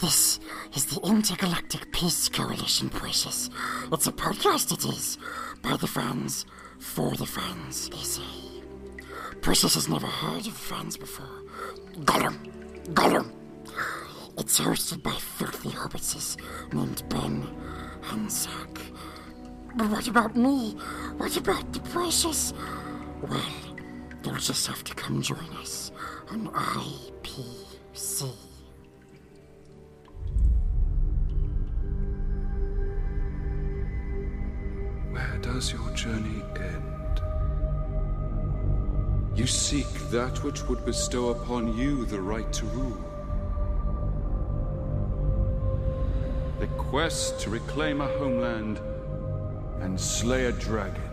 This is the Intergalactic Peace Coalition, Precious. It's a podcast, it is. By the fans, for the fans, they say. Precious has never heard of fans before. Gollum! Gollum! It's hosted by filthy hobbitses named Ben and Zac. But what about me? What about the Precious? Well, you'll just have to come join us on IPC. Does your journey end? You seek that which would bestow upon you the right to rule. The quest to reclaim a homeland and slay a dragon.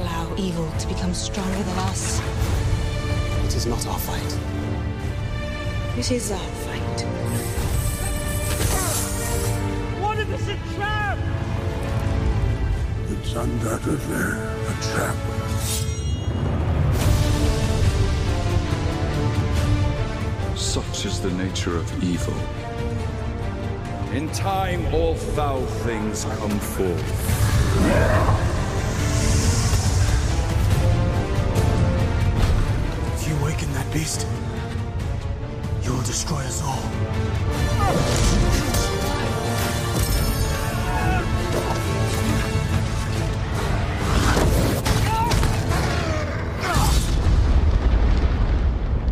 Allow evil to become stronger than us? It is not our fight. It is our fight. One of us a trap! It's undoubtedly a trap. Such is the nature of evil. In time, all foul things come forth. Beast, you will destroy us all.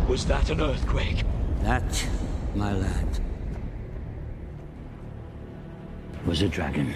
Was that an earthquake? That, my lad, was a dragon.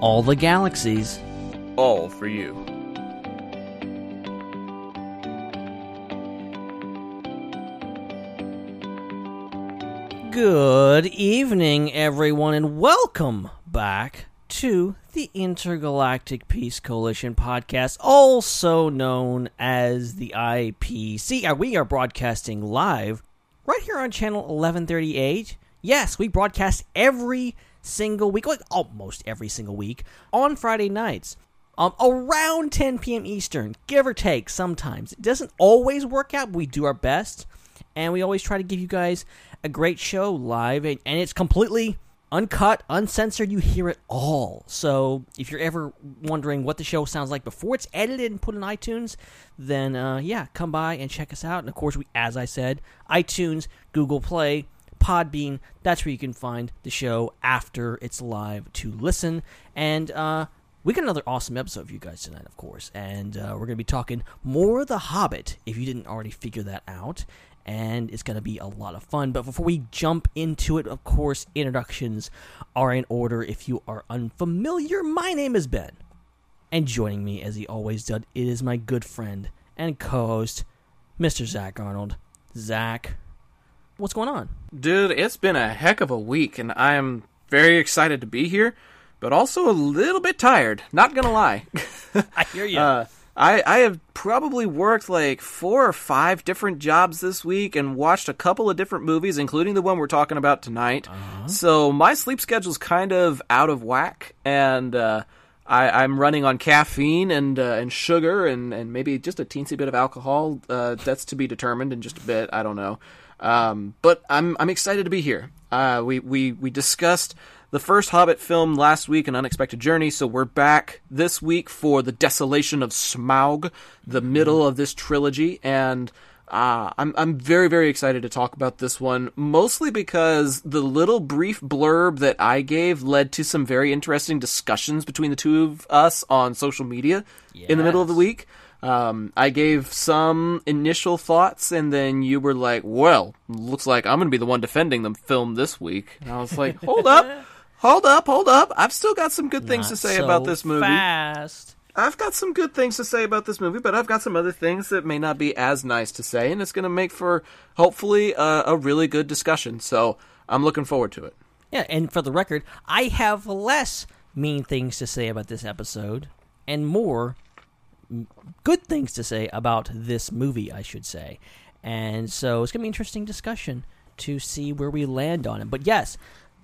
All the galaxies. All for you. Good evening, everyone, and welcome back to the Intergalactic Peace Coalition podcast, also known as the IPC. Uh, We are broadcasting live right here on channel 1138. Yes, we broadcast every single week, like almost every single week, on Friday nights. Um, around 10 p.m. Eastern, give or take sometimes. It doesn't always work out, but we do our best. And we always try to give you guys a great show live, and, and it's completely uncut, uncensored. You hear it all. So if you're ever wondering what the show sounds like before it's edited and put in iTunes, then uh, yeah, come by and check us out. And of course, we, as I said, iTunes, Google Play, Podbean. That's where you can find the show after it's live to listen. And uh, we got another awesome episode for you guys tonight, of course. And uh, we're going to be talking more of The Hobbit, if you didn't already figure that out. And it's going to be a lot of fun. But before we jump into it, of course, introductions are in order. If you are unfamiliar, my name is Ben. And joining me, as he always does, it is my good friend and co host, Mr. Zac Arnold. Zac, what's going on? Dude, it's been a heck of a week, and I am very excited to be here, but also a little bit tired. Not gonna lie. I hear you. Uh, I, I have probably worked like four or five different jobs this week and watched a couple of different movies, including the one we're talking about tonight. So my sleep schedule's kind of out of whack, and uh, I, I'm running on caffeine and uh, and sugar and, and maybe just a teensy bit of alcohol. Uh, that's to be determined in just a bit. I don't know. Um, but I'm I'm excited to be here. Uh, we we we discussed the first Hobbit film last week, An Unexpected Journey, so we're back this week for The Desolation of Smaug, the middle of this trilogy, and Uh, I'm I'm very very excited to talk about this one, mostly because the little brief blurb that I gave led to some very interesting discussions between the two of us on social media in the middle of the week. Um, I gave some initial thoughts, and then you were like, "Well, looks like I'm going to be the one defending the film this week." And I was like, "Hold up, hold up, hold up! I've still got some good things to say so about this movie." Fast. I've got some good things to say about this movie, but I've got some other things that may not be as nice to say, and it's going to make for hopefully a, a really good discussion. So I'm looking forward to it. Yeah, and for the record, I have less mean things to say about this episode and more good things to say about this movie, I should say. And so it's going to be an interesting discussion to see where we land on it. But yes,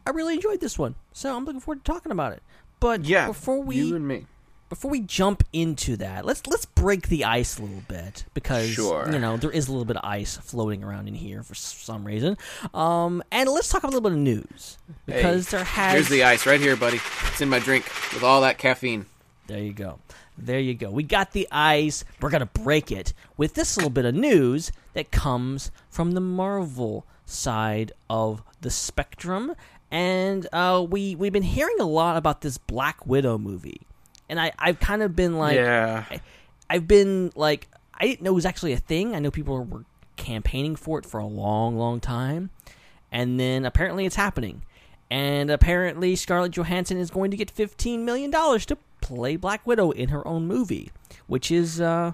I really enjoyed this one. So I'm looking forward to talking about it. But Yeah, before we you and me. before we jump into that, let's let's break the ice a little bit because Sure. you know there is a little bit of ice floating around in here for some reason. Um, and let's talk a little bit of news because Hey, there has Here's the ice right here, buddy. It's in my drink with all that caffeine. There you go. There you go. We got the ice. We're going to break it with this little bit of news that comes from the Marvel side of the spectrum. And uh, we, we've been hearing a lot about this Black Widow movie. And I, I've kind of been like, Yeah. I, I've been like, I didn't know it was actually a thing. I know people were campaigning for it for a long, long time. And then apparently it's happening. And apparently Scarlett Johansson is going to get $15 million to play Black Widow in her own movie, which is, uh,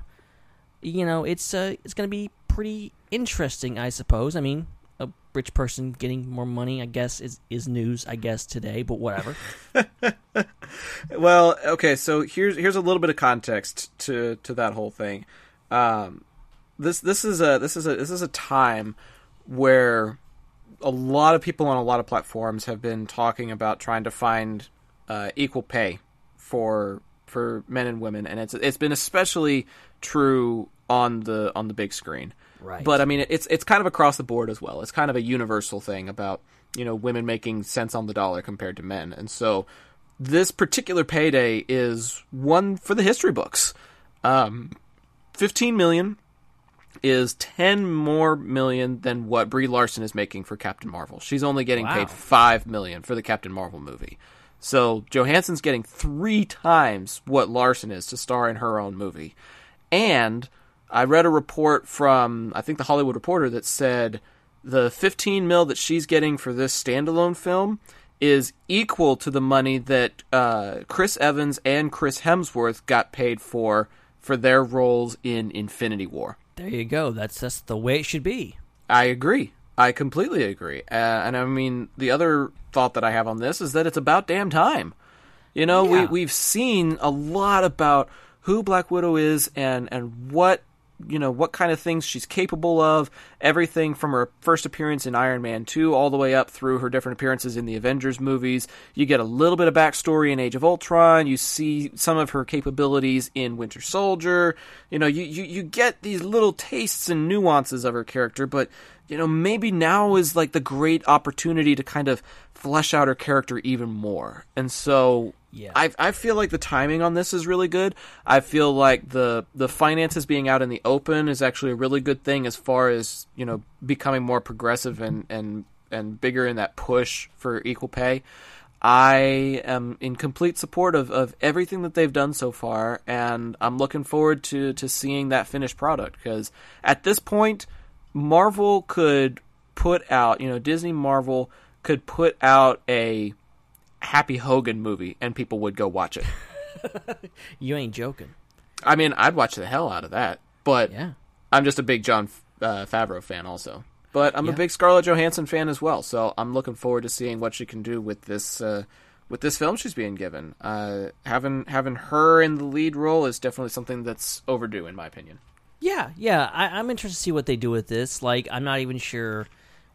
you know, it's, uh, it's going to be pretty interesting, I suppose. I mean, a rich person getting more money, I guess, is, is news, I guess, today, but whatever. Well, okay, so here's here's a little bit of context to to that whole thing. Um, this this is a this is a this is a time where a lot of people on a lot of platforms have been talking about trying to find uh, equal pay for for men and women, and it's it's been especially true on the on the big screen. Right. But I mean, it's it's kind of across the board as well. It's kind of a universal thing about you know women making cents on the dollar compared to men, and so this particular payday is one for the history books. Um, Fifteen million is ten more million than what Brie Larson is making for Captain Marvel. She's only getting Wow. paid five million for the Captain Marvel movie. So Johansson's getting three times what Larson is to star in her own movie. And I read a report from I think the Hollywood Reporter that said the 15 mil that she's getting for this standalone film is equal to the money that uh, Chris Evans and Chris Hemsworth got paid for for their roles in Infinity War. there you go. That's, that's the way it should be. I agree. I completely agree. Uh, and I mean, the other thought that I have on this is that it's about damn time. You know, we, we've seen a lot about who Black Widow is and and what you know what kind of things she's capable of. Everything from her first appearance in Iron Man two all the way up through her different appearances in the Avengers movies. You get a little bit of backstory in Age of Ultron. You see some of her capabilities in Winter Soldier. You know, you you, you get these little tastes and nuances of her character, but you know, maybe now is like the great opportunity to kind of flesh out her character even more. And so Yeah. I I feel like the timing on this is really good. I feel like the the finances being out in the open is actually a really good thing as far as, you know, becoming more progressive and and and bigger in that push for equal pay. I am in complete support of, of everything that they've done so far, and I'm looking forward to, to seeing that finished product. Because at this point, Marvel could put out, you know, Disney Marvel could put out a Happy Hogan movie, and people would go watch it. You ain't joking. I mean, I'd watch the hell out of that, but Yeah. I'm just a big John uh, Favreau fan, also. But I'm Yeah. a big Scarlett Johansson fan as well, so I'm looking forward to seeing what she can do with this uh, with this film she's being given. Uh, having having her in the lead role is definitely something that's overdue, in my opinion. Yeah, yeah. I, I'm interested to see what they do with this. Like, I'm not even sure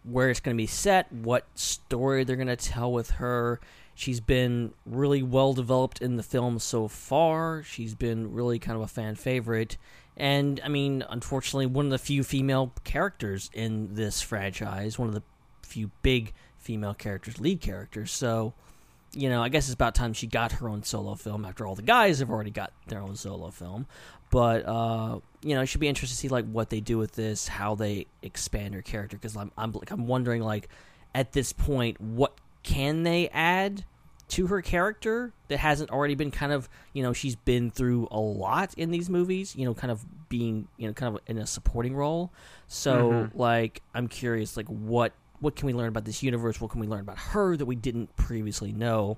where it's going to be set, what story they're going to tell with her. She's been really well developed in the film so far. She's been really kind of a fan favorite. And, I mean, unfortunately, one of the few female characters in this franchise, one of the few big female characters, lead characters. So, you know, I guess it's about time she got her own solo film after all the guys have already got their own solo film. But uh, you know, it should be interesting to see like what they do with this, how they expand her character. Because I'm, I'm like, I'm wondering like, at this point, what can they add to her character that hasn't already been kind of, you know, she's been through a lot in these movies. You know, kind of being, you know, kind of in a supporting role. So Mhm. like, I'm curious, like what what can we learn about this universe? What can we learn about her that we didn't previously know?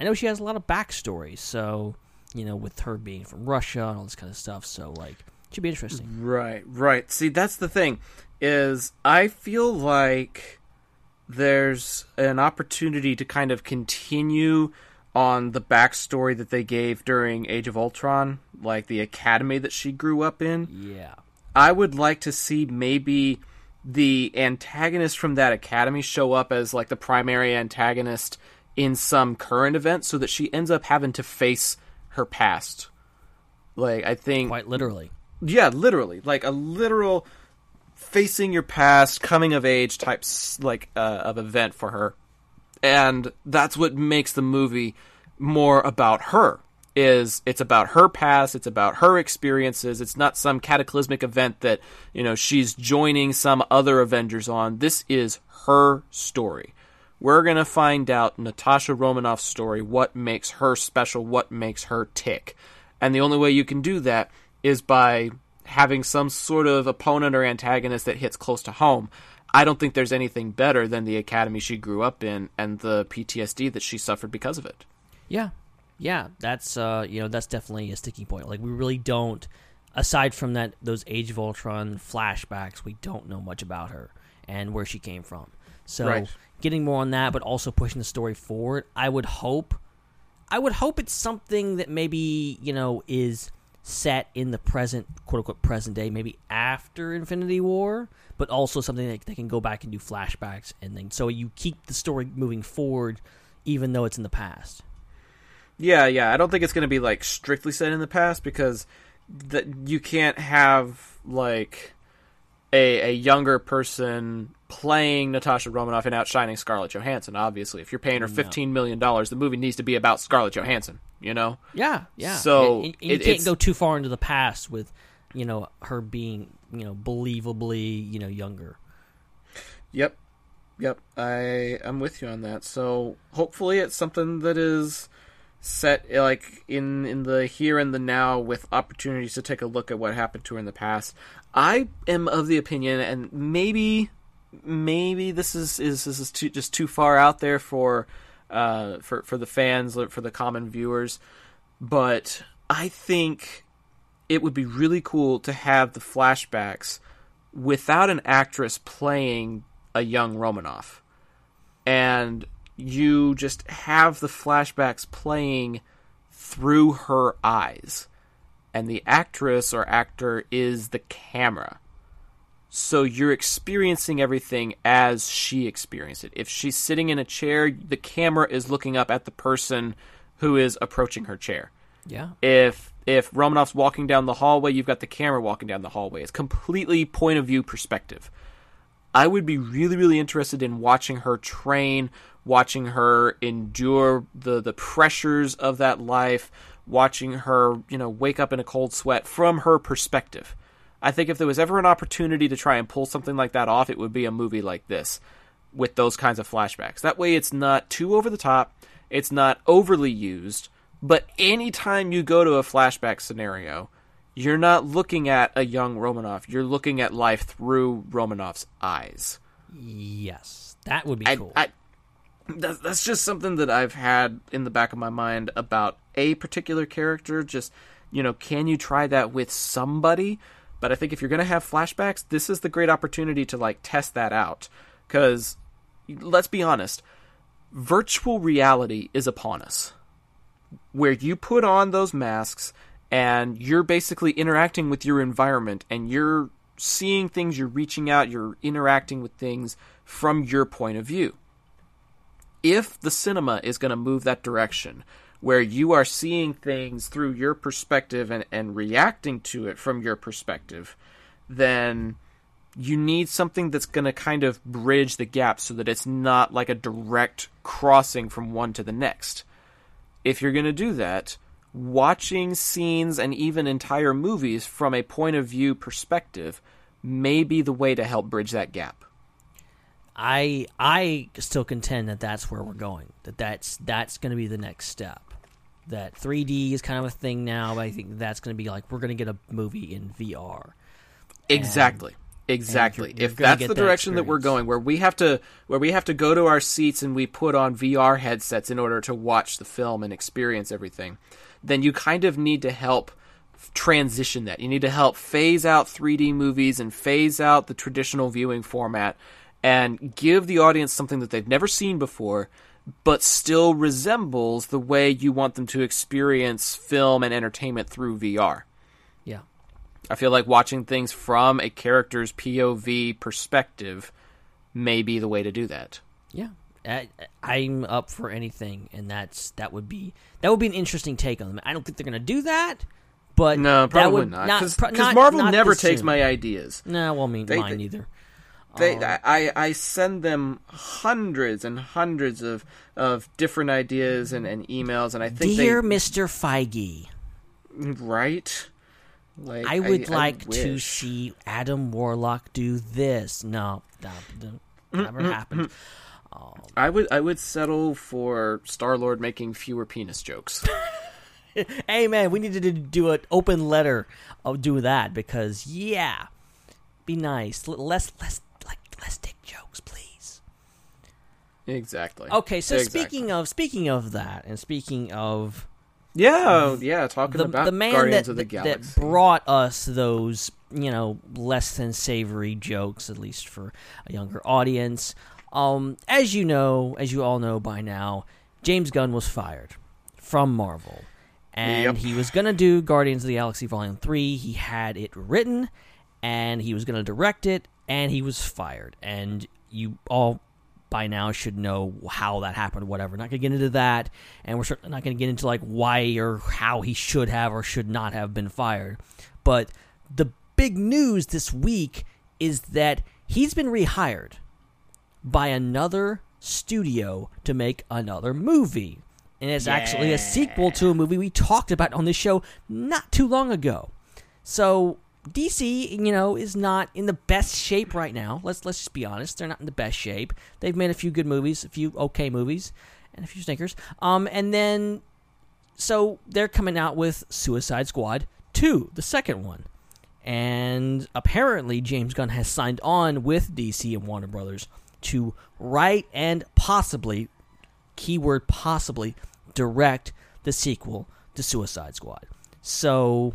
I know she has a lot of backstory, so you know, with her being from Russia and all this kind of stuff. So like, should be interesting. Right, right. See, that's the thing is I feel like there's an opportunity to kind of continue on the backstory that they gave during Age of Ultron, like the academy that she grew up in. Yeah. I would like to see maybe the antagonist from that academy show up as like the primary antagonist in some current event so that she ends up having to face her past. Like I think Quite literally. yeah, literally, like a literal facing your past, coming of age type s- like uh, of event for her, and that's what makes the movie more about her. Is it's about her past, it's about her experiences. It's not some cataclysmic event that you know she's joining some other Avengers on. This is her story. We're gonna find out Natasha Romanoff's story, what makes her special, what makes her tick. And the only way you can do that is by having some sort of opponent or antagonist that hits close to home. I don't think there's anything better than the academy she grew up in and the PTSD that she suffered because of it. Yeah, yeah, that's uh, you know, that's definitely a sticking point. Like we really don't, aside from that, those Age of Ultron flashbacks, we don't know much about her and where she came from. So Right. getting more on that, but also pushing the story forward. I would hope, I would hope it's something that maybe you know is set in the present, quote unquote, present day, maybe after Infinity War, but also something that they can go back and do flashbacks and then so you keep the story moving forward, even though it's in the past. Yeah, yeah. I don't think it's going to be like strictly set in the past because that you can't have like a a younger person playing Natasha Romanoff and outshining Scarlett Johansson. Obviously, if you're paying her fifteen million dollars, the movie needs to be about Scarlett Johansson. You know? Yeah, yeah. So And- and you it- can't go too far into the past with, you know, her being, you know, believably, you know, younger. Yep. Yep. I I'm with you on that. So hopefully it's something that is set like in in the here and the now with opportunities to take a look at what happened to her in the past. I am of the opinion and maybe maybe this is is this is too, just too far out there for uh for for the fans for the common viewers, but I think it would be really cool to have the flashbacks without an actress playing a young Romanoff. And you just have the flashbacks playing through her eyes. And the actress or actor is the camera. So you're experiencing everything as she experienced it. If she's sitting in a chair, the camera is looking up at the person who is approaching her chair Yeah. if if Romanoff's walking down the hallway, you've got the camera walking down the hallway. It's completely point of view perspective. I would be really, really interested in watching her train, watching her endure the the pressures of that life, watching her, you know, wake up in a cold sweat from her perspective. I think if there was ever an opportunity to try and pull something like that off, it would be a movie like this with those kinds of flashbacks. That way it's not too over the top, it's not overly used, but anytime you go to a flashback scenario, you're not looking at a young Romanoff. You're looking at life through Romanoff's eyes. Yes. That would be I, cool. I, that's just something that I've had in the back of my mind about a particular character. Just, you know, can you try that with somebody? But I think if you're going to have flashbacks, this is the great opportunity to, like, test that out. Because, let's be honest, virtual reality is upon us where you put on those masks and you're basically interacting with your environment and you're seeing things, you're reaching out, you're interacting with things from your point of view. If the cinema is going to move that direction, where you are seeing things through your perspective and, and reacting to it from your perspective, then you need something that's going to kind of bridge the gap so that it's not like a direct crossing from one to the next. If you're going to do that, watching scenes and even entire movies from a point of view perspective may be the way to help bridge that gap. I I still contend that that's where we're going. That that's that's going to be the next step. That 3D is kind of a thing now, but I think that's going to be like we're going to get a movie in VR. Exactly. Exactly. you're- you're if that's the that direction that we're going, where we have to where we have to go to our seats and we put on VR headsets in order to watch the film and experience everything, then you kind of need to help transition that. You need to help phase out 3D movies and phase out the traditional viewing format and give the audience something that they've never seen before but still resembles the way you want them to experience film and entertainment through VR. Yeah. I feel like watching things from a character's POV perspective may be the way to do that. Yeah, I, I'm up for anything, and that's that would be that would be an interesting take on them. I don't think they're going to do that, but No, probably would not. Because Marvel not never takes soon. my ideas. No, well, me, They- mine they- either. They, Um, I, I send them hundreds and hundreds of, of different ideas and, and emails, and I think Dear they, Mr. Feige, right. Like I would like to see Adam Warlock do this. No, that never happened. I would I would settle for Star Lord making fewer penis jokes. hey man, we need to do an open letter of do that because yeah, be nice. Less less dick jokes, please. exactly. Okay, so Exactly. speaking of speaking of that, and speaking of yeah, yeah, talking the, about the man Guardians that, of the that- Galaxy. that brought us those, you know, less than savory jokes, at least for a younger audience. Um, as you know, as you all know by now, James Gunn was fired from Marvel. And Yep. he was going to do Guardians of the Galaxy Volume 3. He had it written, and he was going to direct it, and he was fired. And you all by now should know how that happened, whatever. Not going to get into that, and we're certainly not going to get into like why or how he should have or should not have been fired. But the big news this week is that he's been rehired by another studio to make another movie. And it's actually a sequel to a movie we talked about on this show not too long ago. So DC, you know, is not in the best shape right now. Let's let's just be honest; they're not in the best shape. They've made a few good movies, a few okay movies, and a few stinkers. Um, and then so they're coming out with Suicide Squad two, the second one, and apparently James Gunn has signed on with DC and Warner Brothers to write and possibly, keyword possibly, direct the sequel to Suicide Squad. So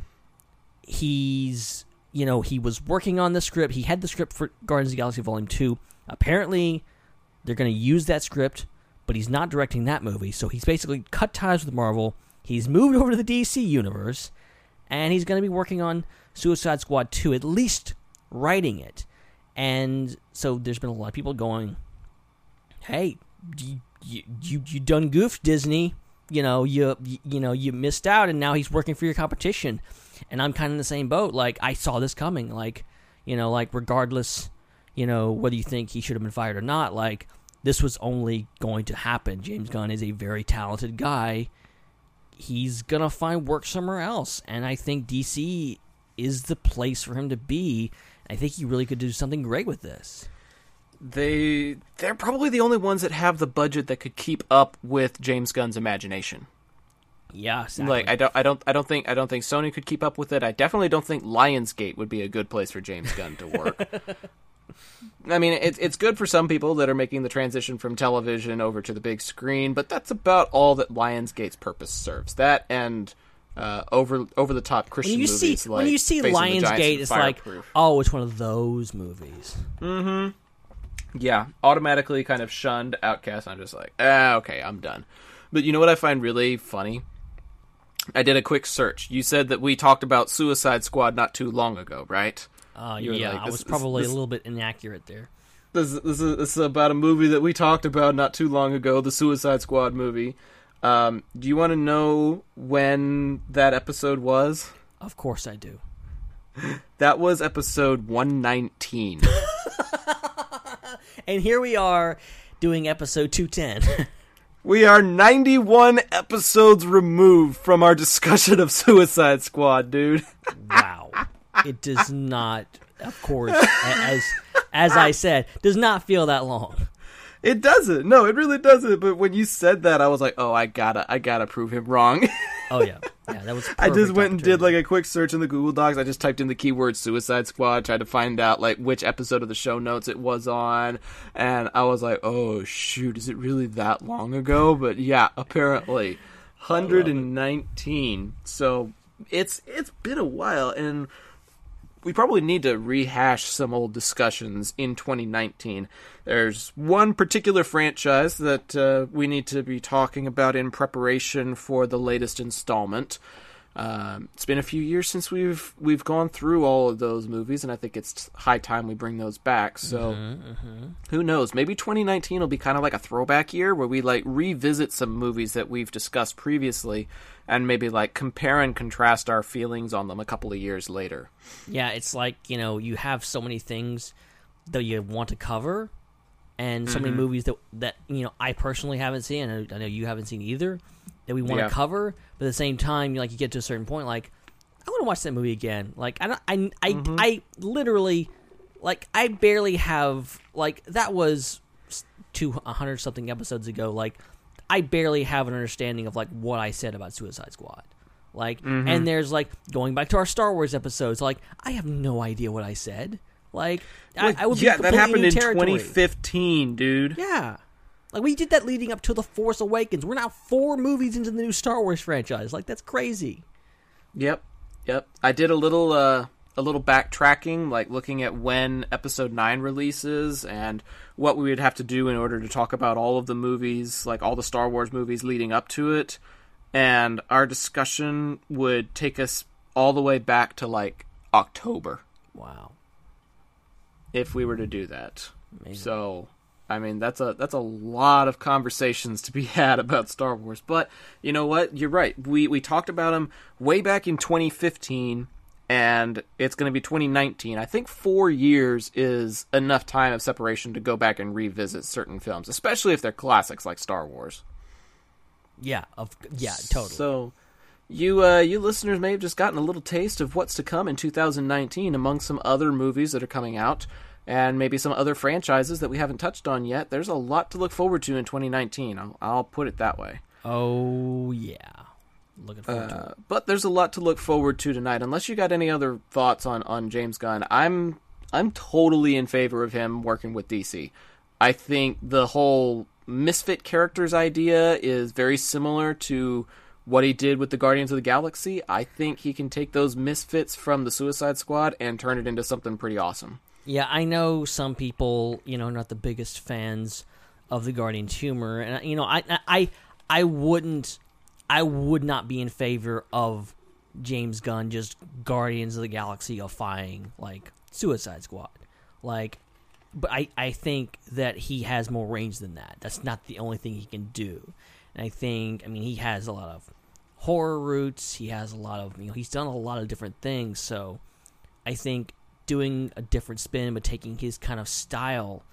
he's you know he was working on the script. He had the script for guardians of the galaxy volume 2 apparently they're going to use that script but he's not directing that movie. So he's basically cut ties with marvel. He's moved over to the dc universe and he's going to be working on suicide squad 2 at least writing it. And so there's been a lot of people going hey you you, you, done goofed disney. You know you you know you missed out and now he's working for your competition and i'm kind of in the same boat like i saw this coming like you know like regardless you know whether you think he should have been fired or not like this was only going to happen. James gunn is a very talented guy. He's gonna find work somewhere else and i think dc is the place for him to be. I think he really could do something great with this. They they're probably the only ones that have the budget that could keep up with James Gunn's imagination. Yeah exactly. Like I don't I don't I don't think I don't think Sony could keep up with it. I definitely don't think Lionsgate would be a good place for James Gunn to work. I mean, it's it's good for some people that are making the transition from television over to the big screen, but that's about all that Lionsgate's purpose serves. That and uh, over over the top Christian when you see like when you see Facing the Giants Lionsgate, it's like, oh, it's one of those movies. Mhm. Yeah, automatically kind of shunned, outcast. I'm just like, ah, okay, I'm done. But you know what I find really funny? I did a quick search. You said that we talked about Suicide Squad not too long ago, right? Uh, yeah, like, I was probably this- a little bit inaccurate there. This, this, is, this is about a movie that we talked about not too long ago, the Suicide Squad movie. Um, do you want to know when that episode was? Of course, I do. That was episode 119. and here we are doing episode 210. we are 91 episodes removed from our discussion of Suicide Squad, dude. wow. It does not, of course, as as I said, does not feel that long. It doesn't. No, it really doesn't. But when you said that, I was like, oh, I gotta, I gotta prove him wrong. oh yeah, yeah, that was. I just went and did like a quick search in the Google Docs. I just typed in the keyword Suicide Squad, tried to find out like which episode of the show notes it was on, and I was like, oh shoot, is it really that long ago? But yeah, apparently, hundred and nineteen. So it's it's been a while, and we probably need to rehash some old discussions in 2019. There's one particular franchise that uh, we need to be talking about in preparation for the latest installment. Um, it's been a few years since we've we've gone through all of those movies, and I think it's high time we bring those back. So, mm-hmm, mm-hmm. who knows? Maybe 2019 will be kind of like a throwback year where we like revisit some movies that we've discussed previously, and maybe like compare and contrast our feelings on them a couple of years later. Yeah, it's like you know you have so many things that you want to cover, and so mm-hmm. many movies that that you know I personally haven't seen. And I know you haven't seen either that we want to yeah. cover, but at the same time, like you get to a certain point, like I want to watch that movie again. Like I don't, I I, mm-hmm. I literally like I barely have like that was two hundred something episodes ago. Like I barely have an understanding of like what I said about Suicide Squad. Like, mm-hmm. and there's like going back to our Star Wars episodes. Like, I have no idea what I said. Like, I, I would yeah, that happened in territory. 2015, dude. Yeah, like we did that leading up to the Force Awakens. We're now four movies into the new Star Wars franchise. Like that's crazy. Yep, yep. I did a little uh, a little backtracking, like looking at when Episode Nine releases and what we would have to do in order to talk about all of the movies, like all the Star Wars movies leading up to it. And our discussion would take us all the way back to like October. Wow. If we were to do that. Amazing. So I mean, that's a that's a lot of conversations to be had about Star Wars. But you know what? You're right. We we talked about them way back in 2015, and it's going to be 2019. I think four years is enough time of separation to go back and revisit certain films, especially if they're classics like Star Wars. Yeah, of yeah, totally. So. You, uh, you listeners may have just gotten a little taste of what's to come in 2019 among some other movies that are coming out and maybe some other franchises that we haven't touched on yet. There's a lot to look forward to in 2019. I'll, I'll put it that way. Oh yeah, looking forward uh. But there's a lot to look forward to tonight. Unless you got any other thoughts on on James Gunn, I'm I'm totally in favor of him working with DC. I think the whole misfit characters idea is very similar to what he did with the Guardians of the Galaxy. I think he can take those misfits from the Suicide Squad and turn it into something pretty awesome. Yeah, I know some people, you know, not the biggest fans of the Guardian's humor, and you know, I, I, I wouldn't, I would not be in favor of James Gunn just Guardians of the Galaxy defying like Suicide Squad, like, but I, I think that he has more range than that. That's not the only thing he can do, and I think, I mean, he has a lot of horror roots. He has a lot of, you know, he's done a lot of different things, so I think doing a different spin, but taking his kind of style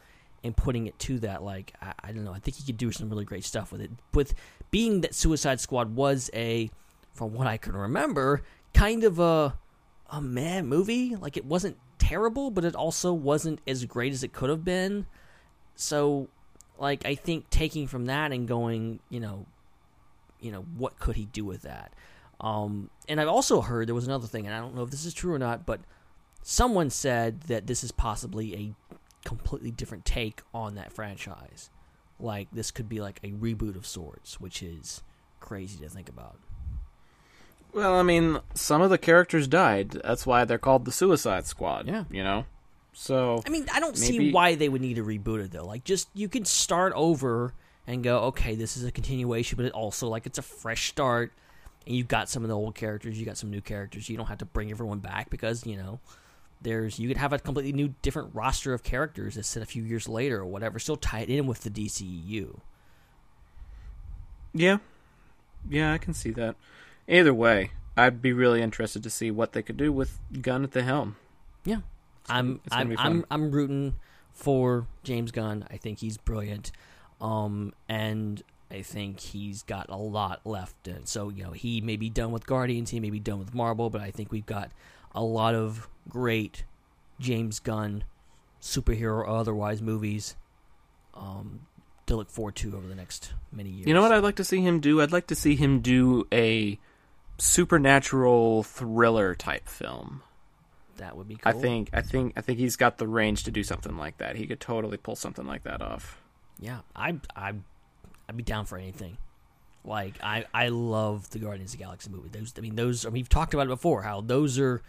and putting it to that. Like I, I, don't know, I think he could do some really great stuff with it. With being that Suicide Squad was a, from what I can remember, kind of a a man movie. Like it wasn't terrible, but it also wasn't as great as it could have been. So, like I think taking from that and going, you know, you know, what could he do with that? Um, and I've also heard there was another thing, and I don't know if this is true or not, but someone said that this is possibly a completely different take on that franchise. Like this could be like a reboot of sorts, which is crazy to think about. Well, I mean, some of the characters died. That's why they're called the Suicide Squad. Yeah, you know. So I mean, I don't maybe... see why they would need to reboot it though. Like, just you can start over and go, okay, this is a continuation, but it also like it's a fresh start, and you've got some of the old characters, you got some new characters. You don't have to bring everyone back because you know there's you could have a completely new different roster of characters that's set a few years later or whatever still tied in with the DCEU. Yeah. Yeah, I can see that. Either way, I'd be really interested to see what they could do with Gunn at the helm. Yeah, I'm I'm. I'm I'm rooting for James Gunn. I think he's brilliant, um, and I think he's got a lot left. And so you know, he may be done with Guardians, he may be done with Marvel, but I think we've got a lot of great James Gunn superhero or otherwise movies um, to look forward to over the next many years. You know what I'd like to see him do? I'd like to see him do a supernatural thriller type film. That would be cool. I think I think I think he's got the range to do something like that. He could totally pull something like that off. Yeah, I I I'd be down for anything. Like I I love the Guardians of the Galaxy movie. Those I mean those I mean, we've talked about it before how those are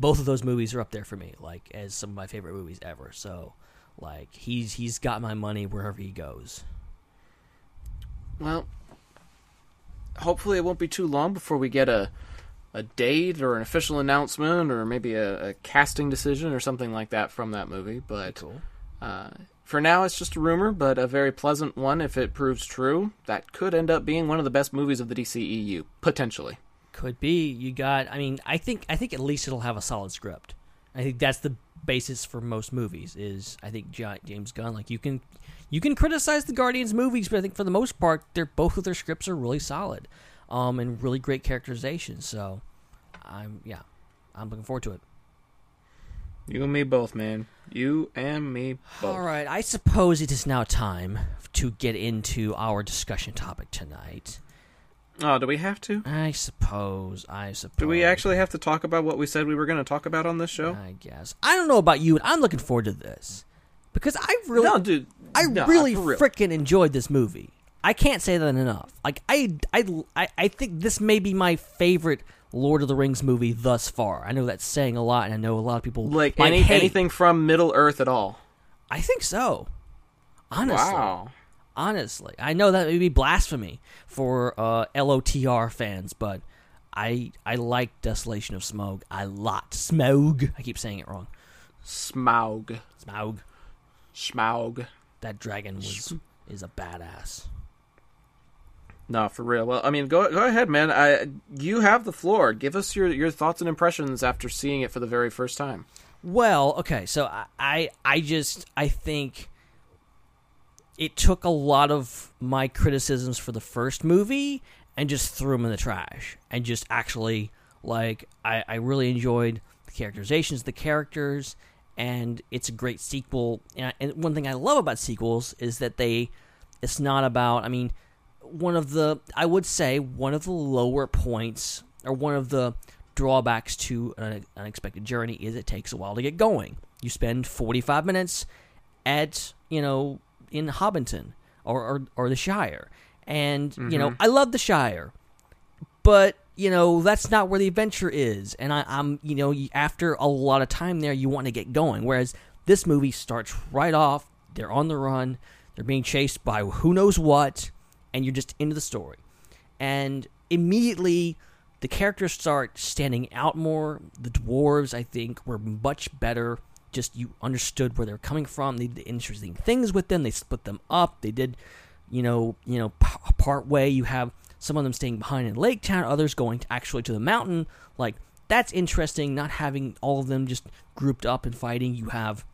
both of those movies are up there for me like as some of my favorite movies ever. So like he's he's got my money wherever he goes. Well, hopefully it won't be too long before we get a a date or an official announcement or maybe a, a casting decision or something like that from that movie. But Cool. uh, for now, it's just a rumor, but a very pleasant one if it proves true. That could end up being one of the best movies of the DCEU, potentially. Could be. You got. I mean, I think. I think at least it'll have a solid script. I think that's the basis for most movies. Is I think James Gunn. Like you can, you can criticize the Guardians movies, but I think for the most part, they're both of their scripts are really solid, um, and really great characterization. So, I'm yeah, I'm looking forward to it. You and me both, man. You and me both. All right, I suppose it is now time to get into our discussion topic tonight. Oh, do we have to? I suppose. I suppose. Do we actually have to talk about what we said we were going to talk about on this show? I guess. I don't know about you, and I'm looking forward to this because I really, No, dude. I no, really real. freaking enjoyed this movie. I can't say that enough. Like I, I, I, I think this may be my favorite Lord of the Rings movie thus far. I know that's saying a lot, and I know a lot of people Like any, anything from Middle Earth at all? I think so. Honestly, Wow. Honestly, I know that may be blasphemy for uh, LOTR fans, but I I like Desolation of Smoke a lot. Smog. I keep saying it wrong. Smaug. Smaug. Smaug. That dragon was is a badass. No, for real. Well, I mean, go go ahead, man. I you have the floor. Give us your your thoughts and impressions after seeing it for the very first time. Well, okay, so I, I I just I think it took a lot of my criticisms for the first movie and just threw them in the trash and just actually like I, I really enjoyed the characterizations the characters and it's a great sequel and, and one thing I love about sequels is that they it's not about I mean one of the I would say one of the lower points or one of the drawbacks to an unexpected journey is it takes a while to get going. You spend 45 minutes at, you know, in Hobbiton or or, or the Shire. And, you know, mm-hmm. I love the Shire. But, you know, that's not where the adventure is. And I, I'm, you know, after a lot of time there, you want to get going. Whereas this movie starts right off. They're on the run. They're being chased by who knows what. And you're just into the story. And immediately, the characters start standing out more. The dwarves, I think, were much better. Just you understood where they're coming from. They did interesting things with them. They split them up. They did, you know, you know, p- part way. You have some of them staying behind in Lake Town, others going to actually to the mountain. Like that's interesting. Not having all of them just grouped up and fighting. You have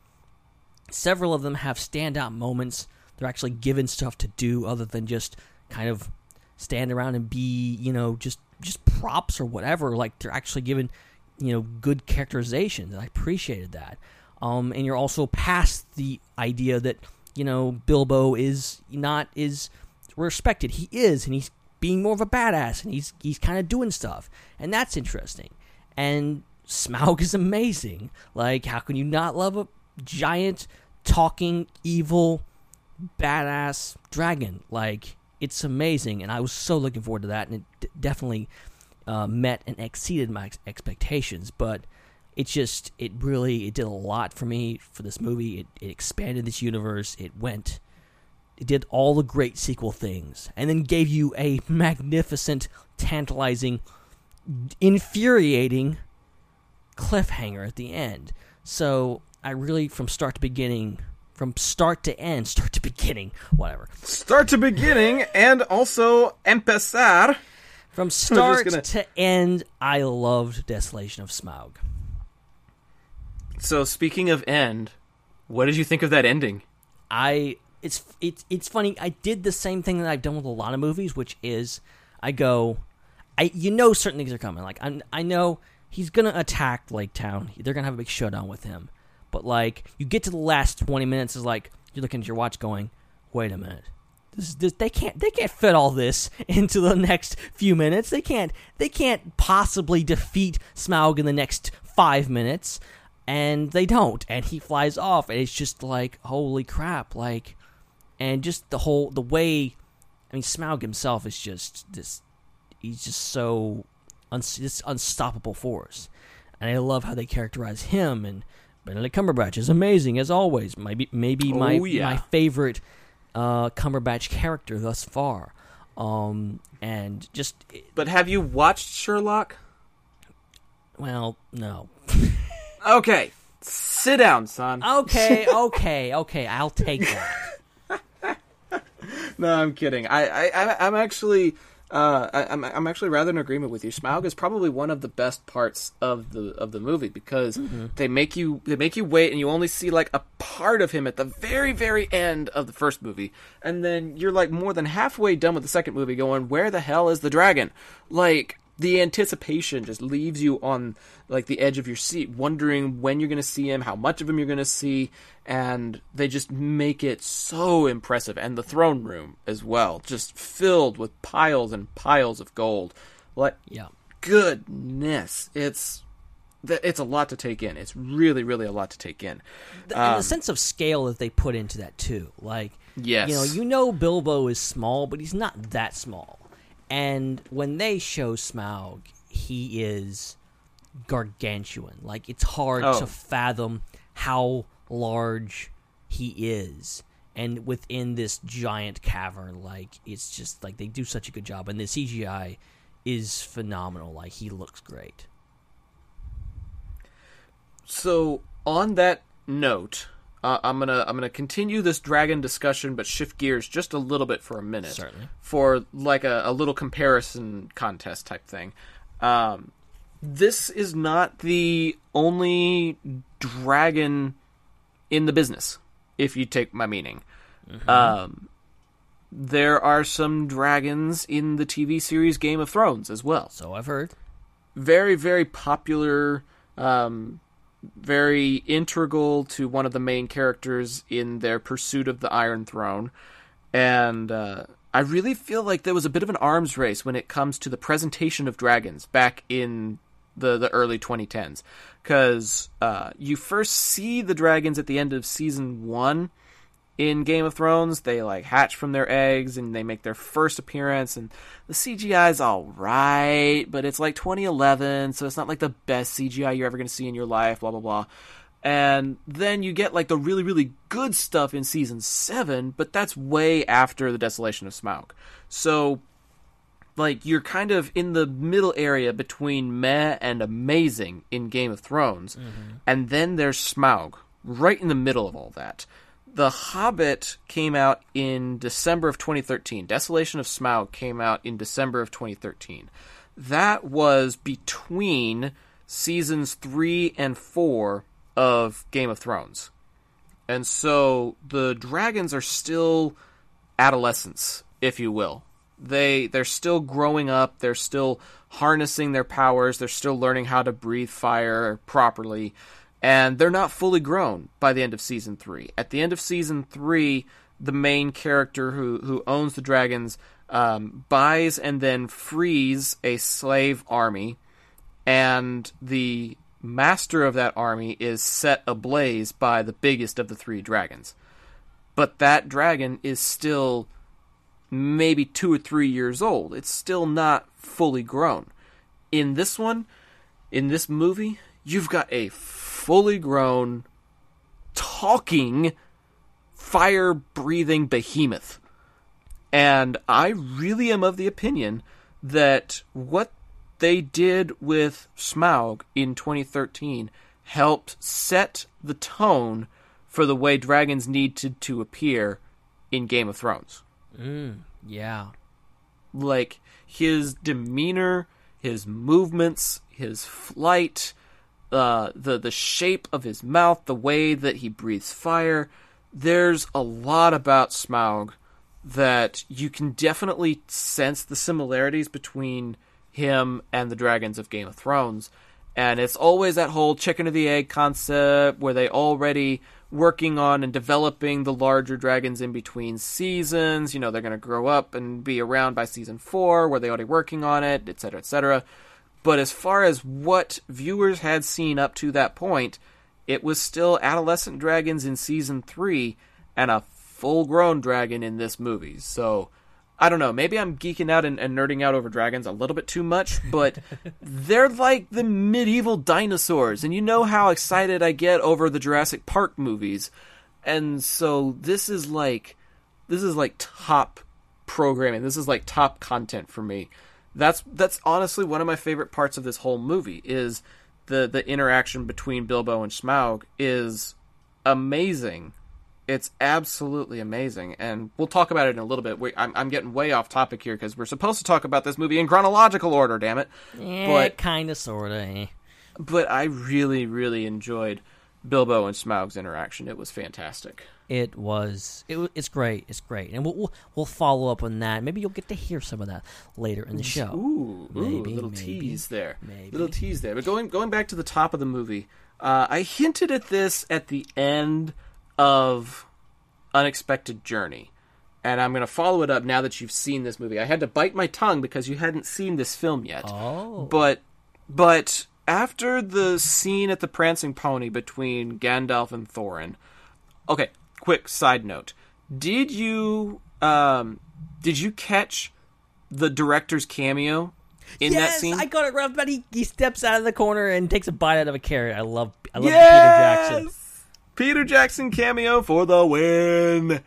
several of them have standout moments. They're actually given stuff to do other than just kind of stand around and be, you know, just just props or whatever. Like they're actually given, you know, good characterizations. I appreciated that. Um, and you're also past the idea that you know Bilbo is not is respected. He is, and he's being more of a badass, and he's he's kind of doing stuff, and that's interesting. And Smaug is amazing. Like, how can you not love a giant talking evil badass dragon? Like, it's amazing, and I was so looking forward to that, and it d- definitely uh, met and exceeded my ex- expectations. But it just, it really, it did a lot for me for this movie. It, it expanded this universe. It went, it did all the great sequel things, and then gave you a magnificent, tantalizing, infuriating cliffhanger at the end. So I really, from start to beginning, from start to end, start to beginning, whatever. Start to beginning and also empezar. From start gonna- to end, I loved Desolation of Smaug. So speaking of end, what did you think of that ending? I it's it's it's funny. I did the same thing that I've done with a lot of movies, which is I go, I you know certain things are coming. Like I I know he's gonna attack Lake Town. They're gonna have a big showdown with him. But like you get to the last twenty minutes, is like you're looking at your watch, going, wait a minute. This, this, they can't they can't fit all this into the next few minutes. They can't they can't possibly defeat Smaug in the next five minutes, and they don't. And he flies off, and it's just like holy crap! Like, and just the whole the way. I mean, Smaug himself is just this. He's just so un, this unstoppable force, and I love how they characterize him. And Benedict Cumberbatch is amazing as always. Maybe maybe my Oh, yeah. my favorite uh, Cumberbatch character thus far. Um, and just But have you watched Sherlock? well, no. Okay, sit down, son. Okay, okay, okay. I'll take that. No, I'm kidding. I, I, I'm actually, uh, I, I'm, I'm actually rather in agreement with you. Smaug is probably one of the best parts of the of the movie because they make you they make you wait, and you only see like a part of him at the very very end of the first movie, and then you're like more than halfway done with the second movie, going, where the hell is the dragon? Like the anticipation just leaves you on like the edge of your seat wondering when you're going to see him how much of him you're going to see and they just make it so impressive and the throne room as well just filled with piles and piles of gold like Yeah. goodness it's it's a lot to take in it's really really a lot to take in The, and the um, sense of scale that they put into that too. Like, Yes. you know, you know Bilbo is small, but he's not that small. And when they show Smaug, he is gargantuan. Like, it's hard Oh. to fathom how large he is. And within this giant cavern, like it's just like they do such a good job, and the CGI is phenomenal. Like he looks great. So on that note, uh, I'm gonna I'm gonna continue this dragon discussion, but shift gears just a little bit for a minute, Certainly. for like a, a little comparison contest type thing. Um, this is not the only dragon in the business, if you take my meaning. Um, there are some dragons in the TV series Game of Thrones as well So I've heard. very very popular um, very integral to one of the main characters in their pursuit of the iron throne. And uh, i really feel like there was a bit of an arms race when it comes to the presentation of dragons back in the, the early 2010s because uh, you first see the dragons at the end of season one in Game of Thrones. They like hatch from their eggs and they make their first appearance, and the CGI is all right, but it's like 2011, so it's not like the best CGI you're ever going to see in your life. Blah blah blah. And then you get like the really really good stuff in season seven, but that's way after the Desolation of Smaug. So like you're kind of in the middle area between meh and amazing in Game of Thrones, mm-hmm. and then there's Smaug right in the middle of all that. The Hobbit came out in December of 2013. Desolation of Smaug came out in December of 2013. That was between seasons 3 and 4 of Game of Thrones. And so the dragons are still adolescents, if you will. They they're still growing up, they're still harnessing their powers, they're still learning how to breathe fire properly, and they're not fully grown by the end of season 3. At the end of season 3, the main character who who owns the dragons um, buys and then frees a slave army and the master of that army is set ablaze by the biggest of the three dragons. But that dragon is still maybe two or three years old. It's still not fully grown. In this one, in this movie, you've got a fully grown, talking, fire breathing behemoth. And I really am of the opinion that what they did with Smaug in 2013 helped set the tone for the way dragons need to, to appear in Game of Thrones. Mm, yeah. Like his demeanor, his movements, his flight, uh, the the shape of his mouth, the way that he breathes fire. There's a lot about Smaug that you can definitely sense the similarities between him and the dragons of Game of Thrones. And it's always that whole chicken or the egg concept where they already working on and developing the larger dragons in between seasons. You know, they're going to grow up and be around by season four, where they already working on it, etc., etc. But as far as what viewers had seen up to that point, it was still adolescent dragons in season three and a full grown dragon in this movie. So I don't know. Maybe I'm geeking out and, and, nerding out over dragons a little bit too much, but they're like the medieval dinosaurs, and you know how excited I get over the Jurassic Park movies, and so this is like, this is like top programming. This is like top content for me. That's that's honestly one of my favorite parts of this whole movie is the the interaction between Bilbo and Smaug is amazing it's absolutely amazing, and we'll talk about it in a little bit. We, I'm, I'm getting way off topic here because we're supposed to talk about this movie in chronological order. Damn it! Yeah, kind of, sort of. Eh. But I really, really enjoyed Bilbo and Smaug's interaction. It was fantastic. It was. It, it's great. It's great, and we'll, we'll, we'll follow up on that. Maybe you'll get to hear some of that later in the show. Ooh, maybe, ooh little maybe, tease there. Maybe. Little tease there. But going going back to the top of the movie, uh, I hinted at this at the end of Unexpected Journey. And I'm going to follow it up now that you've seen this movie. I had to bite my tongue because you hadn't seen this film yet. Oh. But but after the scene at the Prancing Pony between Gandalf and Thorin. Okay, quick side note. Did you um did you catch the director's cameo in yes, that scene? I got it right but he, he steps out of the corner and takes a bite out of a carrot. I love I love yes! Peter Jackson. Peter Jackson cameo for the win.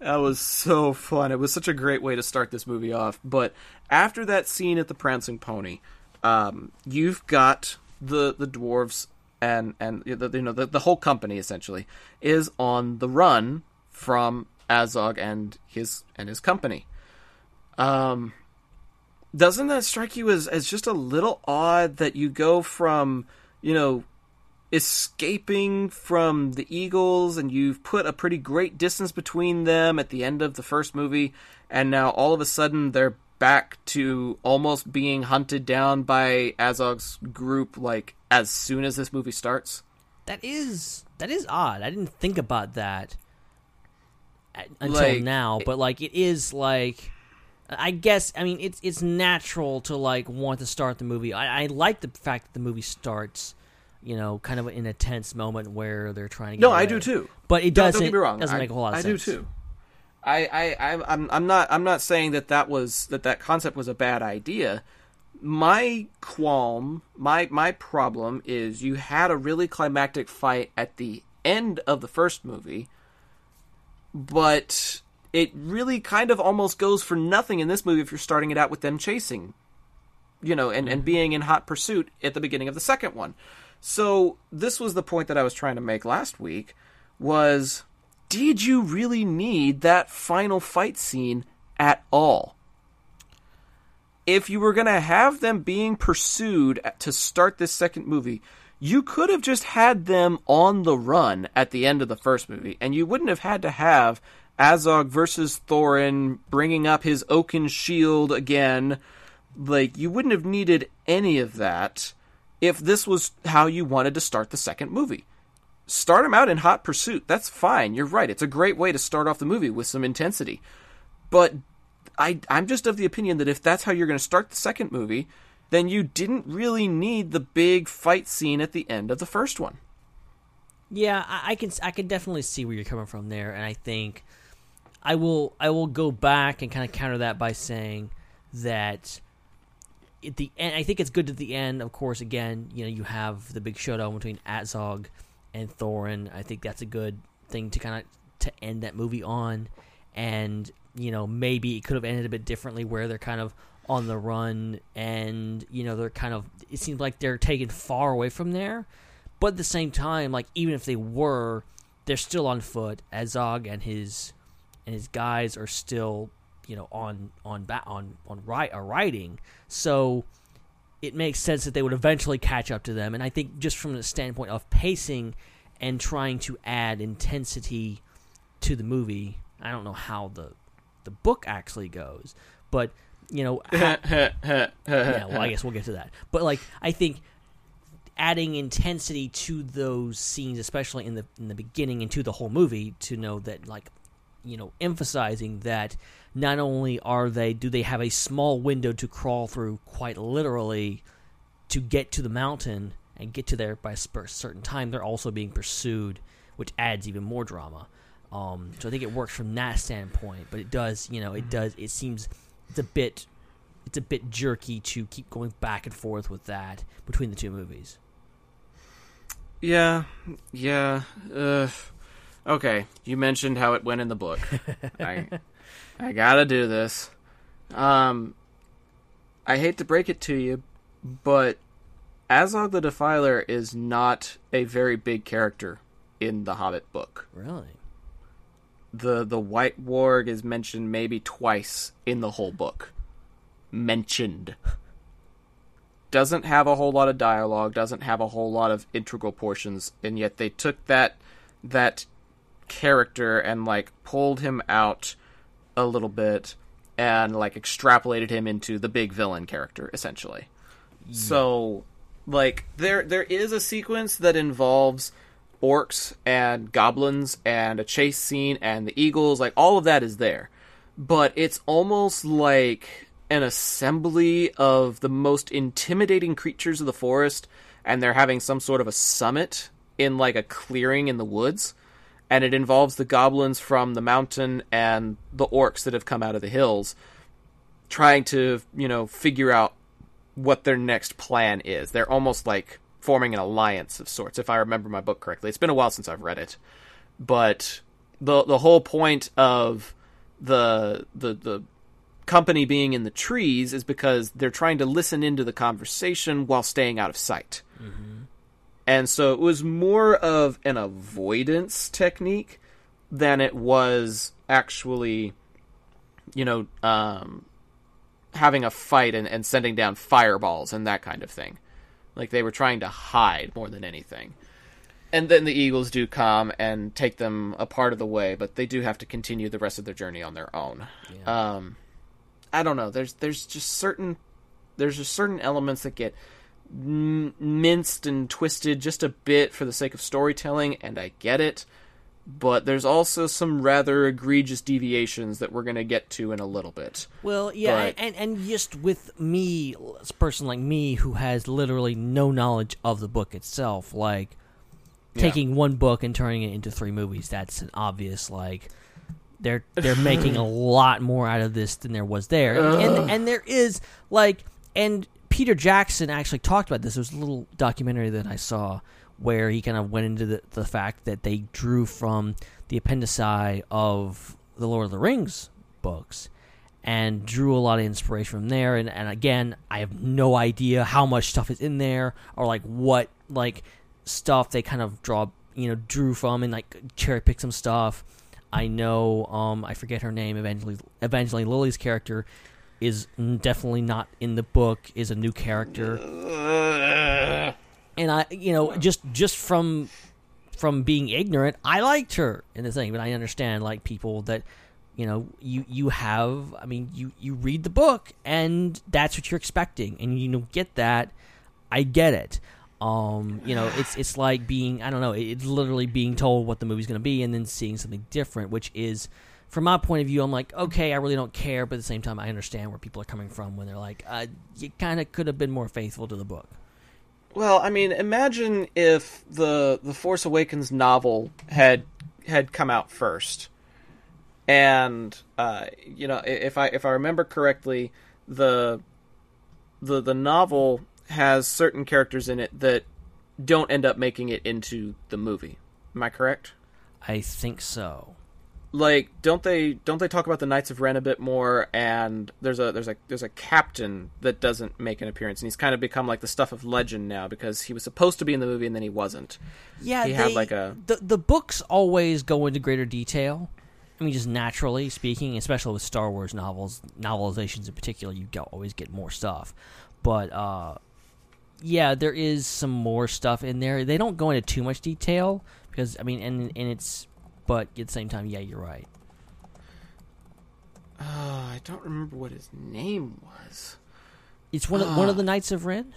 That was so fun. It was such a great way to start this movie off. But after that scene at the Prancing Pony, um, you've got the the dwarves and and you know the, the whole company essentially is on the run from Azog and his and his company. Um, doesn't that strike you as as just a little odd that you go from you know escaping from the Eagles, and you've put a pretty great distance between them at the end of the first movie, and now all of a sudden they're back to almost being hunted down by Azog's group, like as soon as this movie starts. That is that is odd. I didn't think about that until like, now, but like it is like. I guess I mean it's it's natural to like want to start the movie. I, I like the fact that the movie starts you know, kind of in a tense moment where they're trying to. Get no, away. I do too. But it doesn't. Don't, don't get me wrong. Doesn't I, make a whole lot of I sense. I do too. I, I, I, I'm, I'm not, I'm not saying that that was that that concept was a bad idea. My qualm, my, my problem is you had a really climactic fight at the end of the first movie, but it really kind of almost goes for nothing in this movie if you're starting it out with them chasing, you know, and, and mm-hmm. being in hot pursuit at the beginning of the second one. So this was the point that I was trying to make last week was did you really need that final fight scene at all? If you were going to have them being pursued to start this second movie, you could have just had them on the run at the end of the first movie, and you wouldn't have had to have Azog versus Thorin bringing up his oaken shield again. Like, you wouldn't have needed any of that if this was how you wanted to start the second movie. Start them out in hot pursuit. That's fine. You're right. It's a great way to start off the movie with some intensity. But I, I'm just of the opinion that if that's how you're going to start the second movie, then you didn't really need the big fight scene at the end of the first one. Yeah, I, I can I can definitely see where you're coming from there, and I think I will I will go back and kind of counter that by saying that at the end, I think it's good at the end. Of course, again, you know, you have the big showdown between Azog and Thorin. I think that's a good thing to kind of to end that movie on. And you know, maybe it could have ended a bit differently, where they're kind of on the run, and you know, they're kind of. It seems like they're taken far away from there, but at the same time, like even if they were, they're still on foot. Azog and his and his guys are still you know on on ba- on on right uh, riding So it makes sense that they would eventually catch up to them. And I think just from the standpoint of pacing and trying to add intensity to the movie, I don't know how the the book actually goes, but you know, ha- yeah. Well, I guess we'll get to that. But like, I think adding intensity to those scenes, especially in the in the beginning and to the whole movie, to know that like, you know, emphasizing that not only are they do they have a small window to crawl through, quite literally, to get to the mountain and get to there by a certain time, they're also being pursued, which adds even more drama. Um, so I think it works from that standpoint, but it does, you know, it does. It seems it's a bit, it's a bit jerky to keep going back and forth with that between the two movies. Yeah, yeah. Uh, okay, you mentioned how it went in the book. I, I gotta do this. Um, I hate to break it to you, but Azog the Defiler is not a very big character in the Hobbit book. Really? The the White Warg is mentioned maybe twice in the whole book. Mentioned. Doesn't have a whole lot of dialogue, doesn't have a whole lot of integral portions, and yet they took that that character and like pulled him out a little bit and like extrapolated him into the big villain character essentially. So like there there is a sequence that involves orcs and goblins and a chase scene and the eagles like all of that is there. But it's almost like an assembly of the most intimidating creatures of the forest and they're having some sort of a summit in like a clearing in the woods and it involves the goblins from the mountain and the orcs that have come out of the hills trying to, you know, figure out what their next plan is. They're almost like forming an alliance of sorts, if I remember my book correctly. It's been a while since I've read it, but the the whole point of the the the company being in the trees is because they're trying to listen into the conversation while staying out of sight. Mm-hmm. And so it was more of an avoidance technique than it was actually, you know, um, having a fight and, and sending down fireballs and that kind of thing. Like they were trying to hide more than anything. And then the Eagles do come and take them a part of the way, but they do have to continue the rest of their journey on their own. Um, I don't know. There's there's just certain there's just certain elements that get minced and twisted just a bit for the sake of storytelling, and I get it. But there's also some rather egregious deviations that we're going to get to in a little bit. Well, yeah, But- and and just with me, a person like me who has literally no knowledge of the book itself, like Yeah. taking one book and turning it into three movies, that's an obvious like they're they're making a lot more out of this than there was there, and and, and there is like and Peter Jackson actually talked about this. There was a little documentary that I saw where he kind of went into the, the fact that they drew from the appendici of the Lord of the Rings books and drew a lot of inspiration from there. And, and again, I have no idea how much stuff is in there or like what like stuff they kind of draw, you know, drew from and like cherry pick some stuff. I know, um, I forget her name. Evangeline, Evangeline Lilly's character is definitely not in the book. Is a new character and I, you know, just just from from being ignorant, I liked her in the thing, but I understand like people that you know you you have i mean you you read the book and that's what you're expecting and you don't get that i get it um you know it's it's like being i don't know it's literally being told what the movie's going to be and then seeing something different which is from my point of view i'm like okay i really don't care but at the same time i understand where people are coming from when they're like uh, you kind of could have been more faithful to the book Well, I mean, imagine if the the Force Awakens novel had had come out first, and uh, you know, if I if I remember correctly, the the the novel has certain characters in it that don't end up making it into the movie. Am I correct? i think so like don't they don't they talk about the Knights of Ren a bit more and there's a there's a there's a captain that doesn't make an appearance and he's kind of become like the stuff of legend now because he was supposed to be in the movie and then he wasn't. Yeah, he they, had like a the the books always go into greater detail, I mean, just naturally speaking, especially with Star Wars novels, novelizations in particular, you go, always get more stuff. But uh, yeah, there is some more stuff in there. They don't go into too much detail because I mean, and and it's, but at the same time, yeah, you're right. Uh, I don't remember what his name was. It's one of one Ah. of the Knights of Ren.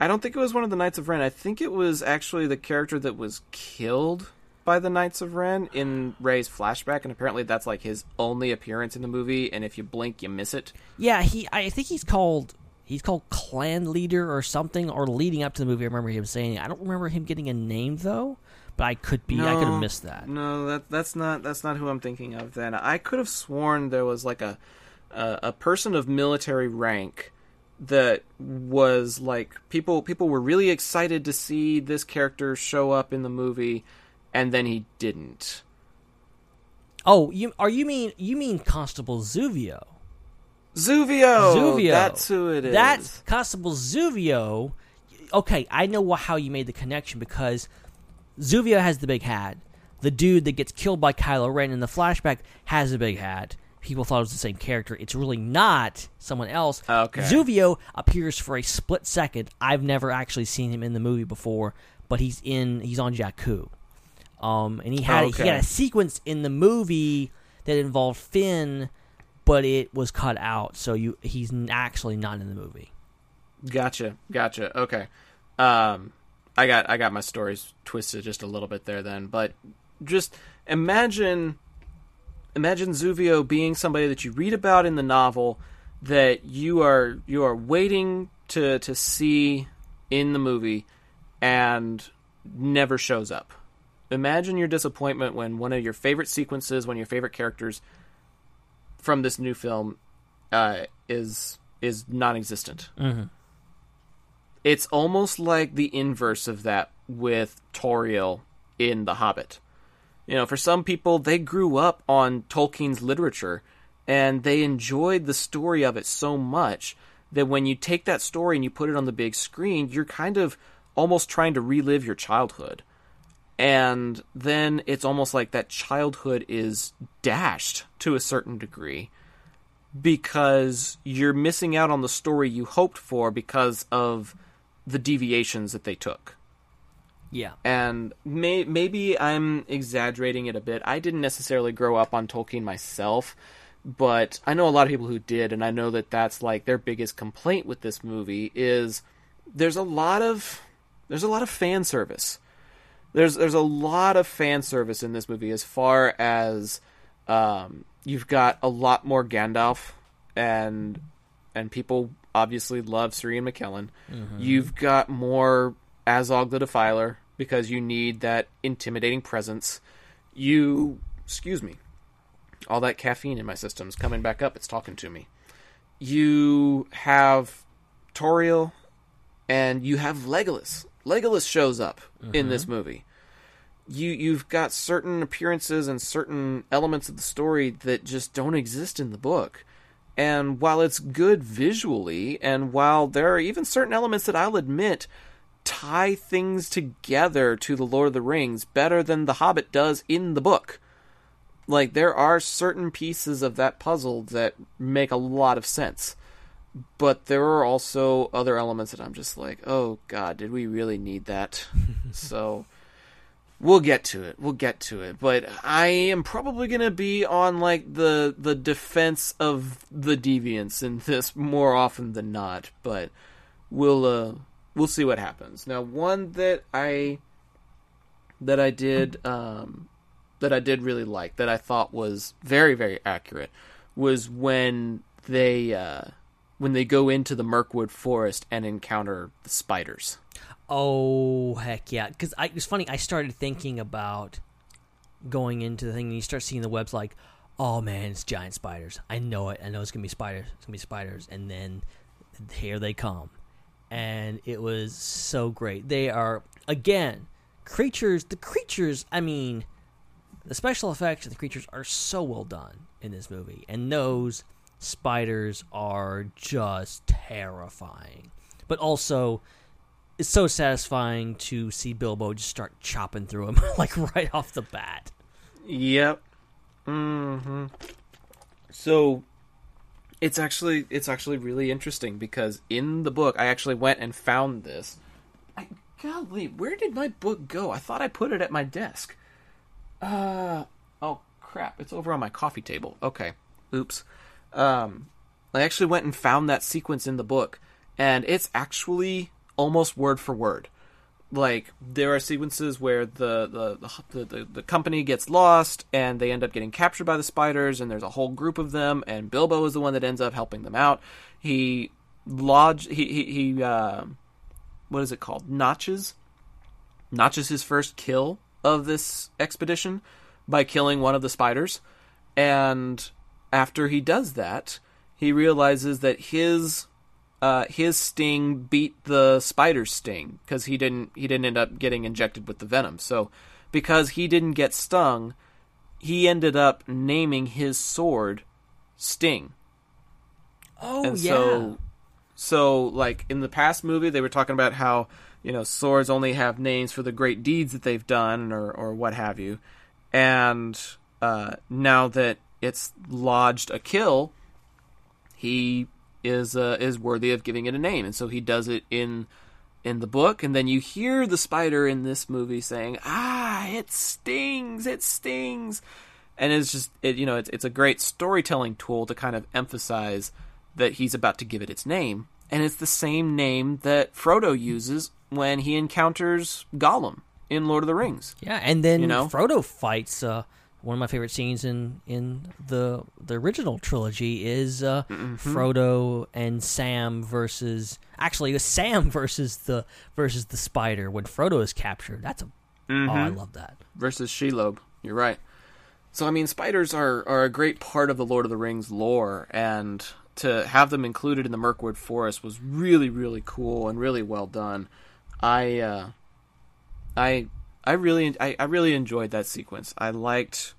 I don't think it was one of the Knights of Ren. I think it was actually the character that was killed by the Knights of Ren in Rey's flashback, and apparently that's like his only appearance in the movie. And if you blink, you miss it. Yeah, he. I think he's called. He's called clan leader or something, or leading up to the movie. I remember him saying. I don't remember him getting a name though, but I could be. I could have missed that. No, that that's not that's not who I'm thinking of. Then I could have sworn there was like a a, a person of military rank that was like people people were really excited to see this character show up in the movie, and then he didn't. Oh, you are you mean you mean Constable Zuvio? Zuvio. Zuvio. That's who it is. That's Constable Zuvio. Okay, I know how you made the connection because Zuvio has the big hat. The dude that gets killed by Kylo Ren in the flashback has a big hat. People thought it was the same character. It's really not someone else. Okay. Zuvio appears for a split second. I've never actually seen him in the movie before, but he's in. He's on Jakku. Um, and he had Okay. he had a sequence in the movie that involved Finn, but it was cut out, so you he's actually not in the movie. Gotcha, gotcha. Okay, um, I got I got my stories twisted just a little bit there then, but just imagine imagine Zuvio being somebody that you read about in the novel that you are you are waiting to to see in the movie and never shows up. Imagine your disappointment when one of your favorite sequences, one of your favorite characters from this new film uh, is is non-existent Mm-hmm. It's almost like the inverse of that with Tauriel in The Hobbit. You know, for some people, they grew up on Tolkien's literature and they enjoyed the story of it so much that when you take that story and you put it on the big screen, you're kind of almost trying to relive your childhood. And then it's almost like that childhood is dashed to a certain degree because you're missing out on the story you hoped for because of the deviations that they took. Yeah. And may, maybe I'm exaggerating it a bit. I didn't necessarily grow up on Tolkien myself, but I know a lot of people who did, and I know that that's like their biggest complaint with this movie is there's a lot of there's a lot of fan service. There's there's a lot of fan service in this movie as far as um, you've got a lot more Gandalf and and people obviously love Ian McKellen. Mm-hmm. You've got more Azog the Defiler because you need that intimidating presence. You excuse me. All that caffeine in my system's coming back up. It's talking to me. You have Tauriel and you have Legolas. Legolas shows up in this mm-hmm. movie. You you've got certain appearances and certain elements of the story that just don't exist in the book. And while it's good visually, and while there are even certain elements that I'll admit tie things together to the Lord of the Rings better than The Hobbit does in the book. Like there are certain pieces of that puzzle that make a lot of sense but there are also other elements that I'm just like, oh god, did we really need that? so we'll get to it. We'll get to it. But I am probably gonna be on like the the defense of the deviants in this more often than not. But we'll uh we'll see what happens. Now one that I that I did um that I did really like that I thought was very very accurate was when they uh when they go into the Mirkwood forest and encounter the spiders. Oh heck yeah! Because it was funny. I started thinking about going into the thing, and you start seeing the webs like, oh man, it's giant spiders. I know it. I know it's gonna be spiders. It's gonna be spiders, and then here they come, and it was so great. They are again creatures. The creatures. I mean, the special effects of the creatures are so well done in this movie, and those spiders are just terrifying. But also, it's so satisfying to see Bilbo just start chopping through them like right off the bat. Yep. Mm-hmm. So it's actually it's actually really interesting because in the book I actually went and found this. I, golly, where did my book go? I thought I put it at my desk. Uh oh crap! It's over on my coffee table. Okay, oops. Um, I actually went and found that sequence in the book, and it's actually almost word for word like there are sequences where the the, the the, the company gets lost and they end up getting captured by the spiders and there's a whole group of them and Bilbo is the one that ends up helping them out. He lodge he he, he uh, what is it called? Notches notches his first kill of this expedition by killing one of the spiders and after he does that, he realizes that his uh, his sting beat the spider's sting because he didn't he didn't end up getting injected with the venom. So because he didn't get stung, he ended up naming his sword Sting. Oh and yeah. So, so like in the past movie, they were talking about how you know swords only have names for the great deeds that they've done or or what have you, and uh, now that it's lodged a kill, he is uh, is worthy of giving it a name, and so he does it in in the book, and then you hear the spider in this movie saying, "Ah, it stings, it stings," and it's just it you know it's it's a great storytelling tool to kind of emphasize that he's about to give it its name, and it's the same name that Frodo uses when he encounters Gollum in Lord of the Rings. Yeah, and then You know? Frodo fights. Uh, one of my favorite scenes in in the the original trilogy is uh, Mm-hmm. Frodo and Sam versus actually it was Sam versus the versus the spider when Frodo is captured. That's a oh I Mhm. love that. versus Shelob. You're right. So I mean, spiders are are a great part of the Lord of the Rings lore, and to have them included in the Mirkwood Forest was really really cool and really well done. I uh, I I really I, I really enjoyed that sequence. I liked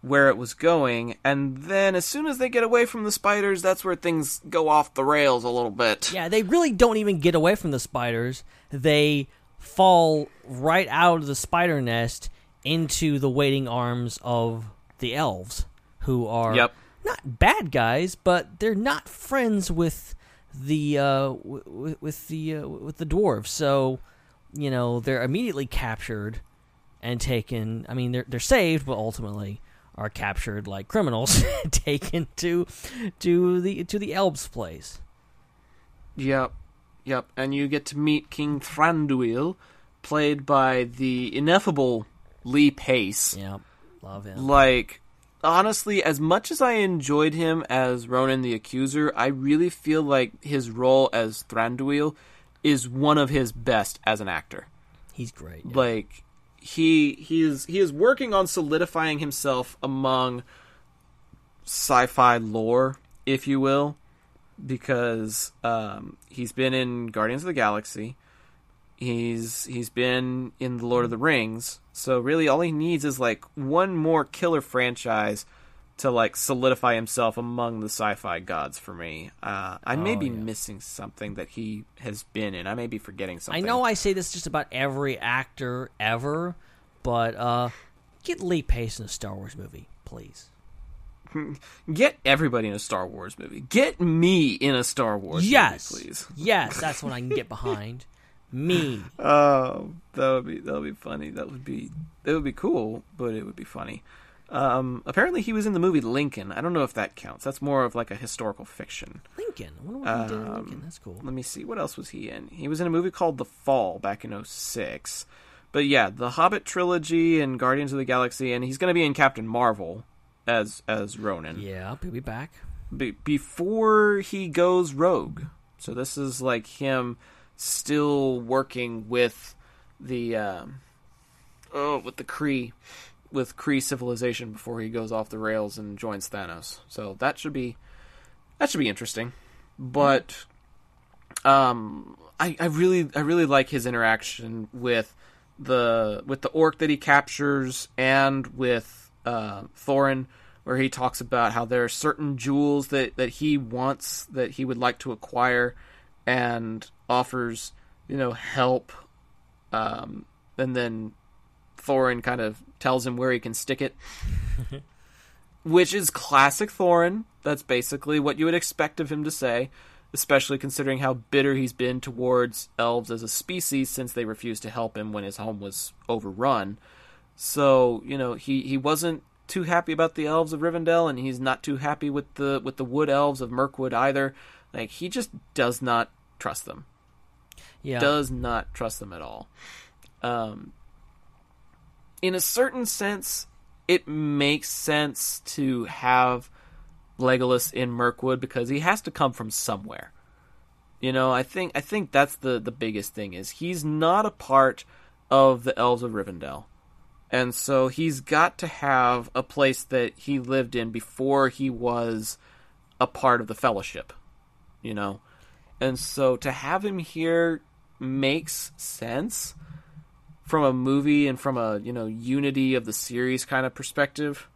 where it was going, and then as soon as they get away from the spiders, that's where things go off the rails a little bit. Yeah, they really don't even get away from the spiders. They fall right out of the spider nest into the waiting arms of the elves, who are Yep. not bad guys, but they're not friends with the uh, w- with the uh, with the dwarves. So, you know, they're immediately captured and taken. I mean, they're they're saved, but ultimately are captured like criminals, taken to to the to the elves' place. Yep, yep. And you get to meet King Thranduil, played by the ineffable Lee Pace. Yep, love him. Like, honestly, as much as I enjoyed him as Ronan the Accuser, I really feel like his role as Thranduil is one of his best as an actor. He's great. Like he he is he is working on solidifying himself among sci-fi lore, if you will, because um, he's been in Guardians of the Galaxy. He's he's been in the Lord of the Rings. So really, all he needs is like one more killer franchise to like solidify himself among the sci-fi gods for me. Uh, I may Oh, be yeah. missing something that he has been in. I may be forgetting something. I know I say this just about every actor ever, but uh, get Lee Pace in a Star Wars movie, please. Get everybody in a Star Wars movie. Get me in a Star Wars yes, movie, please. yes, that's what I can get behind. Me. Oh, that would be that would be funny. That would be it would be cool, but it would be funny. Um, apparently, he was in the movie Lincoln. I don't know if that counts. That's more of like a historical fiction. Lincoln. I wonder what he did in Um, Lincoln. That's cool. Let me see. What else was he in? He was in a movie called The Fall back in 06. But yeah, the Hobbit trilogy and Guardians of the Galaxy, and he's going to be in Captain Marvel as as Ronan. Yeah, he'll be back. be- before he goes rogue. So this is like him still working with the um, oh with the Kree with Kree civilization before he goes off the rails and joins Thanos. So that should be that should be interesting. But um I, I really I really like his interaction with the with the orc that he captures and with uh, Thorin, where he talks about how there are certain jewels that, that he wants that he would like to acquire, and offers you know help, um, and then Thorin kind of tells him where he can stick it. which is classic Thorin. That's basically what you would expect of him to say, especially considering how bitter he's been towards elves as a species since they refused to help him when his home was overrun. So, you know, he, he wasn't too happy about the elves of Rivendell and he's not too happy with the with the wood elves of Mirkwood either. Like he just does not trust them. Yeah. Does not trust them at all. Um in a certain sense, it makes sense to have Legolas in Mirkwood because he has to come from somewhere. You know, I think I think that's the the biggest thing is he's not a part of the elves of Rivendell. And so he's got to have a place that he lived in before he was a part of the fellowship, you know. And so to have him here makes sense from a movie and from a, you know, unity of the series kind of perspective.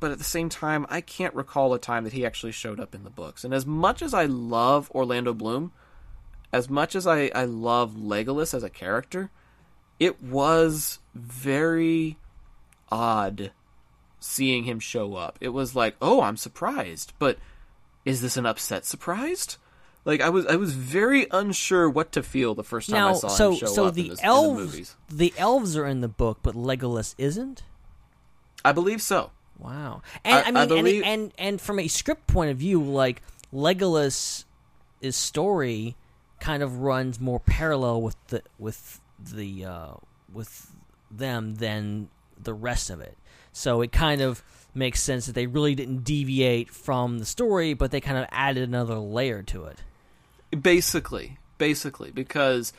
But at the same time, I can't recall a time that he actually showed up in the books. And as much as I love Orlando Bloom, as much as I, I love Legolas as a character, it was very odd seeing him show up. It was like, oh, I'm surprised, but is this an upset surprised? Like I was, I was very unsure what to feel the first time now, I saw so him show so up the in, this, elves, in the movies. the elves are in the book, but Legolas isn't. I believe so. Wow, and I- I, I mean, believe- and, and and from a script point of view, like Legolas' story kind of runs more parallel with the with the uh, with them than the rest of it. So it kind of makes sense that they really didn't deviate from the story, but they kind of added another layer to it. Basically, basically, because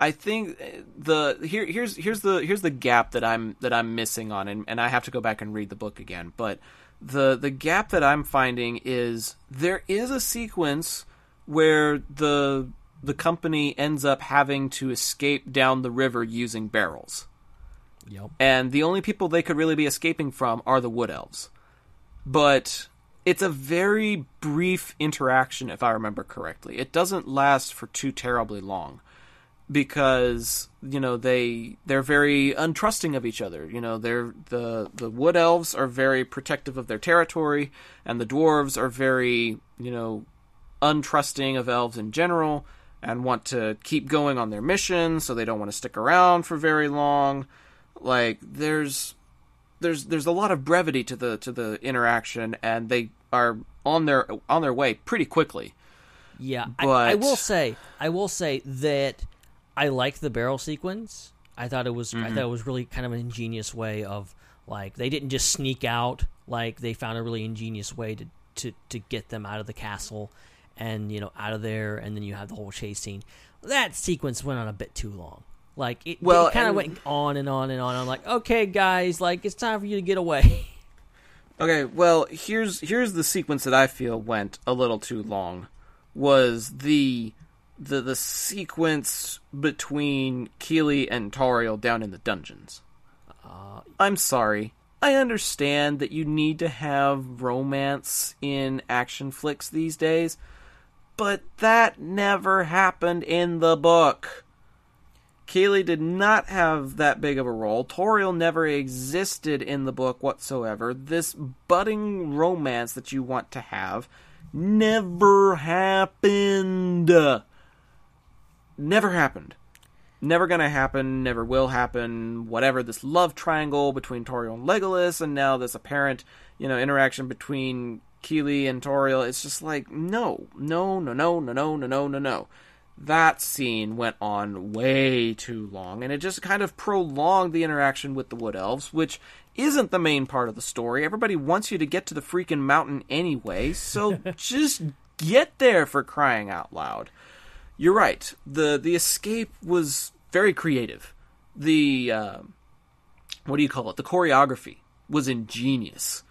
I think the here here's here's the here's the gap that I'm that I'm missing on, and, and I have to go back and read the book again. But the the gap that I'm finding is there is a sequence where the the company ends up having to escape down the river using barrels. Yep. And the only people they could really be escaping from are the wood elves. But it's a very brief interaction if I remember correctly. It doesn't last for too terribly long because you know they they're very untrusting of each other. You know, they're the the wood elves are very protective of their territory and the dwarves are very, you know, untrusting of elves in general and want to keep going on their mission so they don't want to stick around for very long like there's there's there's a lot of brevity to the to the interaction and they are on their on their way pretty quickly Yeah, I, I will say, I will say that I like the barrel sequence. I thought it was, I Mhm. thought it was really kind of an ingenious way of like they didn't just sneak out. Like they found a really ingenious way to to to get them out of the castle, and you know out of there, and then you have the whole chase scene. That sequence went on a bit too long. Like it, Well, it kind of and- went on and on and on. I'm like, okay, guys, like it's time for you to get away. okay well here's here's the sequence that i feel went a little too long was the the the sequence between Kili and Tauriel down in the dungeons uh, I'm sorry. I understand that you need to have romance in action flicks these days, but that never happened in the book. Kaylee did not have that big of a role. Tauriel never existed in the book whatsoever. This budding romance that you want to have never happened. Never happened never gonna happen, never will happen, whatever, this love triangle between Tauriel and Legolas, and now this apparent, you know, interaction between Kili and Tauriel, it's just like, no, no, no, no, no, no, no, no, no. That scene went on way too long, and it just kind of prolonged the interaction with the Wood Elves, which isn't the main part of the story. Everybody wants you to get to the freaking mountain anyway, so just get there for crying out loud you're right. the The escape was very creative. The uh, what do you call it? The choreography was ingenious.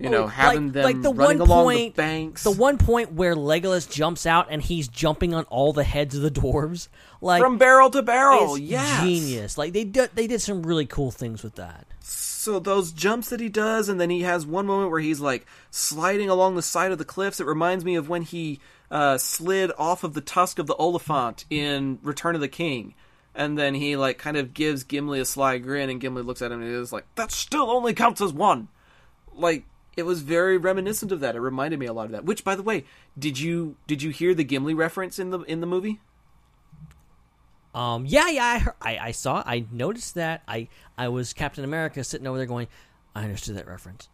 You know, having like, them like the running one along point, the banks. the one point where Legolas jumps out and he's jumping on all the heads of the dwarves, like From barrel to barrel, yes. genius. Like they did, they did some really cool things with that. so those jumps that he does, and then he has one moment where he's like sliding along the side of the cliffs. It reminds me of when he uh, slid off of the tusk of the Oliphaunt in Return of the King, and then he like kind of gives Gimli a sly grin, and Gimli looks at him and is like, "That still only counts as one." Like it was very reminiscent of that. It reminded me a lot of that. Which, by the way, did you did you hear the Gimli reference in the in the movie? Um, yeah, yeah, I, heard, I, I saw, I noticed that. I, I was Captain America sitting over there going, I understood that reference.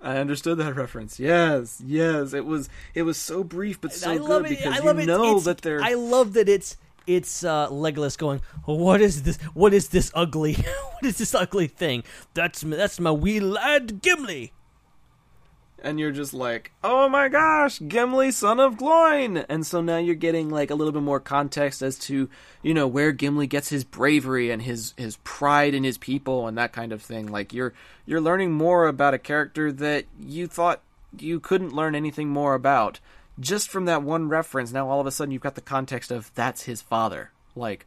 I understood that reference. Yes, yes. It was it was so brief but so good it. because I you know It's- that they're. I love that it's it's uh, Legolas going. What is this? What is this ugly? what is this ugly thing? That's that's my wee lad Gimli. And you're just like, oh my gosh, Gimli, son of Gloin, and so now you're getting like a little bit more context as to you know where Gimli gets his bravery and his his pride in his people and that kind of thing. Like you're you're learning more about a character that you thought you couldn't learn anything more about just from that one reference. Now all of a sudden you've got the context of that's his father. Like,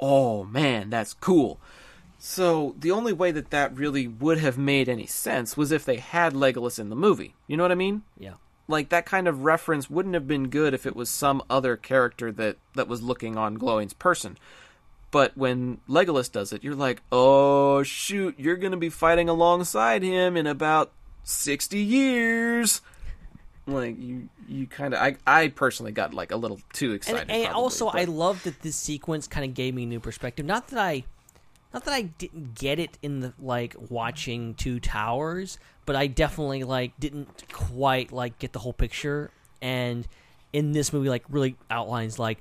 oh man, that's cool. So the only way that that really would have made any sense was if they had Legolas in the movie. You know what I mean? Yeah. Like that kind of reference wouldn't have been good if it was some other character that that was looking on Gloin's person. But when Legolas does it, you're like, "Oh shoot, you're going to be fighting alongside him in about 60 years." Like you you kind of I I personally got like a little too excited. And, and probably, also, I love that this sequence kind of gave me new perspective. Not that I, not that I didn't get it in the like watching Two Towers, but I definitely like didn't quite like get the whole picture. And in this movie, like really outlines like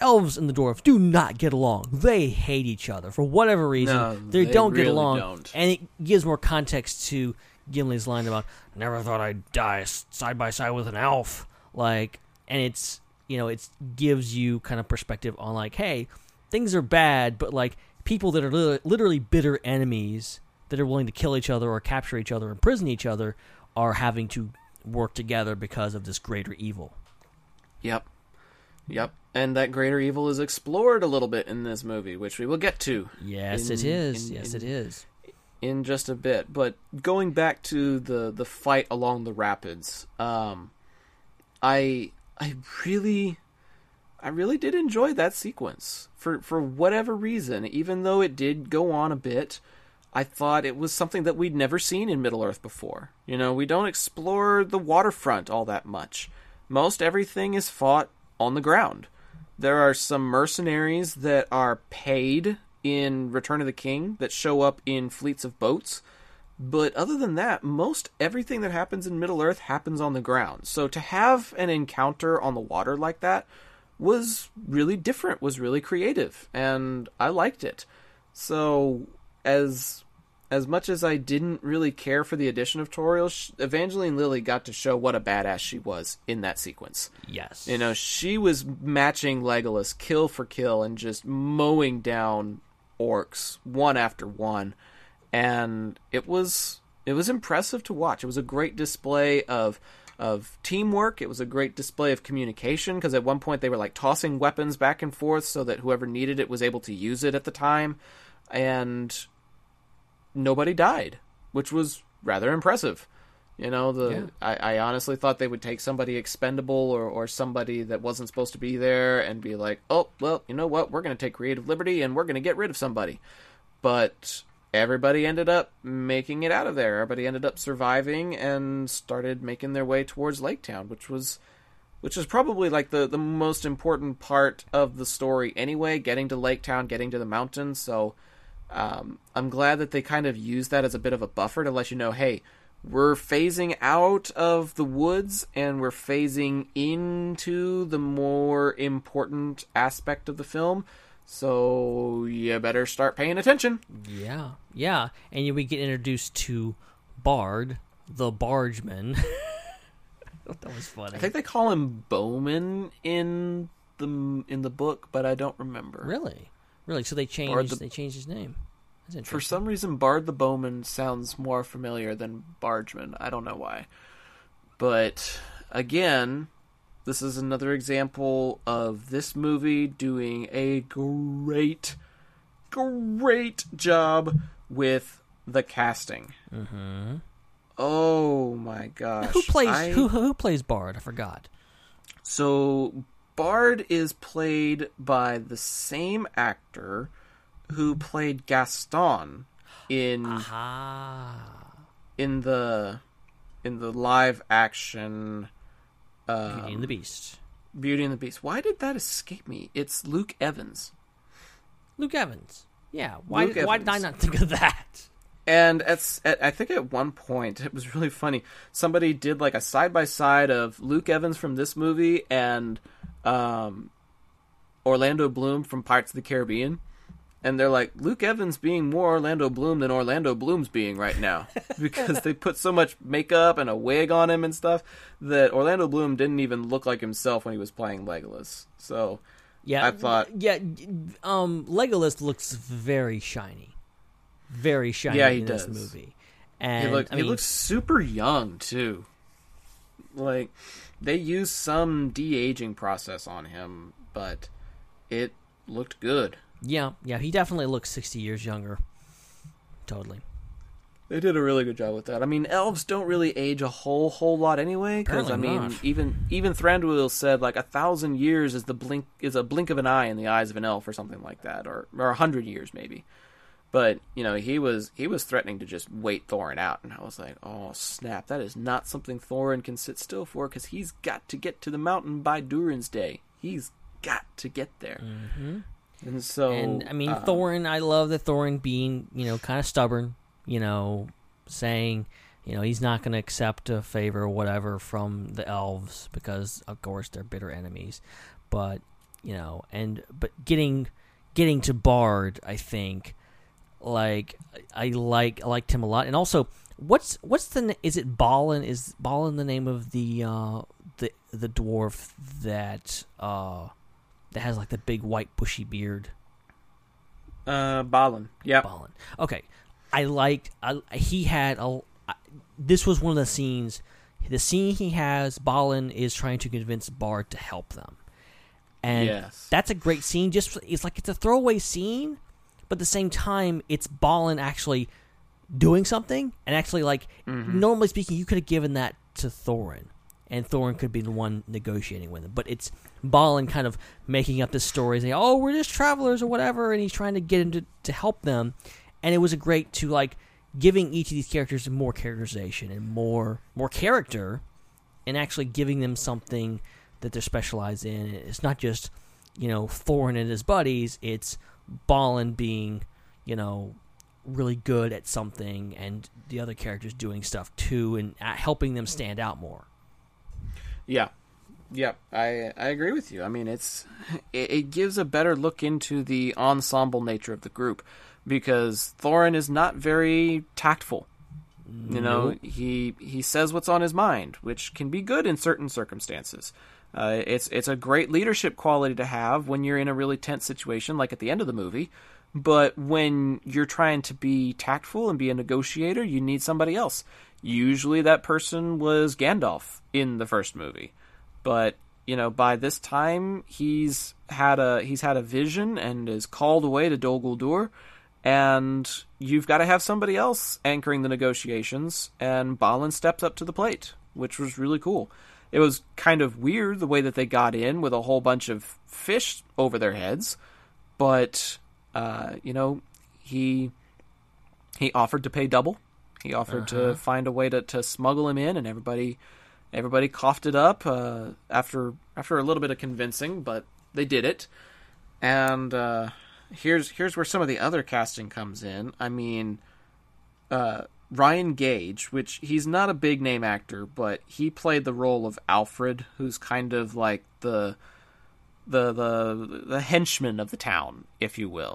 elves and the dwarves do not get along. They hate each other for whatever reason. No, they, they don't get along, don't. and it gives more context to Gimli's line about "Never thought I'd die side by side with an elf." Like, and it's you know it gives you kind of perspective on like, hey, things are bad, but like people that are literally, bitter enemies that are willing to kill each other or capture each other, imprison each other, are having to work together because of this greater evil. Yep. Yep. And that greater evil is explored a little bit in this movie, which we will get to. Yes, in- it is. in- yes, in- it is. In just a bit. But going back to the the fight along the rapids, um I I really I really did enjoy that sequence. For for whatever reason, even though it did go on a bit, I thought it was something that we'd never seen in Middle Earth before. You know, we don't explore the waterfront all that much. Most everything is fought on the ground. There are some mercenaries that are paid in Return of the King that show up in fleets of boats. But other than that, most everything that happens in Middle Earth happens on the ground. So to have an encounter on the water like that was really different, was really creative, and I liked it. So as as much as I didn't really care for the addition of Tauriel, Evangeline Lilly got to show what a badass she was in that sequence. Yes. You know, she was matching Legolas kill for kill and just mowing down orcs one after one. And it was it was impressive to watch. It was a great display of of teamwork. It was a great display of communication because at one point they were like tossing weapons back and forth so that whoever needed it was able to use it at the time. And nobody died, which was rather impressive. You know, the Yeah. I, I honestly thought they would take somebody expendable or, or somebody that wasn't supposed to be there and be like, oh, well, you know what? We're going to take creative liberty and we're going to get rid of somebody. But everybody ended up making it out of there. Everybody ended up surviving and started making their way towards Lake Town, which was which is probably like the, the most important part of the story anyway, getting to Lake Town, getting to the mountains. So um, I'm glad that they kind of use that as a bit of a buffer to let you know, hey, we're phasing out of the woods and we're phasing into the more important aspect of the film. So you better start paying attention. Yeah, yeah, and you- we get introduced to Bard, the bargeman. that was funny. I think they call him Bowman in the in the book, but I don't remember. Really, really. So they changed. The- they changed his name. For some reason, Bard the Bowman sounds more familiar than Bargeman. I don't know why. But again, this is another example of this movie doing a great, great job with the casting. Mm-hmm. Oh my gosh! Who plays I- who? Who plays Bard? I forgot. So Bard is played by the same actor who played Gaston in Ah, in the in the live action Beauty and the Beast. Beauty and the Beast. Why did that escape me? It's Luke Evans. Luke Evans. Yeah. Why? Luke why did I not think of that? And at, at I think at one point it was really funny. Somebody did like a side by side of Luke Evans from this movie and um, Orlando Bloom from Pirates of the Caribbean, and they're like Luke Evans being more Orlando Bloom than Orlando Bloom's being right now because they put so much makeup and a wig on him and stuff that Orlando Bloom didn't even look like himself when he was playing Legolas. So Yeah, I thought Yeah, um, Legolas looks very shiny, very shiny Yeah, he in this does. movie. And he, looked, I he mean, looks super young too. Like they used some de aging process on him, but it looked good. Yeah, yeah, he definitely looks sixty years younger. Totally. They did a really good job with that. I mean, elves don't really age a whole whole lot anyway. Because I mean, not. even even Thranduil said like a thousand years is the blink is a blink of an eye in the eyes of an elf, or something like that, or or a hundred years maybe. But you know, he was he was threatening to just wait Thorin out, and I was like, oh snap, that is not something Thorin can sit still for, because he's got to get to the mountain by Durin's day. He's got to get there. Mm-hmm. And so, and I mean, uh, Thorin. I love that Thorin being, you know, kind of stubborn. You know, saying, you know, he's not going to accept a favor or whatever from the elves because, of course, they're bitter enemies. But you know, and but getting getting to Bard, I think, like I like I liked him a lot, and also. What's what's the is it Balin is Balin the name of the uh the the dwarf that uh that has like the big white bushy beard uh, Balin, Yeah, Balin. Okay, I liked. I, he had a. I- This was one of the scenes. The scene he has, Balin is trying to convince Bard to help them, and Yes. that's a great scene. Just it's like it's a throwaway scene, but at the same time, it's Balin actually doing something, and actually like normally speaking, you could have given that to Thorin, and Thorin could be the one negotiating with him. But it's Balin kind of making up this story, saying, "Oh, we're just travelers or whatever," and he's trying to get him to, to help them. And it was a great to like giving each of these characters more characterization and more more character, and actually giving them something that they're specialized in. It's not just you know Thorin and his buddies. It's Balin being you know really good at something, and the other characters doing stuff too, and uh, helping them stand out more. Yeah, yeah, I I agree with you. I mean, it's it, it gives a better look into the ensemble nature of the group because Thorin is not very tactful. You know, he he says what's on his mind, which can be good in certain circumstances. Uh, it's it's a great leadership quality to have when you're in a really tense situation, like at the end of the movie. But when you're trying to be tactful and be a negotiator, you need somebody else. Usually, that person was Gandalf in the first movie, but you know by this time he's had a he's had a vision and is called away to Dol Guldur, and you've got to have somebody else anchoring the negotiations. And Balin steps up to the plate, which was really cool. It was kind of weird the way that they got in with a whole bunch of fish over their heads, but uh, you know he he offered to pay double. He offered to find a way to, to smuggle him in, and everybody everybody coughed it up uh, after after a little bit of convincing, but they did it. And uh, here's here's where some of the other casting comes in. I mean, uh, Ryan Gage, which he's not a big name actor, but he played the role of Alfrid, who's kind of like the the the the henchman of the town, if you will.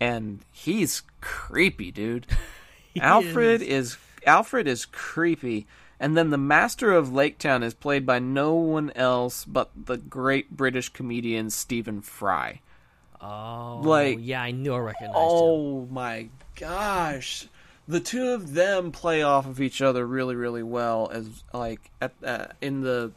And he's creepy, dude. Alfrid is. Alfrid is creepy. And then the master of Lake Town is played by no one else but the great British comedian Stephen Fry. Oh, Like- yeah, I knew I recognized him. Oh my gosh. The two of them play off of each other really really well as like at uh, in the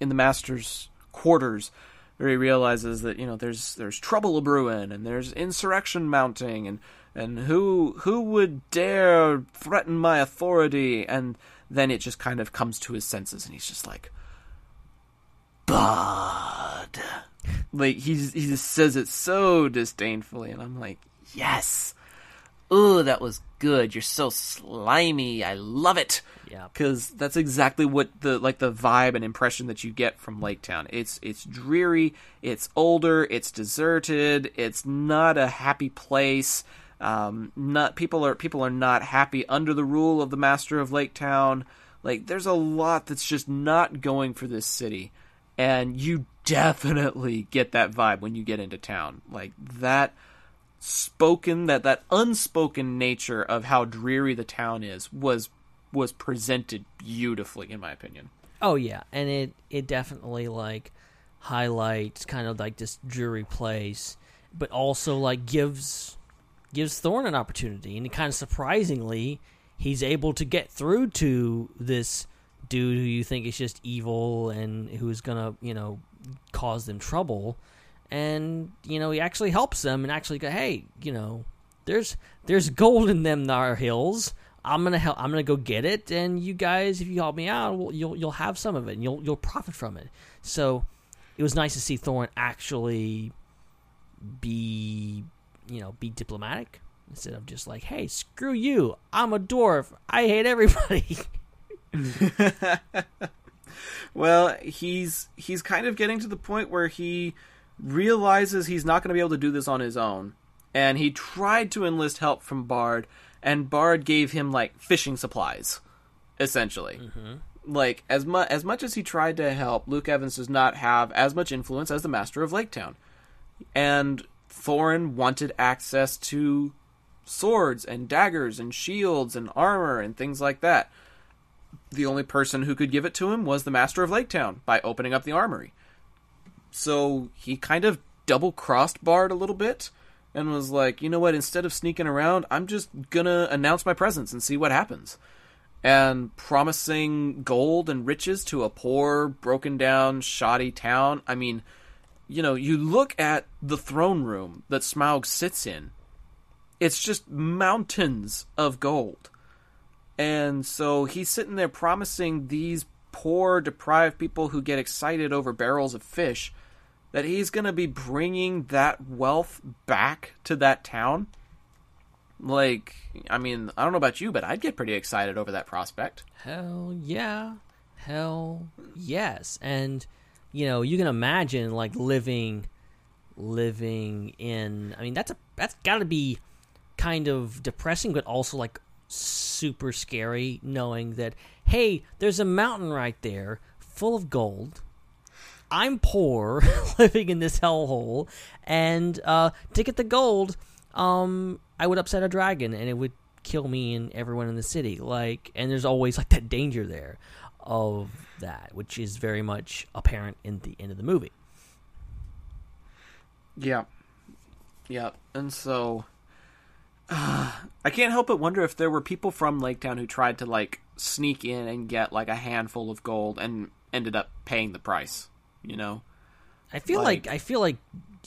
in the master's quarters where he realizes that you know there's there's trouble a brewing and there's insurrection mounting and and who who would dare threaten my authority and then it just kind of comes to his senses and he's just like bud like he's he just says it so disdainfully and i'm like yes "Ooh, that was good. You're so slimy. I love it." Yeah. Cuz that's exactly what the like the vibe and impression that you get from Lake Town. It's it's dreary, it's older, it's deserted, it's not a happy place. Um not people are people are not happy under the rule of the master of Lake Town. Like there's a lot that's just not going for this city. And you definitely get that vibe when you get into town. Like that spoken that that unspoken nature of how dreary the town is was was presented beautifully in my opinion. Oh yeah, and it it definitely like highlights kind of like this dreary place, but also like gives gives Thorin an opportunity, and kind of surprisingly, he's able to get through to this dude who you think is just evil and who's gonna you know cause them trouble, and you know he actually helps them and actually go, hey, you know, there's there's gold in them thar hills. I'm gonna help. I'm gonna go get it, and you guys, if you help me out, well, you'll you'll have some of it, and you'll you'll profit from it. So it was nice to see Thorin actually be, you know, be diplomatic instead of just like, "Hey, screw you! I'm a dwarf. I hate everybody." well, he's he's kind of getting to the point where he realizes he's not going to be able to do this on his own, and he tried to enlist help from Bard, and Bard gave him like fishing supplies, essentially. Mm-hmm. Like as much as much as he tried to help, Luke Evans does not have as much influence as the Master of Lake Town, and Thorin wanted access to swords and daggers and shields and armor and things like that. The only person who could give it to him was the Master of Lake Town by opening up the armory. So he kind of double crossed Bard a little bit and was like, you know what, instead of sneaking around, I'm just gonna announce my presence and see what happens. And promising gold and riches to a poor, broken down, shoddy town. I mean, you know, you look at the throne room that Smaug sits in, it's just mountains of gold. And so he's sitting there promising these poor, deprived people who get excited over barrels of fish that he's going to be bringing that wealth back to that town. Like, I mean, I don't know about you, but I'd get pretty excited over that prospect. Hell yeah. Hell yes. And you know, you can imagine like living living in I mean that's a that's got to be kind of depressing but also like super scary knowing that hey, there's a mountain right there full of gold. I'm poor living in this hellhole and uh to get the gold um I would upset a dragon and it would kill me and everyone in the city like and there's always like that danger there of that which is very much apparent in the end of the movie Yeah. Yeah. And so uh, I can't help but wonder if there were people from Lake Town who tried to like sneak in and get like a handful of gold and ended up paying the price, you know? I feel like, Like- I feel like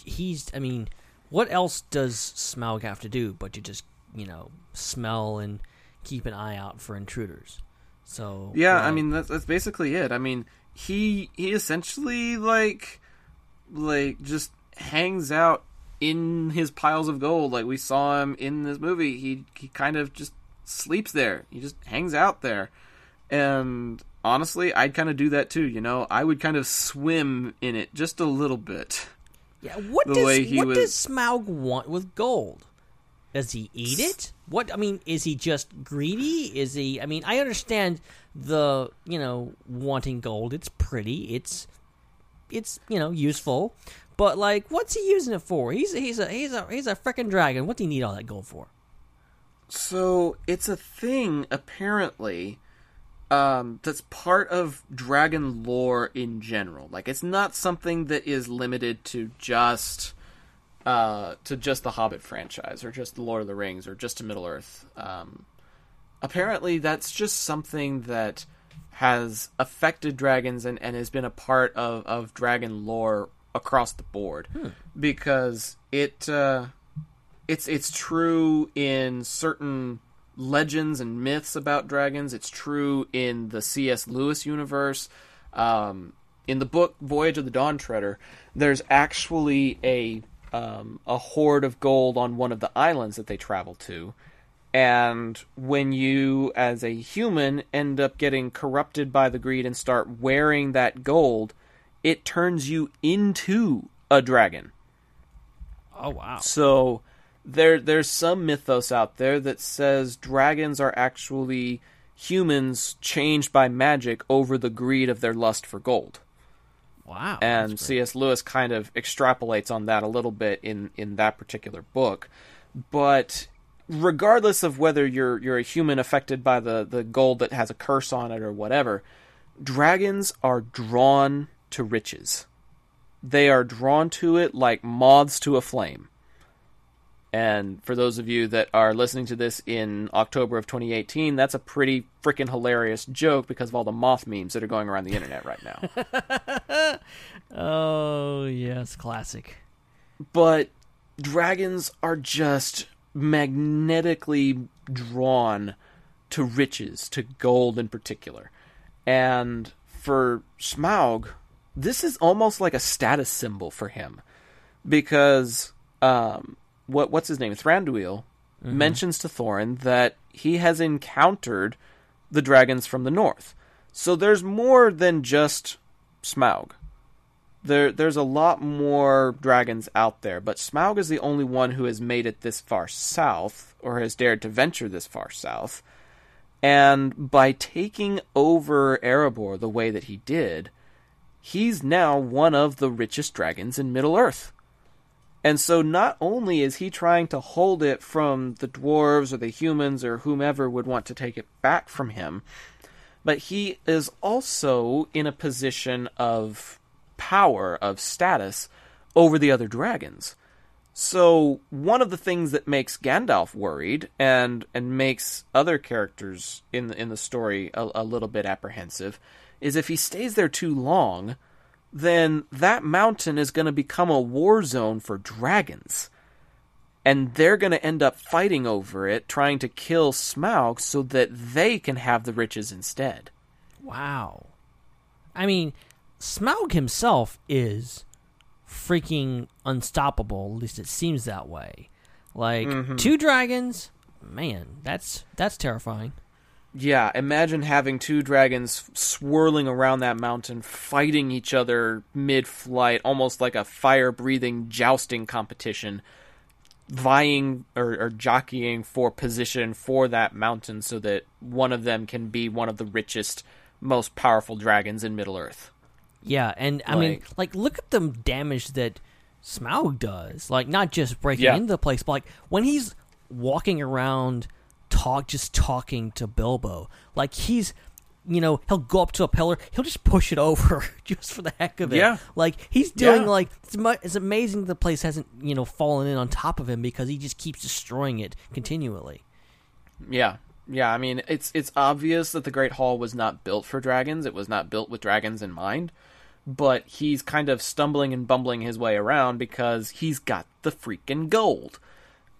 he's I mean what else does Smaug have to do but to just you know smell and keep an eye out for intruders so Yeah, I mean that's that's basically it. I mean, he he essentially like like just hangs out in his piles of gold like we saw him in this movie. He he kind of just sleeps there. He just hangs out there. And honestly, I'd kind of do that too, you know. I would kind of swim in it just a little bit. Yeah, what the does way he what was- does Smaug want with gold? Does he eat it? What I mean, is he just greedy? Is he? I mean, I understand the you know wanting gold. It's pretty. It's it's you know useful, but like, what's he using it for? He's he's a he's a he's a freaking dragon. What do you need all that gold for? So it's a thing apparently um, that's part of dragon lore in general. Like it's not something that is limited to just uh, to just the Hobbit franchise or just the Lord of the Rings or just to Middle Earth. Um, apparently, that's just something that has affected dragons and, and has been a part of, of dragon lore across the board because it. Uh, it's it's true in certain legends and myths about dragons. It's true in the C.S. Lewis universe. Um, in the book Voyage of the Dawn Treader, there's actually a um, a hoard of gold on one of the islands that they travel to, And when you, as a human, end up getting corrupted by the greed and start wearing that gold, it turns you into a dragon. Oh wow. So there there's some mythos out there that says dragons are actually humans changed by magic over the greed of their lust for gold. Wow. And C.S. Lewis kind of extrapolates on that a little bit in in that particular book. But regardless of whether you're you're a human affected by the the gold that has a curse on it or whatever, dragons are drawn to riches. They are drawn to it like moths to a flame. And for those of you that are listening to this in October of 2018, that's a pretty freaking hilarious joke because of all the moth memes that are going around the internet right now. oh, yes, classic. But dragons are just magnetically drawn to riches, to gold in particular. And for Smaug, this is almost like a status symbol for him because um, what what's his name Thranduil Mhm. mentions to Thorin that he has encountered the dragons from the north. So there's more than just Smaug. There there's a lot more dragons out there, but Smaug is the only one who has made it this far south or has dared to venture this far south. And by taking over Erebor the way that he did, he's now one of the richest dragons in Middle Earth. And so not only is he trying to hold it from the dwarves or the humans or whomever would want to take it back from him, but he is also in a position of power, of status over the other dragons. So one of the things that makes Gandalf worried and and makes other characters in the, in the story a, a little bit apprehensive is if he stays there too long, then that mountain is going to become a war zone for dragons. And they're going to end up fighting over it, trying to kill Smaug so that they can have the riches instead. Wow. I mean, Smaug himself is freaking unstoppable. At least it seems that way. Like Mhm. two dragons, man, that's that's terrifying. Yeah, imagine having two dragons swirling around that mountain, fighting each other mid flight, almost like a fire breathing jousting competition, vying or, or jockeying for position for that mountain so that one of them can be one of the richest, most powerful dragons in Middle Earth. Yeah, and I mean, Like- like, look at the damage that Smaug does. Like, not just breaking Yeah. into the place, but like when he's walking around, talk, just talking to Bilbo. Like he's, you know, he'll go up to a pillar, he'll just push it over just for the heck of it. Yeah. like he's doing Yeah. like it's, mu- it's amazing the place hasn't you know fallen in on top of him because he just keeps destroying it continually. Yeah. Yeah, I mean it's it's obvious that the Great Hall was not built for dragons. It was not built with dragons in mind. But he's kind of stumbling and bumbling his way around because he's got the freaking gold.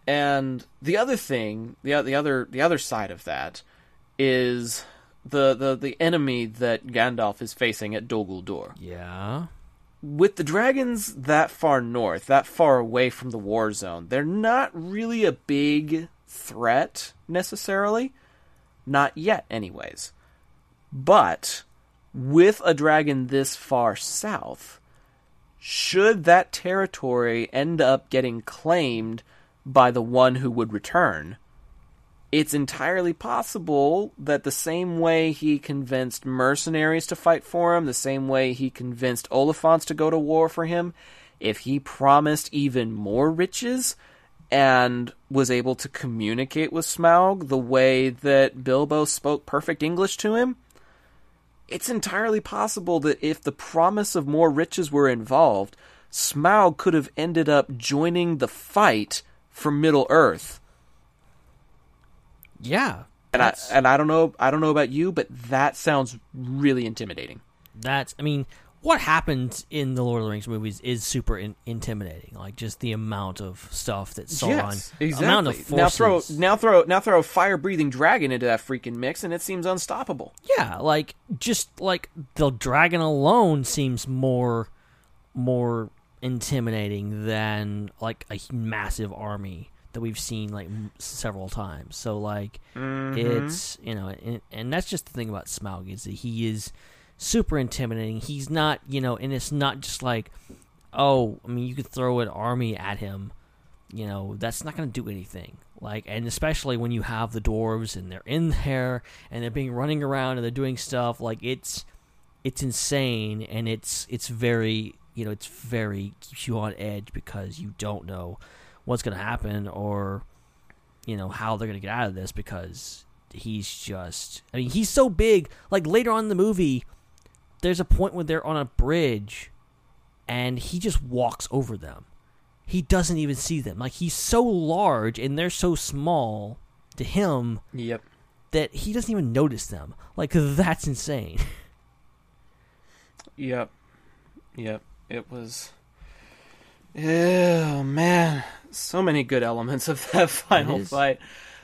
And the other thing, the the other the other side of that is the the the enemy that Gandalf is facing at Dol Guldur. Yeah. With the dragons that far north, that far away from the war zone, they're not really a big threat necessarily. Not yet, anyways. But with a dragon this far south, should that territory end up getting claimed by the one who would return, it's entirely possible that the same way he convinced mercenaries to fight for him, the same way he convinced Oliphaunts to go to war for him, if he promised even more riches and was able to communicate with Smaug the way that Bilbo spoke perfect English to him, it's entirely possible that if the promise of more riches were involved, Smaug could have ended up joining the fight for Middle Earth. Yeah, And I and I don't know I don't know about you, but that sounds really intimidating. That's, I mean, what happens in the Lord of the Rings movies is super in- intimidating. Like just the amount of stuff that Sauron, yes, amount of exactly. Now throw now throw now throw a fire breathing dragon into that freaking mix, and it seems unstoppable. Yeah, like just like the dragon alone seems more, more intimidating than like a massive army that we've seen like m- several times. So like Mhm. it's you know, and, and that's just the thing about Smaug is that he is super intimidating. He's not you know, and it's not just like oh, I mean, you could throw an army at him. You know, that's not going to do anything. Like, and especially when you have the dwarves and they're in there and they're being running around and they're doing stuff. Like, it's it's insane and it's it's very you know it's very keeps you on edge because you don't know what's going to happen or you know how they're going to get out of this because he's just I mean he's so big like later on in the movie there's a point where they're on a bridge and he just walks over them he doesn't even see them like he's so large and they're so small to him Yep. that he doesn't even notice them like that's insane Yep. Yep. It was. Oh man, so many good elements of that final fight.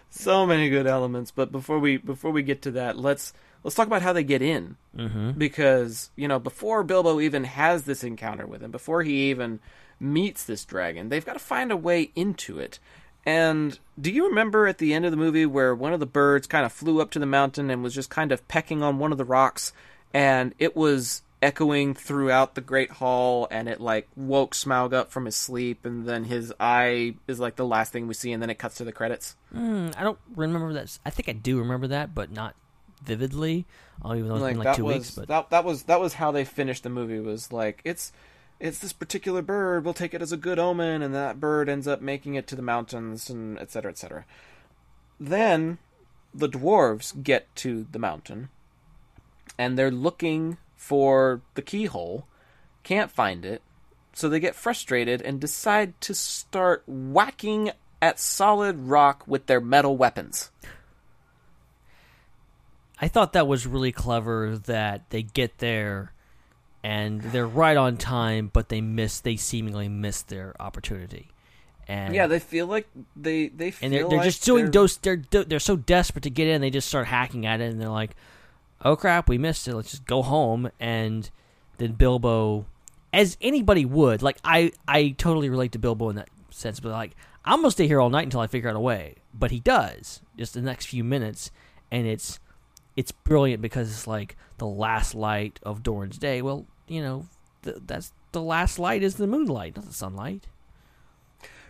So many good elements. But before we before we get to that, let's let's talk about how they get in. mm-hmm. Because you know, before Bilbo even has this encounter with him, before he even meets this dragon, they've got to find a way into it. And do you remember at the end of the movie where one of the birds kind of flew up to the mountain and was just kind of pecking on one of the rocks, and it was echoing throughout the great hall, and it like woke Smaug up from his sleep, and then his eye is like the last thing we see, and then it cuts to the credits. Mm, I don't remember that. I think I do remember that, but not vividly. Oh, even though it's been like that two was weeks. But that that was that was how they finished the movie. Was like it's it's this particular bird. We'll take it as a good omen, and that bird ends up making it to the mountains, and etc cetera, et cetera. Then the dwarves get to the mountain, and they're looking for the keyhole, can't find it, so they get frustrated and decide to start whacking at solid rock with their metal weapons. I thought that was really clever that they get there and they're right on time, but they miss. They seemingly miss their opportunity. And Yeah, they feel like they they feel and they're, they're like just doing they're- those. They're they're so desperate to get in, they just start hacking at it, and they're like, "Oh crap, we missed it. Let's just go home." And then Bilbo, as anybody would, like I I totally relate to Bilbo in that sense, but like I'm gonna stay here all night until I figure out a way. But he does just the next few minutes, and it's it's brilliant because it's like the last light of Durin's day. Well, you know, th- that's the last light is the moonlight, not the sunlight.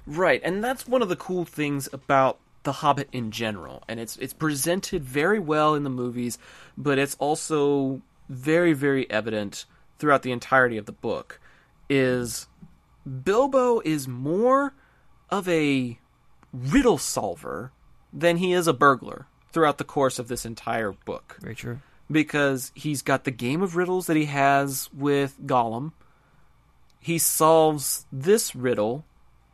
Right, and that's one of the cool things about The Hobbit in general. And it's it's presented very well in the movies, but it's also very very evident throughout the entirety of the book is Bilbo is more of a riddle solver than he is a burglar throughout the course of this entire book. Very true. Because he's got the game of riddles that he has with Gollum. He solves this riddle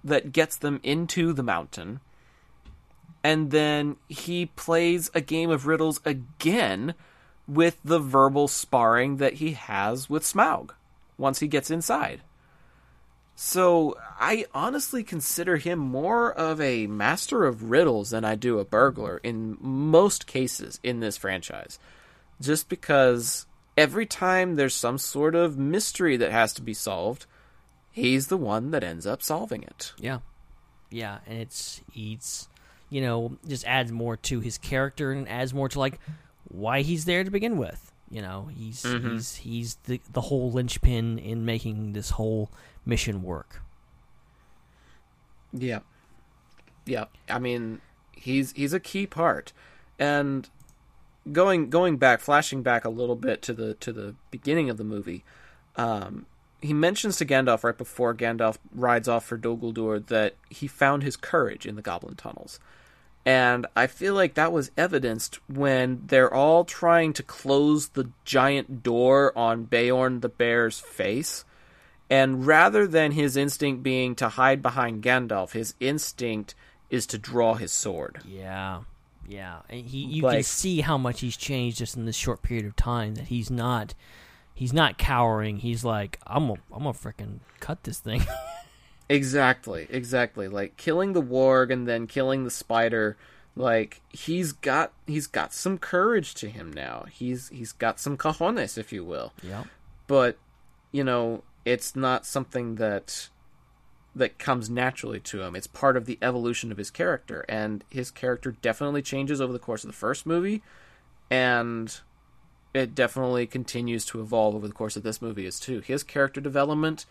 that gets them into the mountain. And then he plays a game of riddles again with the verbal sparring that he has with Smaug once he gets inside. So I honestly consider him more of a master of riddles than I do a burglar in most cases in this franchise. Just because every time there's some sort of mystery that has to be solved, he's the one that ends up solving it. Yeah, yeah, and it's it's you know just adds more to his character and adds more to like why he's there to begin with. You know, he's Mhm. he's he's the the whole linchpin in making this whole mission work. Yeah. Yeah. I mean, he's he's a key part. And going going back, flashing back a little bit to the to the beginning of the movie, um, he mentions to Gandalf right before Gandalf rides off for Dol Guldur that he found his courage in the goblin tunnels. And I feel like that was evidenced when they're all trying to close the giant door on Beorn the bear's face. And rather than his instinct being to hide behind Gandalf, his instinct is to draw his sword. Yeah, yeah, and he you can see how much he's changed just in this short period of time. That he's not he's not cowering. He's like I'm gonna I'm gonna freaking cut this thing. Exactly, exactly. Like killing the warg and then killing the spider. Like he's got he's got some courage to him now. He's he's got some cojones, if you will. Yeah. But you know, it's not something that that comes naturally to him. It's part of the evolution of his character, and his character definitely changes over the course of the first movie, and it definitely continues to evolve over the course of this movie as too. His character development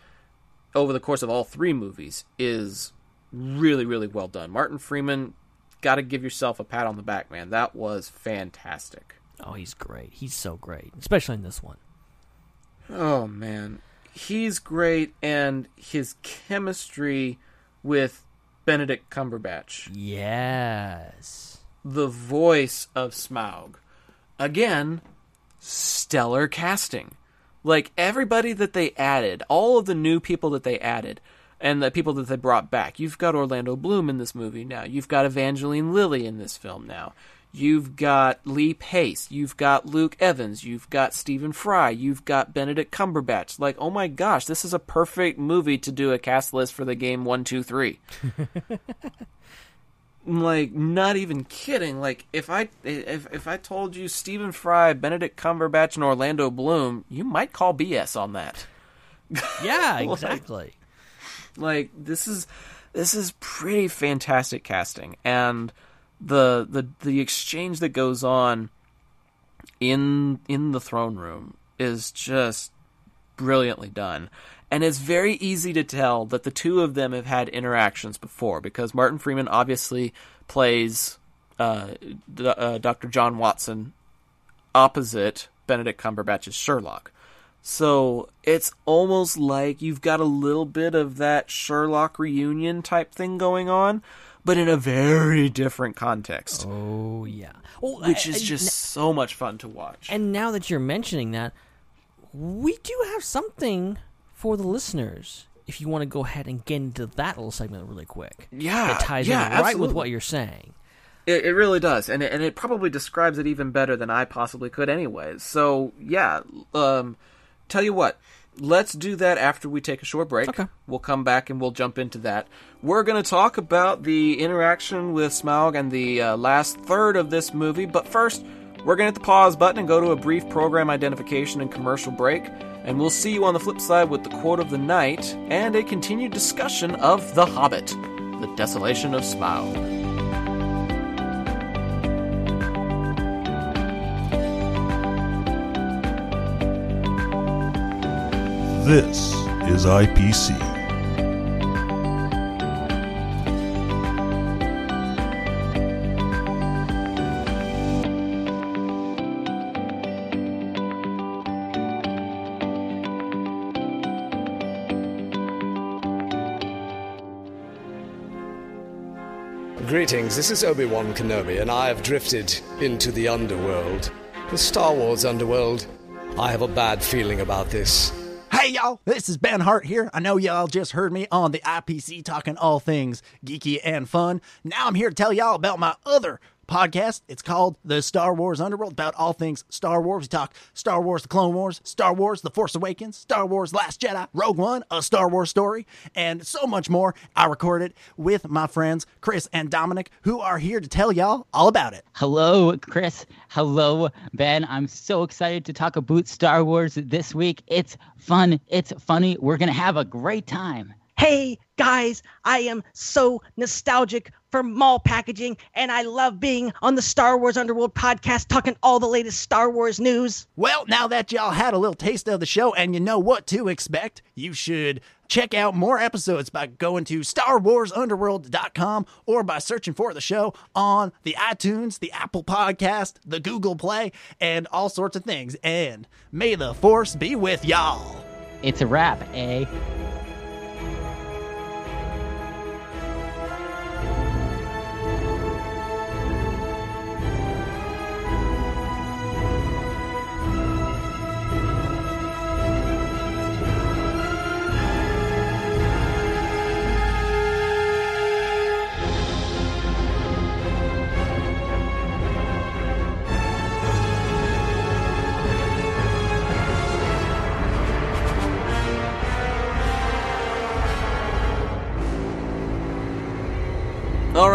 over the course of all three movies is really, really well done. Martin Freeman, got to give yourself a pat on the back, man. That was fantastic. Oh, he's great. He's so great, especially in this one. Oh man, he's great, and his chemistry with Benedict Cumberbatch. Yes. The voice of Smaug. Again, stellar casting. Like everybody that they added, all of the new people that they added, and the people that they brought back. You've got Orlando Bloom in this movie now. You've got Evangeline Lilly in this film now. You've got Lee Pace. You've got Luke Evans. You've got Stephen Fry. You've got Benedict Cumberbatch. Like, oh my gosh, this is a perfect movie to do a cast list for the game one, two, three. like, not even kidding. Like, if I if if I told you Stephen Fry, Benedict Cumberbatch, and Orlando Bloom, you might call BS on that. Yeah, exactly. like, like this is this is pretty fantastic casting and the the the exchange that goes on in in the throne room is just brilliantly done. And it's very easy to tell that the two of them have had interactions before because Martin Freeman obviously plays uh, D- uh, Dr. John Watson opposite Benedict Cumberbatch's Sherlock. So it's almost like you've got a little bit of that Sherlock reunion type thing going on, but in a very different context. Oh yeah, well, which I- is I- just so much fun to watch. And now that you're mentioning that, we do have something for the listeners. If you want to go ahead and get into that little segment really quick, Yeah, that ties yeah, in right with what you're saying. It, it really does, and it, and it probably describes it even better than I possibly could, anyways. So yeah, um, tell you what, let's do that after we take a short break. Okay. We'll come back and we'll jump into that. We're going to talk about the interaction with Smaug and the uh, last third of this movie, but first, we're going to hit the pause button and go to a brief program identification and commercial break. And we'll see you on the flip side with the quote of the night and a continued discussion of The Hobbit, The Desolation of Smaug. This is IPC. This is Obi Wan Kenobi, and I have drifted into the underworld. The Star Wars underworld. I have a bad feeling about this. Hey y'all, this is Ben Hart here. I know y'all just heard me on the IPC talking all things geeky and fun. Now I'm here to tell y'all about my other podcast. It's called The Star Wars Underworld, about all things Star Wars. We talk Star Wars The Clone Wars, Star Wars The Force Awakens, Star Wars Last Jedi, Rogue One, A Star Wars Story, and so much more. I record it with my friends Chris and Dominic, who are here to tell y'all all about it. Hello, Chris. Hello, Ben. I'm so excited to talk about Star Wars this week. It's fun. It's funny. We're going to have a great time. Hey guys, I am so nostalgic for mall packaging, and I love being on the Star Wars Underworld podcast talking all the latest Star Wars news. Well, now that y'all had a little taste of the show and you know what to expect, you should check out more episodes by going to StarWarsUnderworld.com or by searching for the show on the iTunes, the Apple Podcast, the Google Play, and all sorts of things. And may the Force be with y'all. It's a wrap, eh?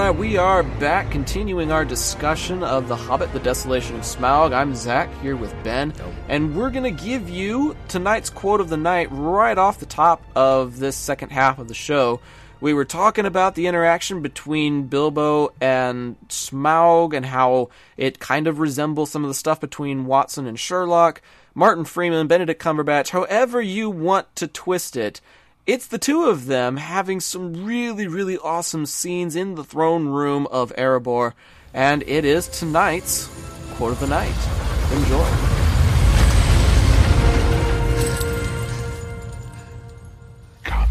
Right, we are back, continuing our discussion of The Hobbit: The Desolation of Smaug. I'm Zac here with Ben, and we're gonna give you tonight's quote of the night right off the top of this second half of the show. We were talking about the interaction between Bilbo and Smaug and how it kind of resembles some of the stuff between Watson and Sherlock, Martin Freeman, Benedict Cumberbatch, however you want to twist it. It's the two of them having some really, really awesome scenes in the throne room of Erebor, and it is tonight's quote of the night. Enjoy. Come,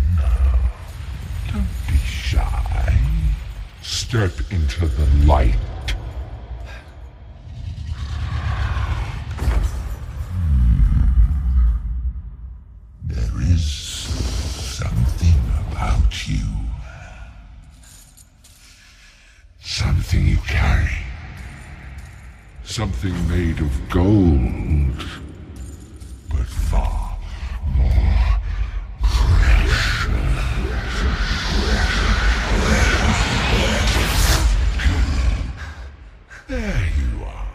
don't Be shy. Step into the light. Hmm. There is about you. Something you carry. Something made of gold. But far more There you are,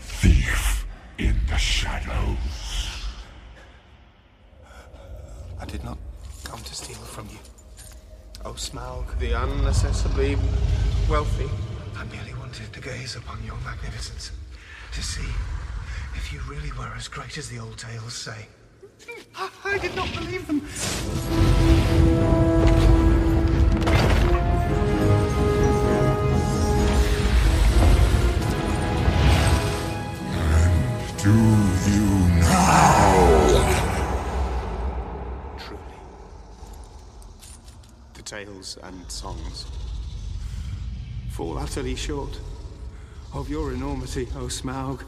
thief in the shadows. I did not come to steal from you. Oh, Smaug, the unassessably wealthy. I merely wanted to gaze upon your magnificence, to see if you really were as great as the old tales say. I, I did not believe them. And songs fall utterly short of your enormity, O Smaug,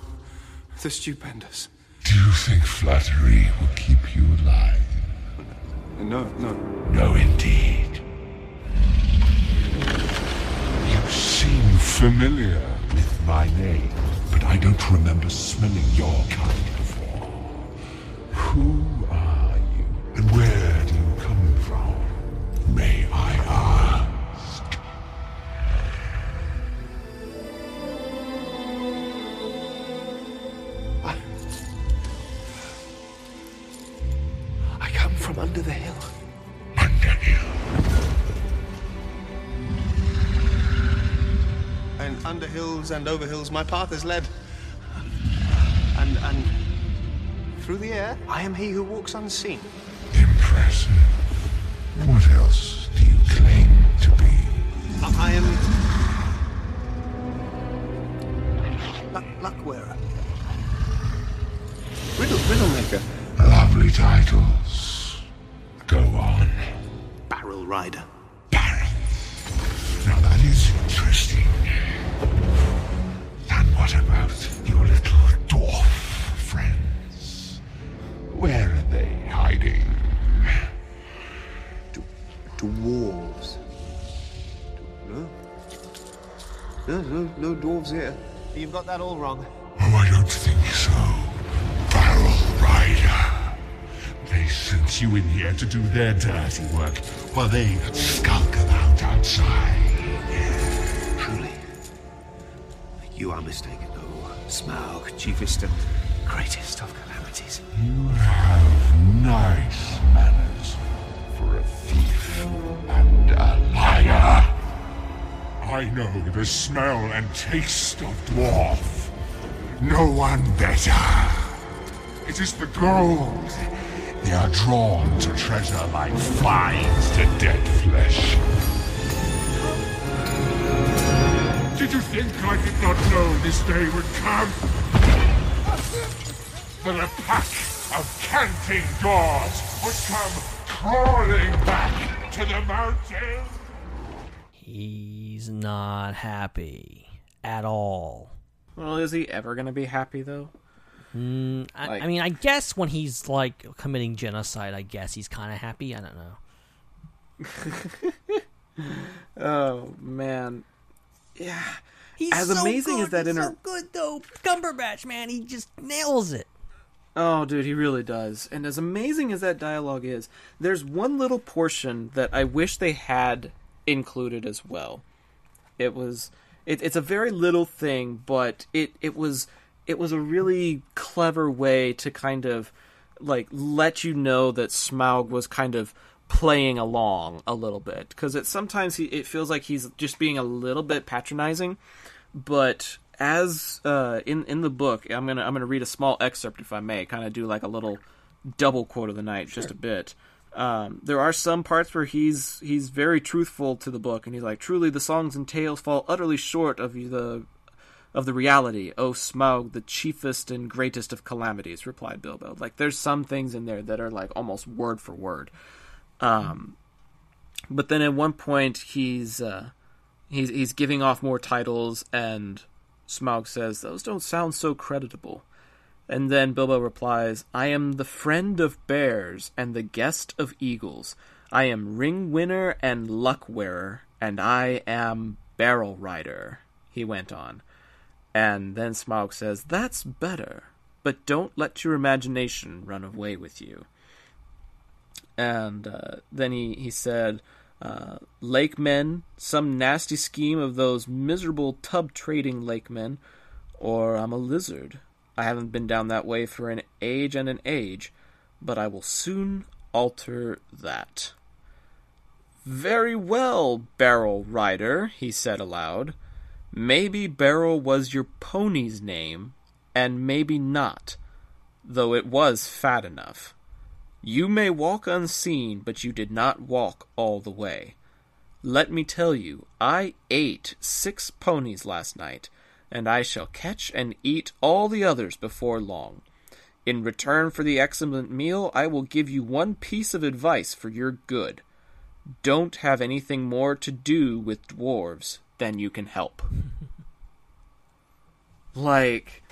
the stupendous. Do you think flattery will keep you alive? No, no. No, indeed. You seem familiar with my name, but I don't remember smelling your kind before. Who over hills, my path is led. And and through the air, I am he who walks unseen. Impressive. What else You've got that all wrong. Oh, I don't think so. Barrel Rider. They sent you in here to do their dirty work while they skulk about outside. Truly. You are mistaken, though. Smaug, chiefest and greatest of calamities. You have nice manners I know the smell and taste of dwarf. No one better. It is the gold. They are drawn to treasure like flies to dead flesh. Did you think I did not know this day would come? That a pack of canting doors would come crawling back to the mountain? He's not happy at all. Well, is he ever going to be happy though? Mm, I, I mean, I guess when he's like committing genocide, I guess he's kind of happy. I don't know. Oh man, yeah. He's as so amazing good, as that he's inter. so good though. Cumberbatch, man, he just nails it. Oh, dude, he really does. And as amazing as that dialogue is, there's one little portion that I wish they had included as well. It was it, it's a very little thing, but it it was it was a really clever way to kind of like let you know that Smaug was kind of playing along a little bit because it sometimes he, it feels like he's just being a little bit patronizing, but as uh, in in the book, I'm gonna I'm gonna read a small excerpt if I may, kind of do like a little double quote of the night, just a bit. Um, there are some parts where he's he's very truthful to the book, and he's like, "Truly, the songs and tales fall utterly short of the of the reality. O Smaug, the chiefest and greatest of calamities," replied Bilbo. Like, there's some things in there that are like almost word for word. Um, but then at one point he's uh, he's he's giving off more titles, and Smaug says, "Those don't sound so creditable." And then Bilbo replies, I am the friend of bears and the guest of eagles. I am ring winner and luck wearer, and I am barrel rider, he went on. And then Smaug says, That's better, but don't let your imagination run away with you. And uh, then he, he said, uh, Lake men, some nasty scheme of those miserable tub trading lake men, or I'm a lizard. I haven't been down that way for an age and an age, but I will soon alter that. Very well, Barrel Rider, he said aloud. Maybe Barrel was your pony's name, and maybe not, though it was fat enough. You may walk unseen, but you did not walk all the way. Let me tell you, I ate six ponies last night, and I shall catch and eat all the others before long. In return for the excellent meal, I will give you one piece of advice for your good. Don't have anything more to do with dwarves than you can help. like,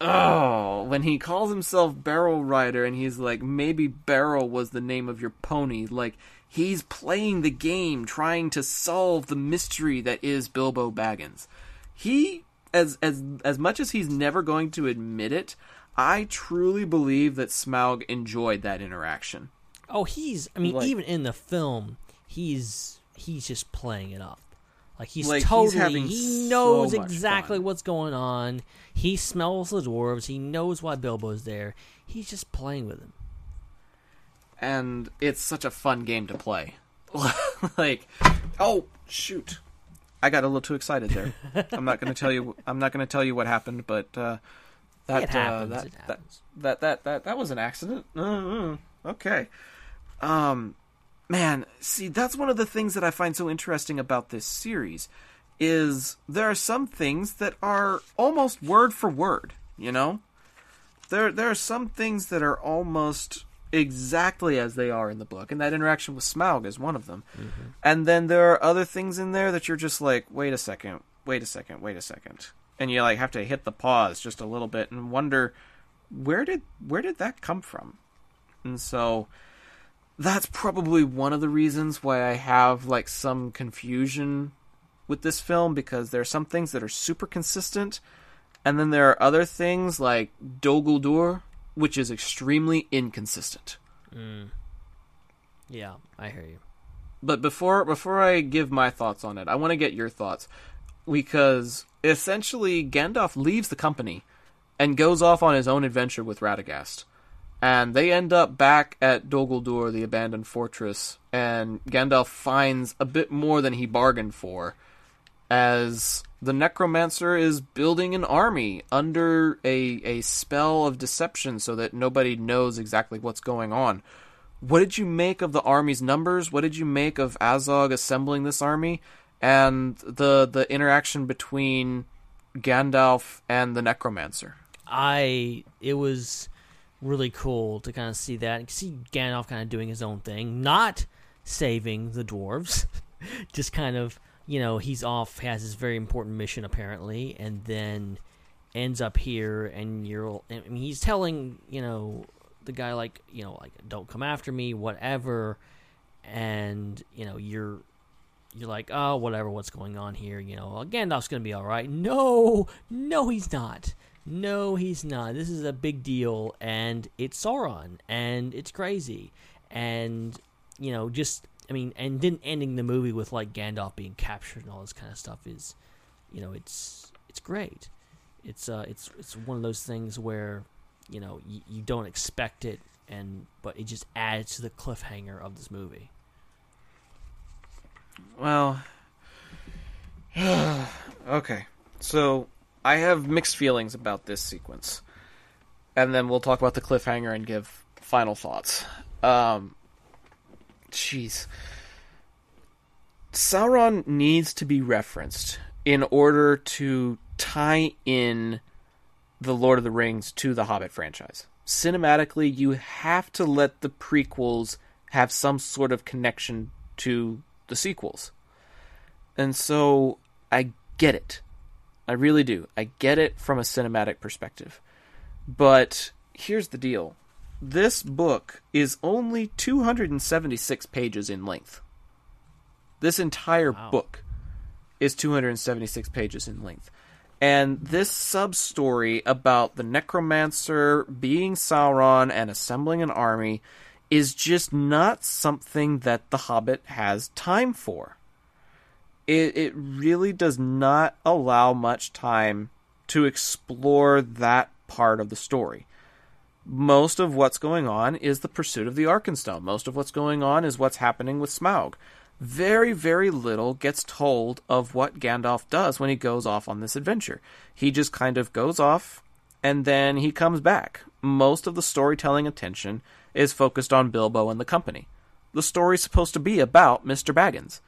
oh, when he calls himself Barrel Rider and he's like, maybe Barrel was the name of your pony, like, he's playing the game, trying to solve the mystery that is Bilbo Baggins. He as as as much as he's never going to admit it, I truly believe that Smaug enjoyed that interaction. Oh, he's I mean Like- even in the film, he's he's just playing it up. Like he's Like, he's totally having he knows much exactly what's going on. He smells the dwarves. He knows why Bilbo's there. He's just playing with him. and it's such a fun game to play. like, oh shoot, I got a little too excited there. I'm not going to tell you. I'm not going to tell you what happened, but uh, that, It happens, uh, that, that that that that that was an accident. Uh, okay. Um, man, see, that's one of the things that I find so interesting about this series is there are some things that are almost word for word. You know, there there are some things that are almost exactly as they are in the book, and that interaction with Smaug is one of them. Mm-hmm. And then there are other things in there that you're just like, wait a second, wait a second, wait a second, and you like have to hit the pause just a little bit and wonder where did where did that come from? And so that's probably one of the reasons why I have like some confusion with this film because there are some things that are super consistent and then there are other things like Dol Guldur which is extremely inconsistent. Mm. Yeah, I hear you. But before before I give my thoughts on it, I want to get your thoughts because essentially Gandalf leaves the company and goes off on his own adventure with Radagast. And they end up back at Dol Guldur, the abandoned fortress, and Gandalf finds a bit more than he bargained for as the necromancer is building an army under a a spell of deception so that nobody knows exactly what's going on. What did you make of the army's numbers? What did you make of Azog assembling this army and the the interaction between Gandalf and the necromancer? I it was really cool to kind of see that and see Gandalf kind of doing his own thing, not saving the dwarves, just kind of you know he's off has this very important mission apparently, and then ends up here and you're I mean he's telling you know the guy like you know like don't come after me whatever, and you know you're you're like, oh, whatever, what's going on here? You know, Gandalf's gonna be all right. No, no, he's not. No, he's not. This is a big deal, and it's Sauron, and it's crazy, and you know, just I mean, and then ending the movie with like Gandalf being captured and all this kind of stuff is, you know, it's it's great. It's uh, it's it's one of those things where, you know, you, you don't expect it, and but it just adds to the cliffhanger of this movie. Well, okay. So I have mixed feelings about this sequence, and then we'll talk about the cliffhanger and give final thoughts. Um, jeez, Sauron needs to be referenced in order to tie in the Lord of the Rings to the Hobbit franchise. Cinematically, you have to let the prequels have some sort of connection to the sequels. And so I get it. I really do. I get it from a cinematic perspective. But here's the deal this book is only 276 pages in length. This entire wow. book is 276 pages in length. And this sub story about the necromancer being Sauron and assembling an army is just not something that The Hobbit has time for. It, it really does not allow much time to explore that part of the story. Most of what's going on is the pursuit of the Arkenstone. Most of what's going on is what's happening with Smaug. Very, very little gets told of what Gandalf does when he goes off on this adventure. He just kind of goes off and then he comes back. Most of the storytelling attention is focused on Bilbo and the company. The story's supposed to be about Mr. Baggins.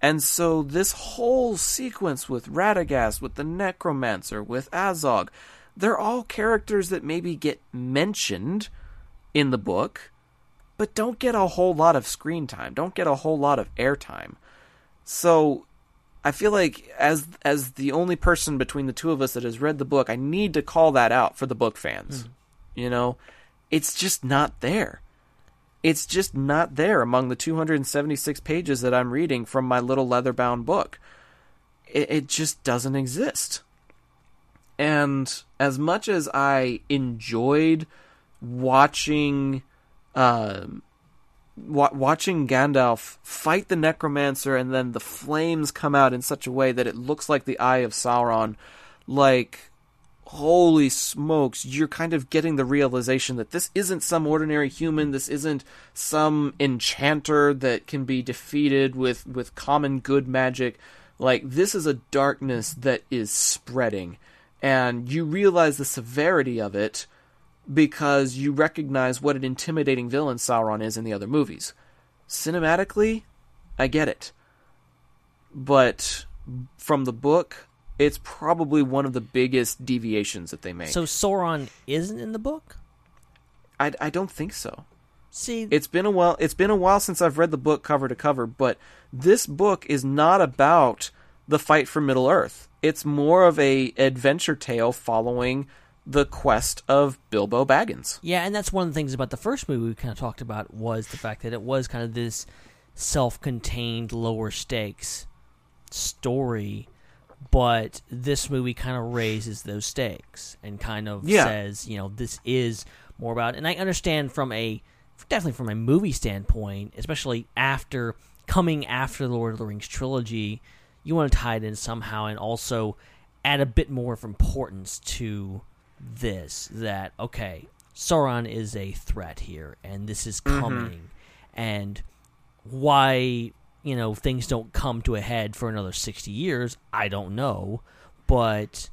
And so this whole sequence with Radagast, with the Necromancer, with Azog, they're all characters that maybe get mentioned in the book, but don't get a whole lot of screen time, don't get a whole lot of airtime. So I feel like as as the only person between the two of us that has read the book, I need to call that out for the book fans. Mm. You know, it's just not there. It's just not there among the 276 pages that I'm reading from my little leather-bound book. It, it just doesn't exist. And as much as I enjoyed watching um, wa- watching Gandalf fight the necromancer and then the flames come out in such a way that it looks like the eye of Sauron like holy smokes, you're kind of getting the realization that this isn't some ordinary human, this isn't some enchanter that can be defeated with, with common good magic. Like, this is a darkness that is spreading, and you realize the severity of it because you recognize what an intimidating villain Sauron is in the other movies. Cinematically, I get it. But from the book, it's probably one of the biggest deviations that they make. So Sauron isn't in the book? I, I don't think so. See, it's been a while. It's been a while since I've read the book cover to cover, but this book is not about the fight for Middle Earth. It's more of a adventure tale following the quest of Bilbo Baggins. Yeah, and that's one of the things about the first movie we kind of talked about was the fact that it was kind of this self-contained, lower stakes story but this movie kind of raises those stakes and kind of yeah. says, you know, this is more about. And I understand from a definitely from a movie standpoint, especially after coming after the Lord of the Rings trilogy, you want to tie it in somehow and also add a bit more of importance to this. That okay, Sauron is a threat here, and this is mm-hmm. coming, mm-hmm. and why you know things don't come to a head for another 60 years i don't know but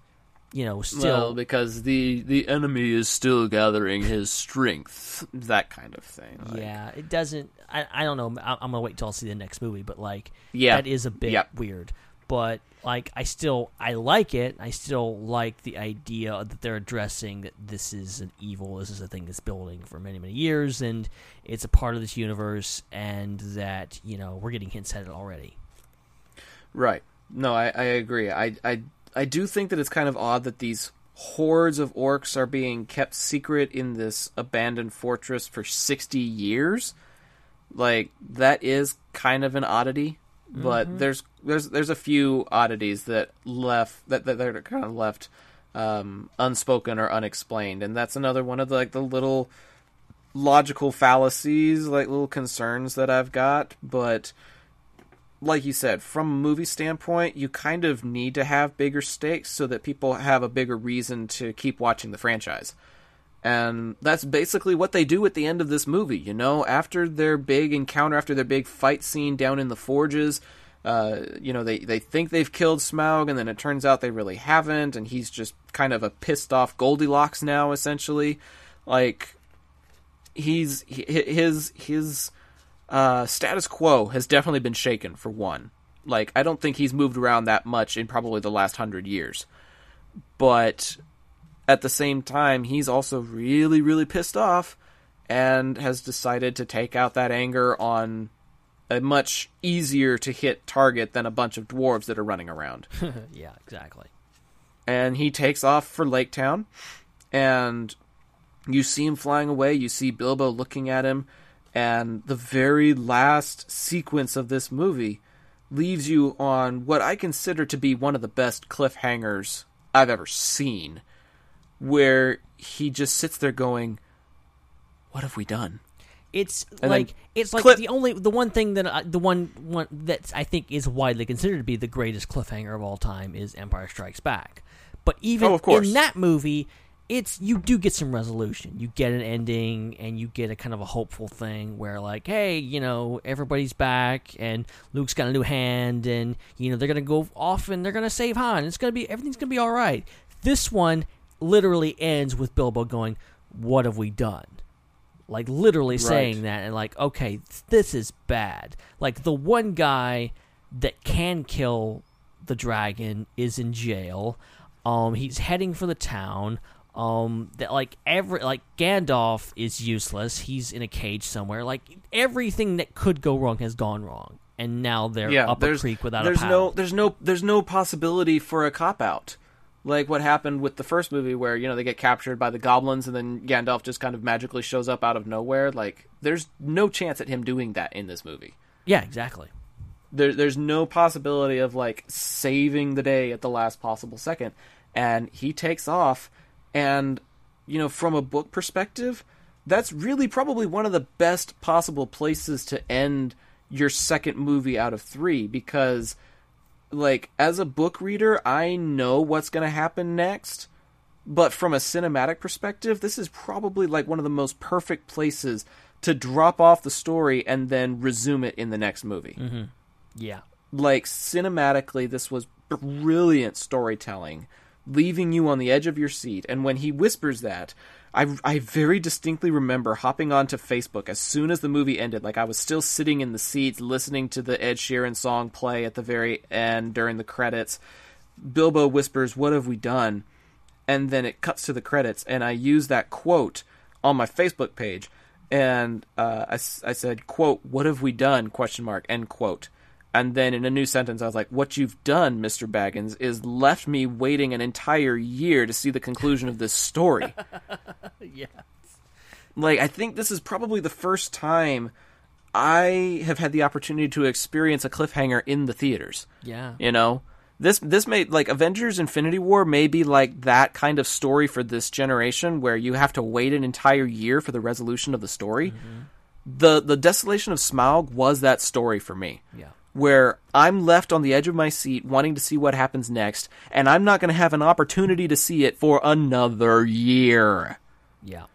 you know still well, because the the enemy is still gathering his strength that kind of thing like. yeah it doesn't I, I don't know i'm gonna wait till i see the next movie but like yeah that is a bit yep. weird but like I still I like it. I still like the idea that they're addressing that this is an evil. This is a thing that's building for many many years, and it's a part of this universe, and that you know we're getting hints at it already. Right. No, I, I agree. I, I I do think that it's kind of odd that these hordes of orcs are being kept secret in this abandoned fortress for sixty years. Like that is kind of an oddity but mm-hmm. there's there's there's a few oddities that left that that, are kind of left um, unspoken or unexplained, and that's another one of the like the little logical fallacies, like little concerns that I've got, but like you said, from a movie standpoint, you kind of need to have bigger stakes so that people have a bigger reason to keep watching the franchise. And that's basically what they do at the end of this movie, you know, after their big encounter, after their big fight scene down in the forges, uh, you know, they, they think they've killed Smaug, and then it turns out they really haven't, and he's just kind of a pissed off Goldilocks now, essentially. Like, he's his his uh, status quo has definitely been shaken for one. Like I don't think he's moved around that much in probably the last hundred years, but at the same time, he's also really really pissed off and has decided to take out that anger on a much easier to hit target than a bunch of dwarves that are running around. yeah, exactly. And he takes off for Lake Town, and you see him flying away. You see Bilbo looking at him, and the very last sequence of this movie leaves you on what I consider to be one of the best cliffhangers I've ever seen, where he just sits there going, "What have we done?" It's And like it's like clip- the only the one thing that I, the one one that I think is widely considered to be the greatest cliffhanger of all time is Empire Strikes Back. But even Oh, in that movie, it's you do get some resolution. You get an ending and you get a kind of a hopeful thing where like, hey, you know, everybody's back and Luke's got a new hand and you know they're gonna go off and they're gonna save Han. It's gonna be everything's gonna be all right. This one literally ends with Bilbo going, "What have we done?" like literally Right. saying that and like okay this is bad like the one guy that can kill the dragon is in jail um he's heading for the town um that like every like Gandalf is useless he's in a cage somewhere like everything that could go wrong has gone wrong and now they're yeah, up a creek without there's a paddle no there's no there's no possibility for a cop out. Like what happened with the first movie where, you know, they get captured by the goblins and then Gandalf just kind of magically shows up out of nowhere. Like there's no chance at him doing that in this movie. yeah exactly There there's no possibility of like saving the day at the last possible second. And he takes off and you know, from a book perspective, that's really probably one of the best possible places to end your second movie out of 3 because like as a book reader, I know what's going to happen next. But from a cinematic perspective, this is probably like one of the most perfect places to drop off the story and then resume it in the next movie. mm-hmm. yeah Like cinematically, this was brilliant storytelling, leaving you on the edge of your seat. And when he whispers that, I, I very distinctly remember hopping onto Facebook as soon as the movie ended. Like I was still sitting in the seats listening to the Ed Sheeran song play at the very end during the credits. Bilbo whispers, "What have we done?" And then it cuts to the credits, and I use that quote on my Facebook page, and uh, I, I said, "quote What have we done?" question mark end quote. And then in a new sentence, I was like, "What you've done, Mister Baggins, is left me waiting an entire year to see the conclusion of this story." yeah like I think this is probably the first time I have had the opportunity to experience a cliffhanger in the theaters. Yeah. You know? This this may like Avengers Infinity War may be like that kind of story for this generation where you have to wait an entire year for the resolution of the story. Mm-hmm. The the Desolation of Smaug was that story for me. Yeah. Where I'm left on the edge of my seat wanting to see what happens next, and I'm not going to have an opportunity to see it for another year. Yeah.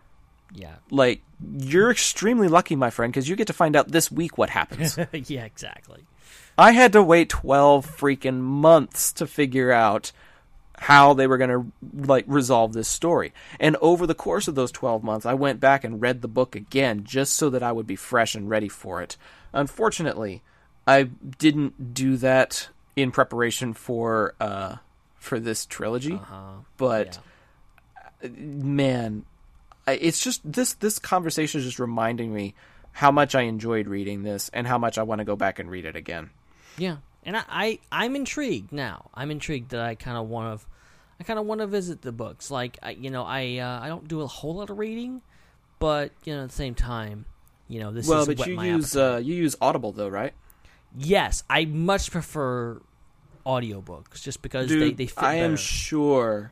Yeah. Like you're extremely lucky my friend because you get to find out this week what happens. Yeah exactly. I had to wait 12 freaking months to figure out how they were going to like resolve this story. And over the course of those 12 months i went back and read the book again just so that i would be fresh and ready for it. Unfortunately i didn't do that in preparation for uh for this trilogy but man I- it's just this this conversation is just reminding me how much I enjoyed reading this and how much I want to go back and read it again. Yeah, and I, I I'm intrigued now. I'm intrigued that I kind of want to, I kind of want to visit the books. Like I, you know, I uh, I don't do a whole lot of reading, but you know, at the same time, you know, this well, is but you my use uh, you use Audible though, right? Yes, I much prefer audiobooks just because Dude, they they fit I am sure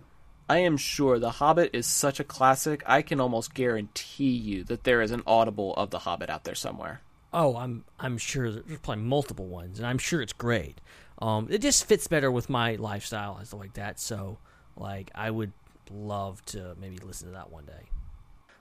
I am sure The Hobbit is such a classic. I can almost guarantee you that there is an audible of The Hobbit out there somewhere. Oh, I'm I'm sure there's probably multiple ones, and I'm sure it's great. Um, it just fits better with my lifestyle and stuff like that. So, like, I would love to maybe listen to that one day.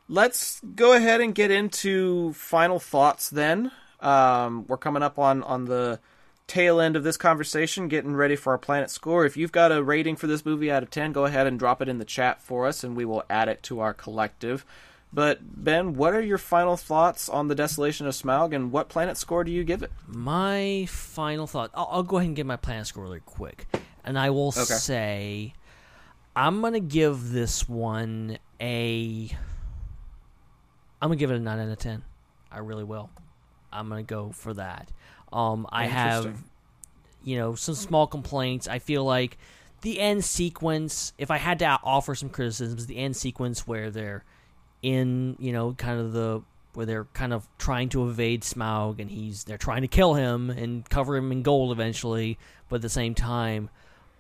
Let's go ahead and get into final thoughts then. Um, we're coming up on on the tail end of this conversation, getting ready for our planet score. If you've got a rating for this movie out of 10, go ahead and drop it in the chat for us, and we will add it to our collective. But, Ben, what are your final thoughts on The Desolation of Smaug, and what planet score do you give it? My final thought I'll, I'll go ahead and give my planet score really quick. And I will Okay. say I'm going to give this one a. I'm going to give it a 9 out of 10. I really will. I'm going to go for that. Um, I have, you know, some small complaints. I feel like the end sequence, if I had to offer some criticisms, the end sequence where they're in, you know, kind of the where they're kind of trying to evade Smaug and he's they're trying to kill him and cover him in gold eventually, but at the same time,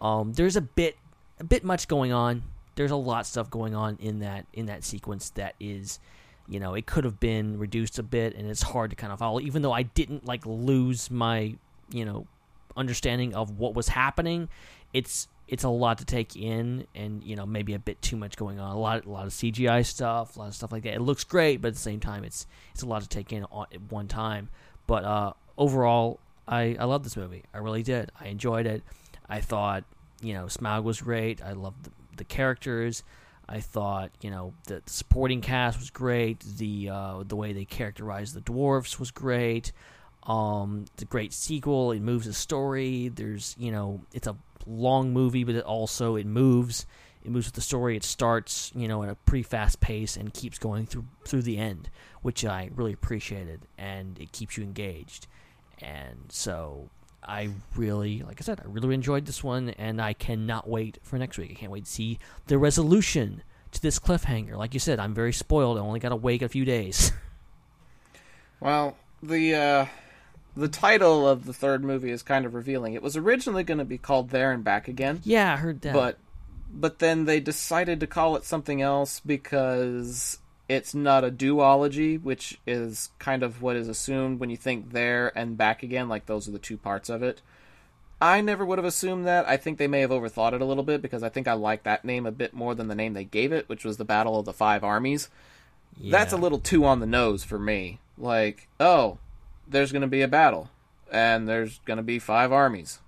um, there's a bit a bit much going on. There's a lot of stuff going on in that in that sequence that is you know, it could have been reduced a bit and it's hard to kind of follow even though I didn't like lose my, you know, understanding of what was happening. It's it's a lot to take in and you know maybe a bit too much going on. A lot a lot of cgi stuff a lot of stuff like that. It looks great but at the same time it's it's a lot to take in at one time. But uh overall i i love this movie. I really did. I enjoyed it. I thought you know smaug was great. I loved the, the characters i thought you know the, the supporting cast was great. The uh the way they characterized the dwarfs was great. Um it's a great sequel it moves the story. There's you know it's a long movie but it also it moves. It moves with the story. It starts you know at a pretty fast pace and keeps going through through the end which i really appreciated and it keeps you engaged. And so i really like i said i really enjoyed this one and i cannot wait for next week i can't wait to see the resolution to this cliffhanger like you said i'm very spoiled i only gotta wait a few days Well, the uh, the title of the third movie is kind of revealing. It was originally going to be called There and Back Again. Yeah, I heard that. But but then they decided to call it something else because it's not a duology, which is kind of what is assumed when you think there and back again, like those are the two parts of it. I never would have assumed that. I think they may have overthought it a little bit because I think I like that name a bit more than the name they gave it, which was the Battle of the Five Armies. That's a little too on the nose for me. Like, oh, there's going to be a battle, and there's going to be five armies.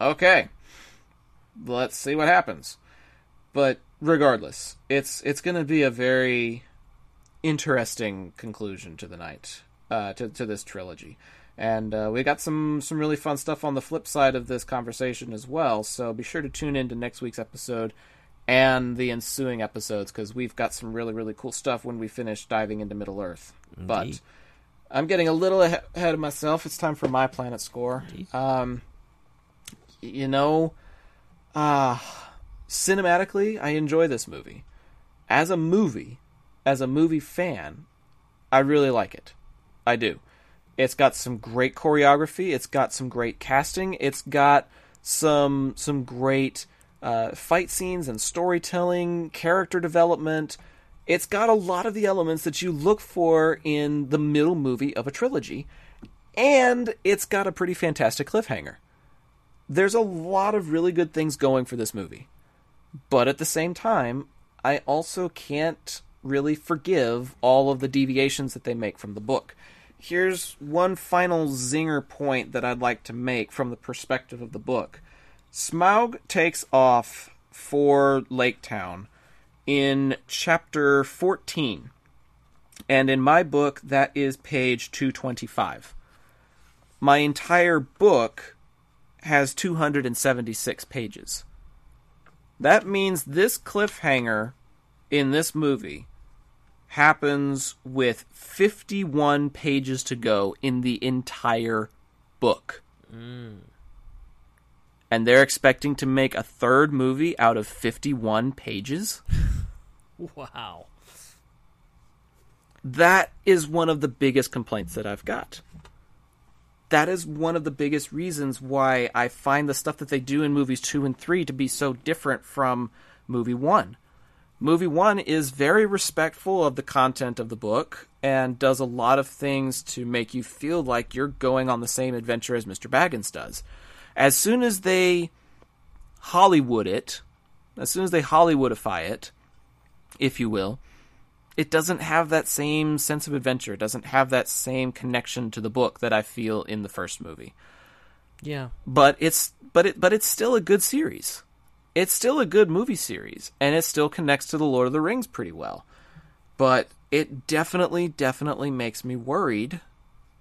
Okay, let's see what happens. But regardless, it's it's going to be a very interesting conclusion to the night, uh, to to this trilogy, and uh, we got some some really fun stuff on the flip side of this conversation as well. So be sure to tune in to next week's episode and the ensuing episodes because we've got some really really cool stuff when we finish diving into Middle Earth. But I'm getting a little ahead of myself. It's time for my planet score. Um, you know, uh, cinematically, I enjoy this movie. As a movie, as a movie fan, I really like it. I do. It's got some great choreography. It's got some great casting. It's got some some great uh, fight scenes and storytelling, character development. It's got a lot of the elements that you look for in the middle movie of a trilogy, and it's got a pretty fantastic cliffhanger. There's a lot of really good things going for this movie, but at the same time, I also can't really forgive all of the deviations that they make from the book. Here's one final zinger point that I'd like to make from the perspective of the book. Smaug takes off for Lake Town in chapter 14. And in my book, that is page 225. My entire book has 276 pages. That means this cliffhanger in this movie happens with 51 pages to go in the entire book. Hmm. And they're expecting to make a third movie out of 51 pages? wow That is one of the biggest complaints that I've got. That is one of the biggest reasons why I find the stuff that they do in movies 2 and 3 to be so different from movie one. Movie one is very respectful of the content of the book and does a lot of things to make you feel like you're going on the same adventure as Mr. Baggins does. As soon as they Hollywood it, as soon as they Hollywoodify it, if you will, it doesn't have that same sense of adventure. It doesn't have that same connection to the book that I feel in the first movie. Yeah. But it's but it but it's still a good series. It's still a good movie series and it still connects to the Lord of the Rings pretty well. But it definitely definitely makes me worried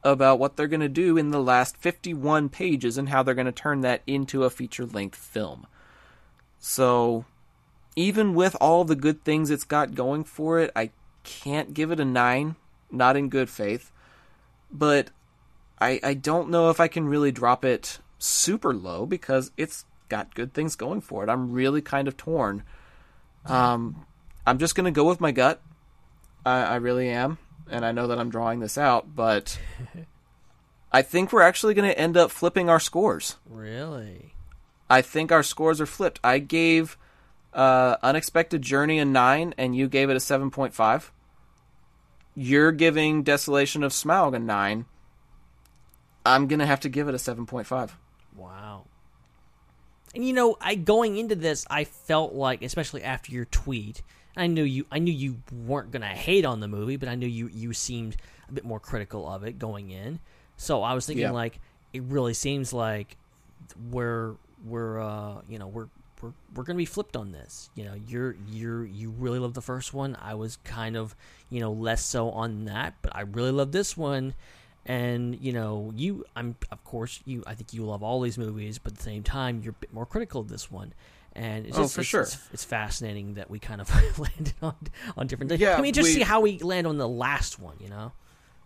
about what they're going to do in the last 51 pages and how they're going to turn that into a feature-length film. So, even with all the good things it's got going for it, I can't give it a 9, not in good faith. But I I don't know if I can really drop it super low because it's got good things going for it. I'm really kind of torn. Um, I'm just gonna go with my gut. I, I really am, and I know that I'm drawing this out, but I think we're actually gonna end up flipping our scores. Really? I think our scores are flipped. I gave uh, Unexpected Journey a nine, and you gave it a seven point five. You're giving Desolation of Smaug a nine. I'm gonna have to give it a seven point five. Wow. And you know, I going into this, I felt like, especially after your tweet, I knew you, I knew you weren't gonna hate on the movie, but I knew you, you seemed a bit more critical of it going in. So I was thinking, Yeah. like, it really seems like we're, we're, uh, you know, we're, we're, we're gonna be flipped on this. You know, you're, you're, you really love the first one. I was kind of, you know, less so on that, but I really love this one and you know you i'm of course you i think you love all these movies but at the same time you're a bit more critical of this one and it's Oh, just for it's, sure. it's, it's fascinating that we kind of landed on on different things Yeah, i mean just we- see how we land on the last one you know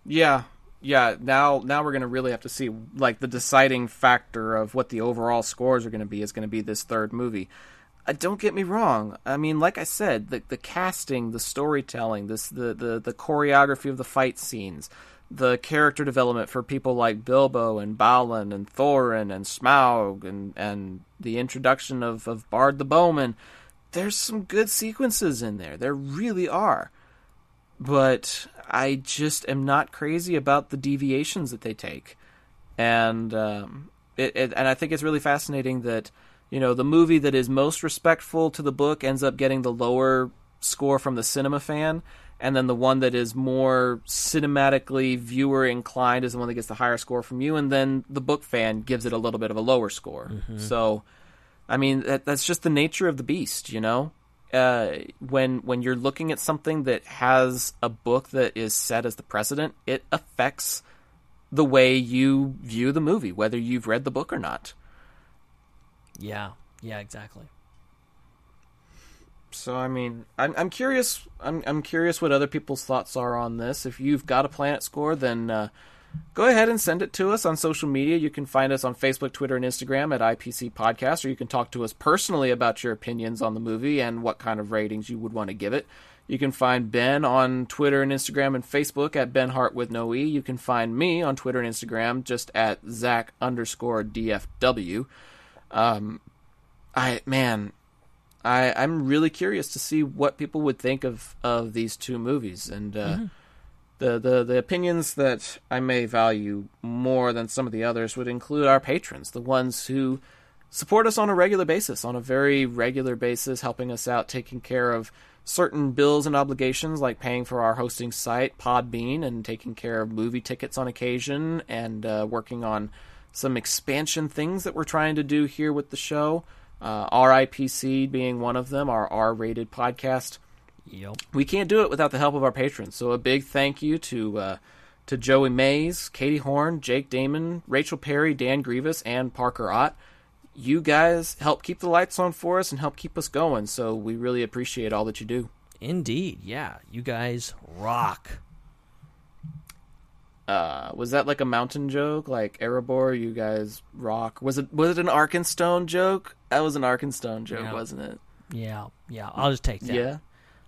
Yeah, yeah. Now, now we're gonna really have to see like the deciding factor of what the overall scores are gonna be is gonna be this third movie. Uh, don't get me wrong. I mean, like I said, the the casting, the storytelling, this the the the choreography of the fight scenes, the character development for people like Bilbo and Balin and Thorin and Smaug and and the introduction of of Bard the Bowman. There's some good sequences in there. There really are but I just am not crazy about the deviations that they take, and um, it, it and I think it's really fascinating that you know the movie that is most respectful to the book ends up getting the lower score from the cinema fan, and then the one that is more cinematically viewer inclined is the one that gets the higher score from you, and then the book fan gives it a little bit of a lower score. Mhm. So, I mean that, that's just the nature of the beast, you know uh, when when you're looking at something that has a book that is set as the precedent, it affects the way you view the movie, whether you've read the book or not. yeah yeah exactly So I mean, I'm I'm curious. I'm I'm curious what other people's thoughts are on this. If you've got a Planet score, then uh, go ahead and send it to us on social media. You can find us on Facebook, Twitter, and Instagram at IPC Podcast, or you can talk to us personally about your opinions on the movie and what kind of ratings you would want to give it. You can find Ben on Twitter and Instagram and Facebook at Ben Hart with no E. You can find me on Twitter and Instagram just at Zac underscore DFW. Um, I man, I I'm really curious to see what people would think of of these two movies and uh, Mhm. the the the opinions that I may value more than some of the others would include our patrons, the ones who support us on a regular basis, on a very regular basis, helping us out, taking care of certain bills and obligations like paying for our hosting site Podbean and taking care of movie tickets on occasion and uh, working on some expansion things that we're trying to do here with the show. Uh, RIPC being one of them, our R-rated podcast. Yep. We can't do it without the help of our patrons. So a big thank you to uh, to Joey Mays, Katie Horn, Jake Damon, Rachel Perry, Dan Grievous, and Parker Ott. You guys help keep the lights on for us and help keep us going. So we really appreciate all that you do. indeed yeah you guys rock Uh, was that like a mountain joke, like Erebor? You guys rock. Was it was it an Arkenstone joke? That was an Arkenstone joke, Yeah. wasn't it? yeah yeah i'll just take that Yeah,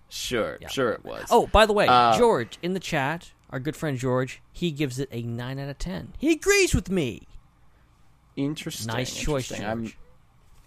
sure, sure it was. Oh, by the way, Uh, George in the chat, our good friend George, he gives it a nine out of ten. He agrees with me. Interesting. Nice choice, interesting. George.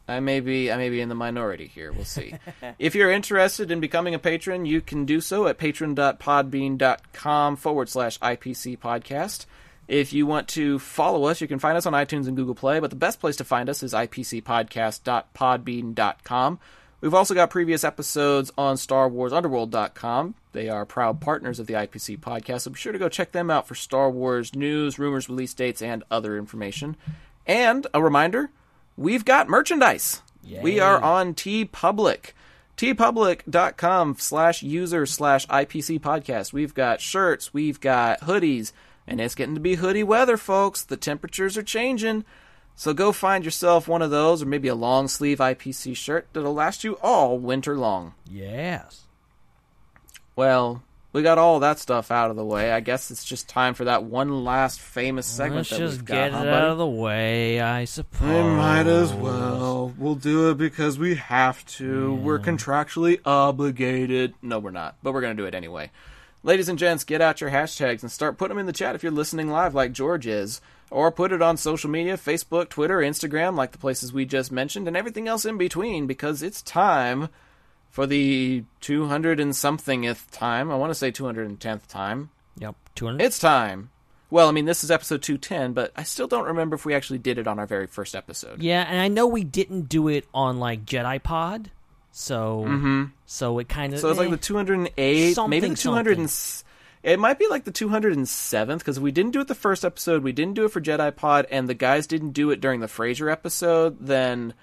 I may be I may be in the minority here. We'll see. if you're interested in becoming a patron, you can do so at patron.podbean.com forward slash IPC podcast. If you want to follow us, you can find us on iTunes and Google Play, but the best place to find us is ipcpodcast.podbean.com. We've also got previous episodes on StarWarsUnderworld.com. They are proud partners of the IPC podcast, so be sure to go check them out for Star Wars news, rumors, release dates, and other information. And a reminder, we've got merchandise. We are on T Public. teepublic.com slash user slash IPC podcast. We've got shirts, we've got hoodies, and it's getting to be hoodie weather, folks. The temperatures are changing. So go find yourself one of those, or maybe a long sleeve IPC shirt that'll last you all winter long. Yes. Well, we got all that stuff out of the way. I guess it's just time for that one last famous segment Let's that just we've get got. it buddy? out of the way, I suppose. We might as well. We'll do it because we have to. We're contractually obligated. No, we're not, but we're going to do it anyway. Ladies and gents, get out your hashtags and start putting them in the chat if you're listening live like George is. Or put it on social media Facebook, Twitter, Instagram, like the places we just mentioned, and everything else in between because it's time for the 200 and somethingth time. I want to say 210th time. Yep, 200. It's time. Well, I mean, this is episode 210, but I still don't remember if we actually did it on our very first episode. Yeah, and I know we didn't do it on like Jedi Pod, so Mhm. so it kind of So it's like the 208, maybe the 200 and it might be like the 207th because we didn't do it the first episode, we didn't do it for Jedi Pod, and the guys didn't do it during the Frasier episode. Then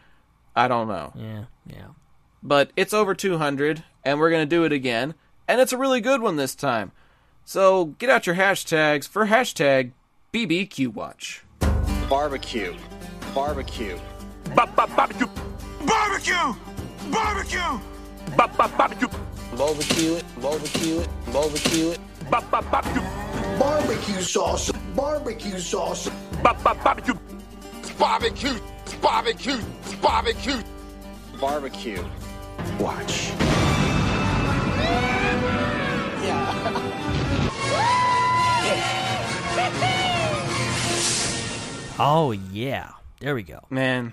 I don't know. Yeah, yeah. But it's over 200, and we're gonna do it again, and it's a really good one this time. So get out your hashtags for hashtag BBQ Watch. Barbecue. Barbecue. Barbecue! Barbecue! Barbecue! Barbecue it. Barbecue it. Barbecue it. Barbecue sauce! Barbecue sauce! Barbecue! Barbecue! Barbecue! Barbecue! Barbecue. Watch. Oh yeah, there we go. Man,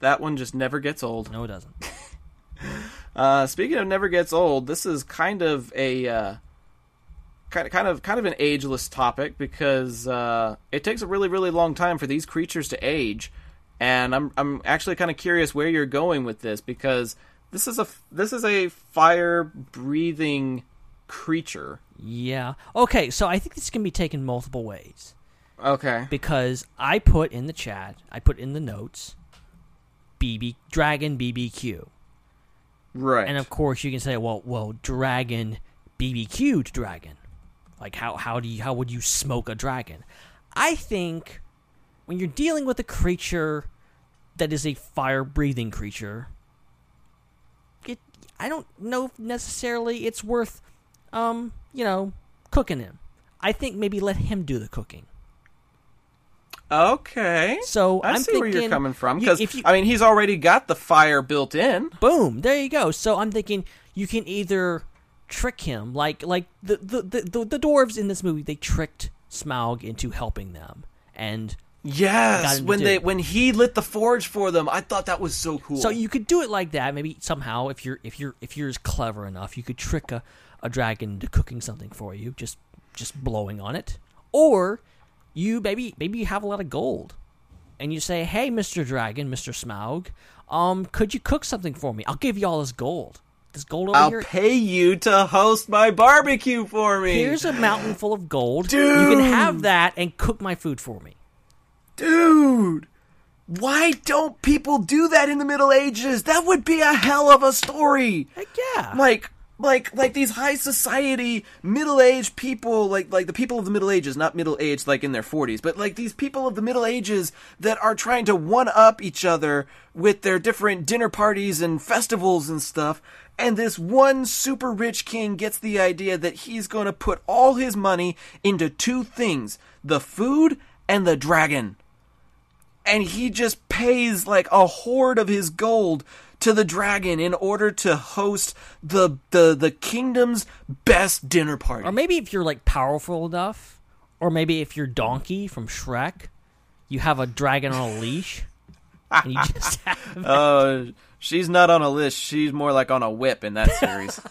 that one just never gets old. No, it doesn't. Uh, speaking of never gets old, this is kind of a uh, kind of kind of kind of an ageless topic because uh, it takes a really really long time for these creatures to age, and I'm I'm actually kind of curious where you're going with this because this is a this is a fire breathing creature. Yeah. Okay, so I think this can be taken multiple ways. Okay. Because I put in the chat, I put in the notes, BB Dragon BBQ. Right. And of course you can say, well, well, dragon BBQ'd dragon. Like how how do you how would you smoke a dragon? I think when you're dealing with a creature that is a fire breathing creature, I don't know if necessarily it's worth um, you know, cooking him. I think maybe let him do the cooking. Okay. So I I'm see where you're coming from because I mean he's already got the fire built in. Boom, there you go. So I'm thinking you can either trick him, like like the the, the, the, the dwarves in this movie, they tricked Smaug into helping them, and Yes, when do they when he lit the forge for them, I thought that was so cool. So you could do it like that. Maybe somehow, if you're if you're if you're as clever enough, you could trick a, a dragon into cooking something for you, just just blowing on it. Or you maybe maybe you have a lot of gold, and you say, "Hey, Mister Dragon, Mister Smaug, um, could you cook something for me? I'll give you all this gold. This gold over I'll here. pay you to host my barbecue for me. Here's a mountain full of gold. Dude. You can have that and cook my food for me. Dude, why don't people do that in the Middle Ages? That would be a hell of a story. Heck yeah. Like like like these high society middle-aged people like like the people of the middle ages not middle-aged like in their 40s but like these people of the middle ages that are trying to one up each other with their different dinner parties and festivals and stuff and this one super rich king gets the idea that he's going to put all his money into two things the food and the dragon and he just pays like a hoard of his gold to the dragon in order to host the the the kingdom's best dinner party. Or maybe if you're like powerful enough, or maybe if you're Donkey from Shrek, you have a dragon on a leash. and you just have Uh, she's not on a list. She's more like on a whip in that series.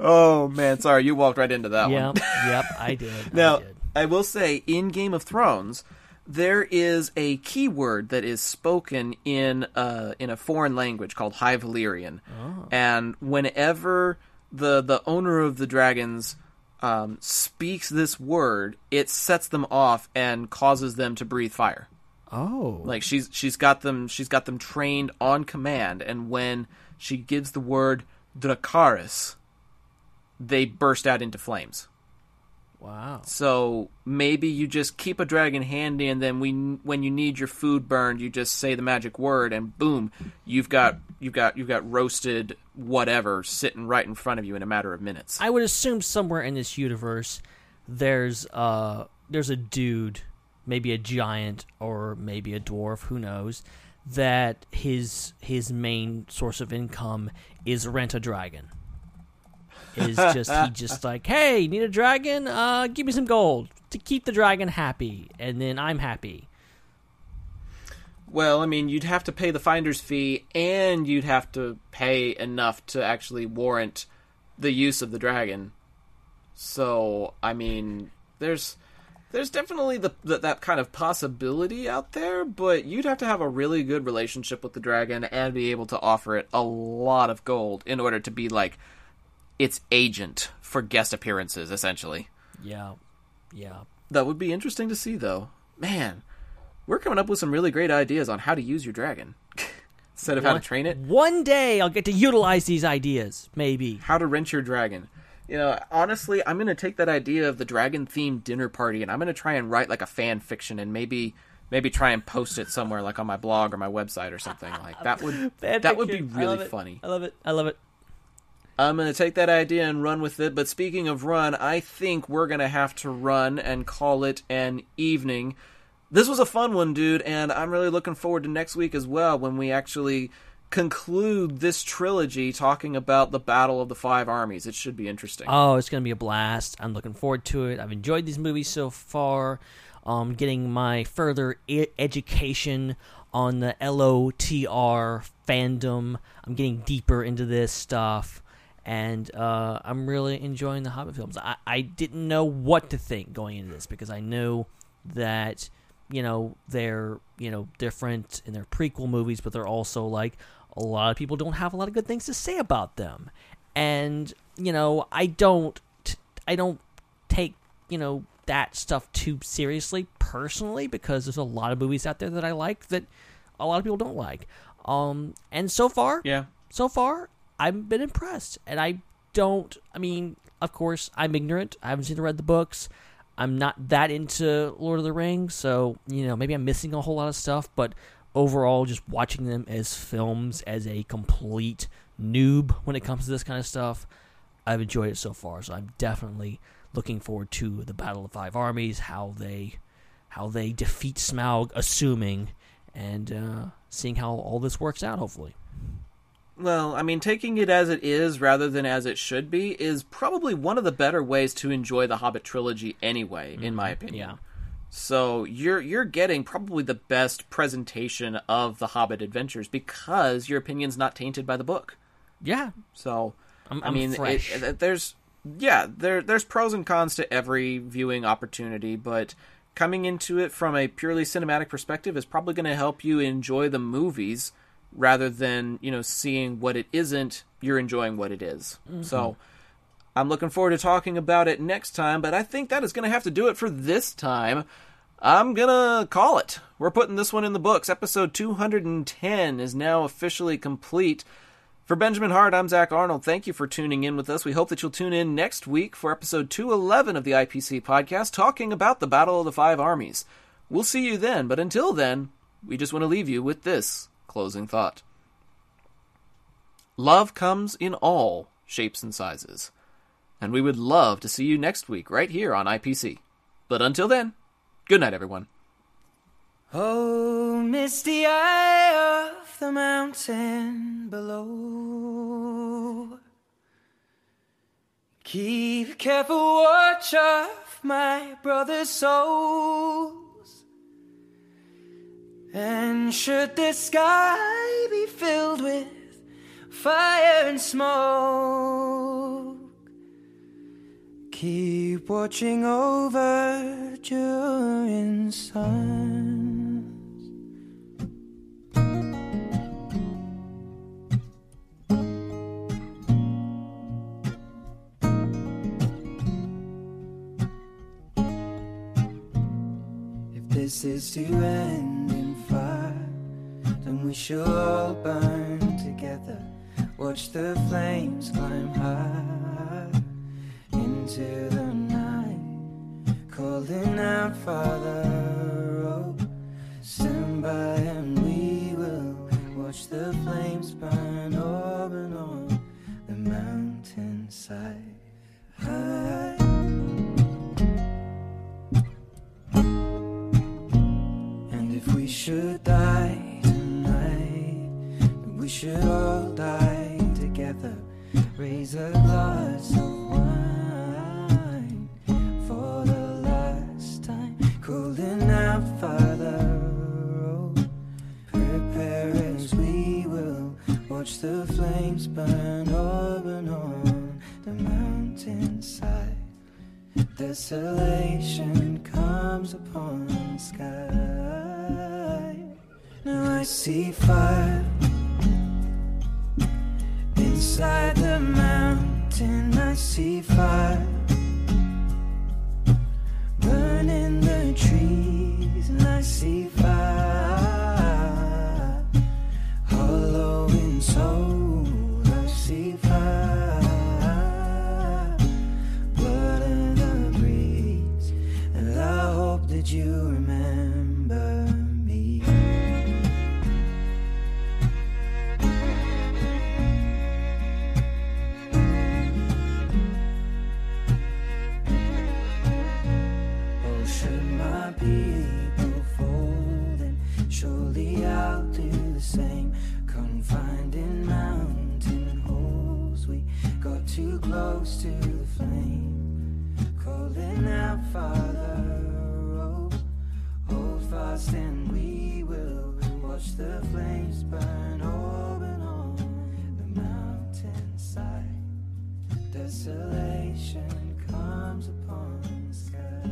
oh man, sorry, you walked right into that Yep, one. yep, I did. Now, I did. I will say, in Game of Thrones, there is a keyword that is spoken in uh, in a foreign language called High Valyrian, Oh. and whenever the the owner of the dragons um, speaks this word, it sets them off and causes them to breathe fire. Oh, Like she's she's got them she's got them trained on command, and when she gives the word Dracarys, they burst out into flames. Wow. So maybe you just keep a dragon handy, and then we, when you need your food burned, you just say the magic word, and boom, you've got you've got you've got roasted whatever sitting right in front of you in a matter of minutes. I would assume somewhere in this universe, there's uh there's a dude, maybe a giant or maybe a dwarf, who knows, that his his main source of income is rent a dragon. Is just he just like, hey, need a dragon? Uh, give me some gold to keep the dragon happy, and then I'm happy. Well, I mean, you'd have to pay the finder's fee, and you'd have to pay enough to actually warrant the use of the dragon. So, I mean, there's there's definitely the, the that kind of possibility out there, but you'd have to have a really good relationship with the dragon and be able to offer it a lot of gold in order to be like its agent for guest appearances, essentially. Yeah, yeah. That would be interesting to see, though. Man, we're coming up with some really great ideas on how to use your dragon instead of how to train it. One day I'll get to utilize these ideas. Maybe. How to rent your dragon. You know, honestly, I'm gonna take that idea of the dragon themed dinner party and I'm gonna try and write like a fan fiction and maybe maybe try and post it somewhere like on my blog or my website or something like that would that would be fiction. I really funny. I love it. I love it. I'm going to take that idea and run with it. But speaking of run, I think we're going to have to run and call it an evening. This was a fun one, dude, and I'm really looking forward to next week as well when we actually conclude this trilogy talking about the Battle of the Five Armies. It should be interesting. Oh, it's going to be a blast. I'm looking forward to it. I've enjoyed these movies so far. Um, getting my further I- education on the LOTR fandom. I'm getting deeper into this stuff. And uh, I'm really enjoying the Hobbit films. I, I didn't know what to think going into this because I knew that you know they're you know different in their prequel movies, but they're also like a lot of people don't have a lot of good things to say about them. And you know I don't I don't take you know that stuff too seriously personally because there's a lot of movies out there that I like that a lot of people don't like. Um, and so far, yeah, so far I've been impressed, and I don't. I mean, of course, I'm ignorant. I haven't seen or read the books. I'm not that into Lord of the Rings, so you know maybe I'm missing a whole lot of stuff. But overall, just watching them as films as a complete noob when it comes to this kind of stuff, I've enjoyed it so far. So I'm definitely looking forward to the Battle of Five Armies, how they how they defeat Smaug, assuming, and uh, seeing how all this works out. Hopefully. Well, I mean, taking it as it is rather than as it should be is probably one of the better ways to enjoy the Hobbit trilogy anyway, in my mm-hmm. opinion. Yeah. So you're you're getting probably the best presentation of the Hobbit adventures because your opinion's not tainted by the book. Yeah. So I'm- I mean. It, it- there's yeah, there there's pros and cons to every viewing opportunity, but coming into it from a purely cinematic perspective is probably going to help you enjoy the movies rather than you know seeing what it isn't. You're enjoying what it is. Mhm. So. I'm looking forward to talking about it next time, but I think that is going to have to do it for this time. I'm going to call it. We're putting this one in the books. Episode 210 is now officially complete. For Benjamin Hart, I'm Zac Arnold. Thank you for tuning in with us. We hope that you'll tune in next week for episode 211 of the IPC podcast, talking about the Battle of the Five Armies. We'll see you then, but until then, we just want to leave you with this closing thought. Love comes in all shapes and sizes and we would love to see you next week right here on IPC. But until then, good night, everyone. Oh, misty eye of the mountain below. Keep careful watch of my brother's souls. And should the sky be filled with fire and smoke, keep watching over Durin's sons. If this is to end we shall burn together. Watch the flames climb high into the night, calling out, Father, oh, stand by and we will watch the flames burn open on the mountainside. High. And if we should die we should all die together. Raise a glass of wine for the last time. Cooling out, Father. Oh, prepare as we will watch the flames burn open on the mountainside. Desolation comes upon the sky. Now I see fire inside the mountain. I see fire burning the trees, and I see fire hollow in soul. I see fire blood in the breeze, and I hope that you remember too close to the flame, calling out, Father, oh, hold fast and we will watch the flames burn open on the mountainside. Desolation comes upon the sky.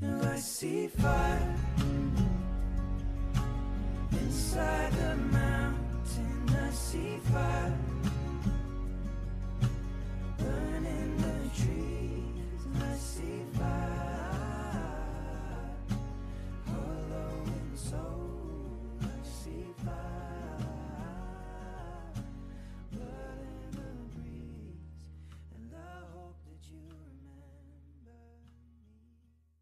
Now I see fire inside the mountain. I see fire burning the trees, I see fire.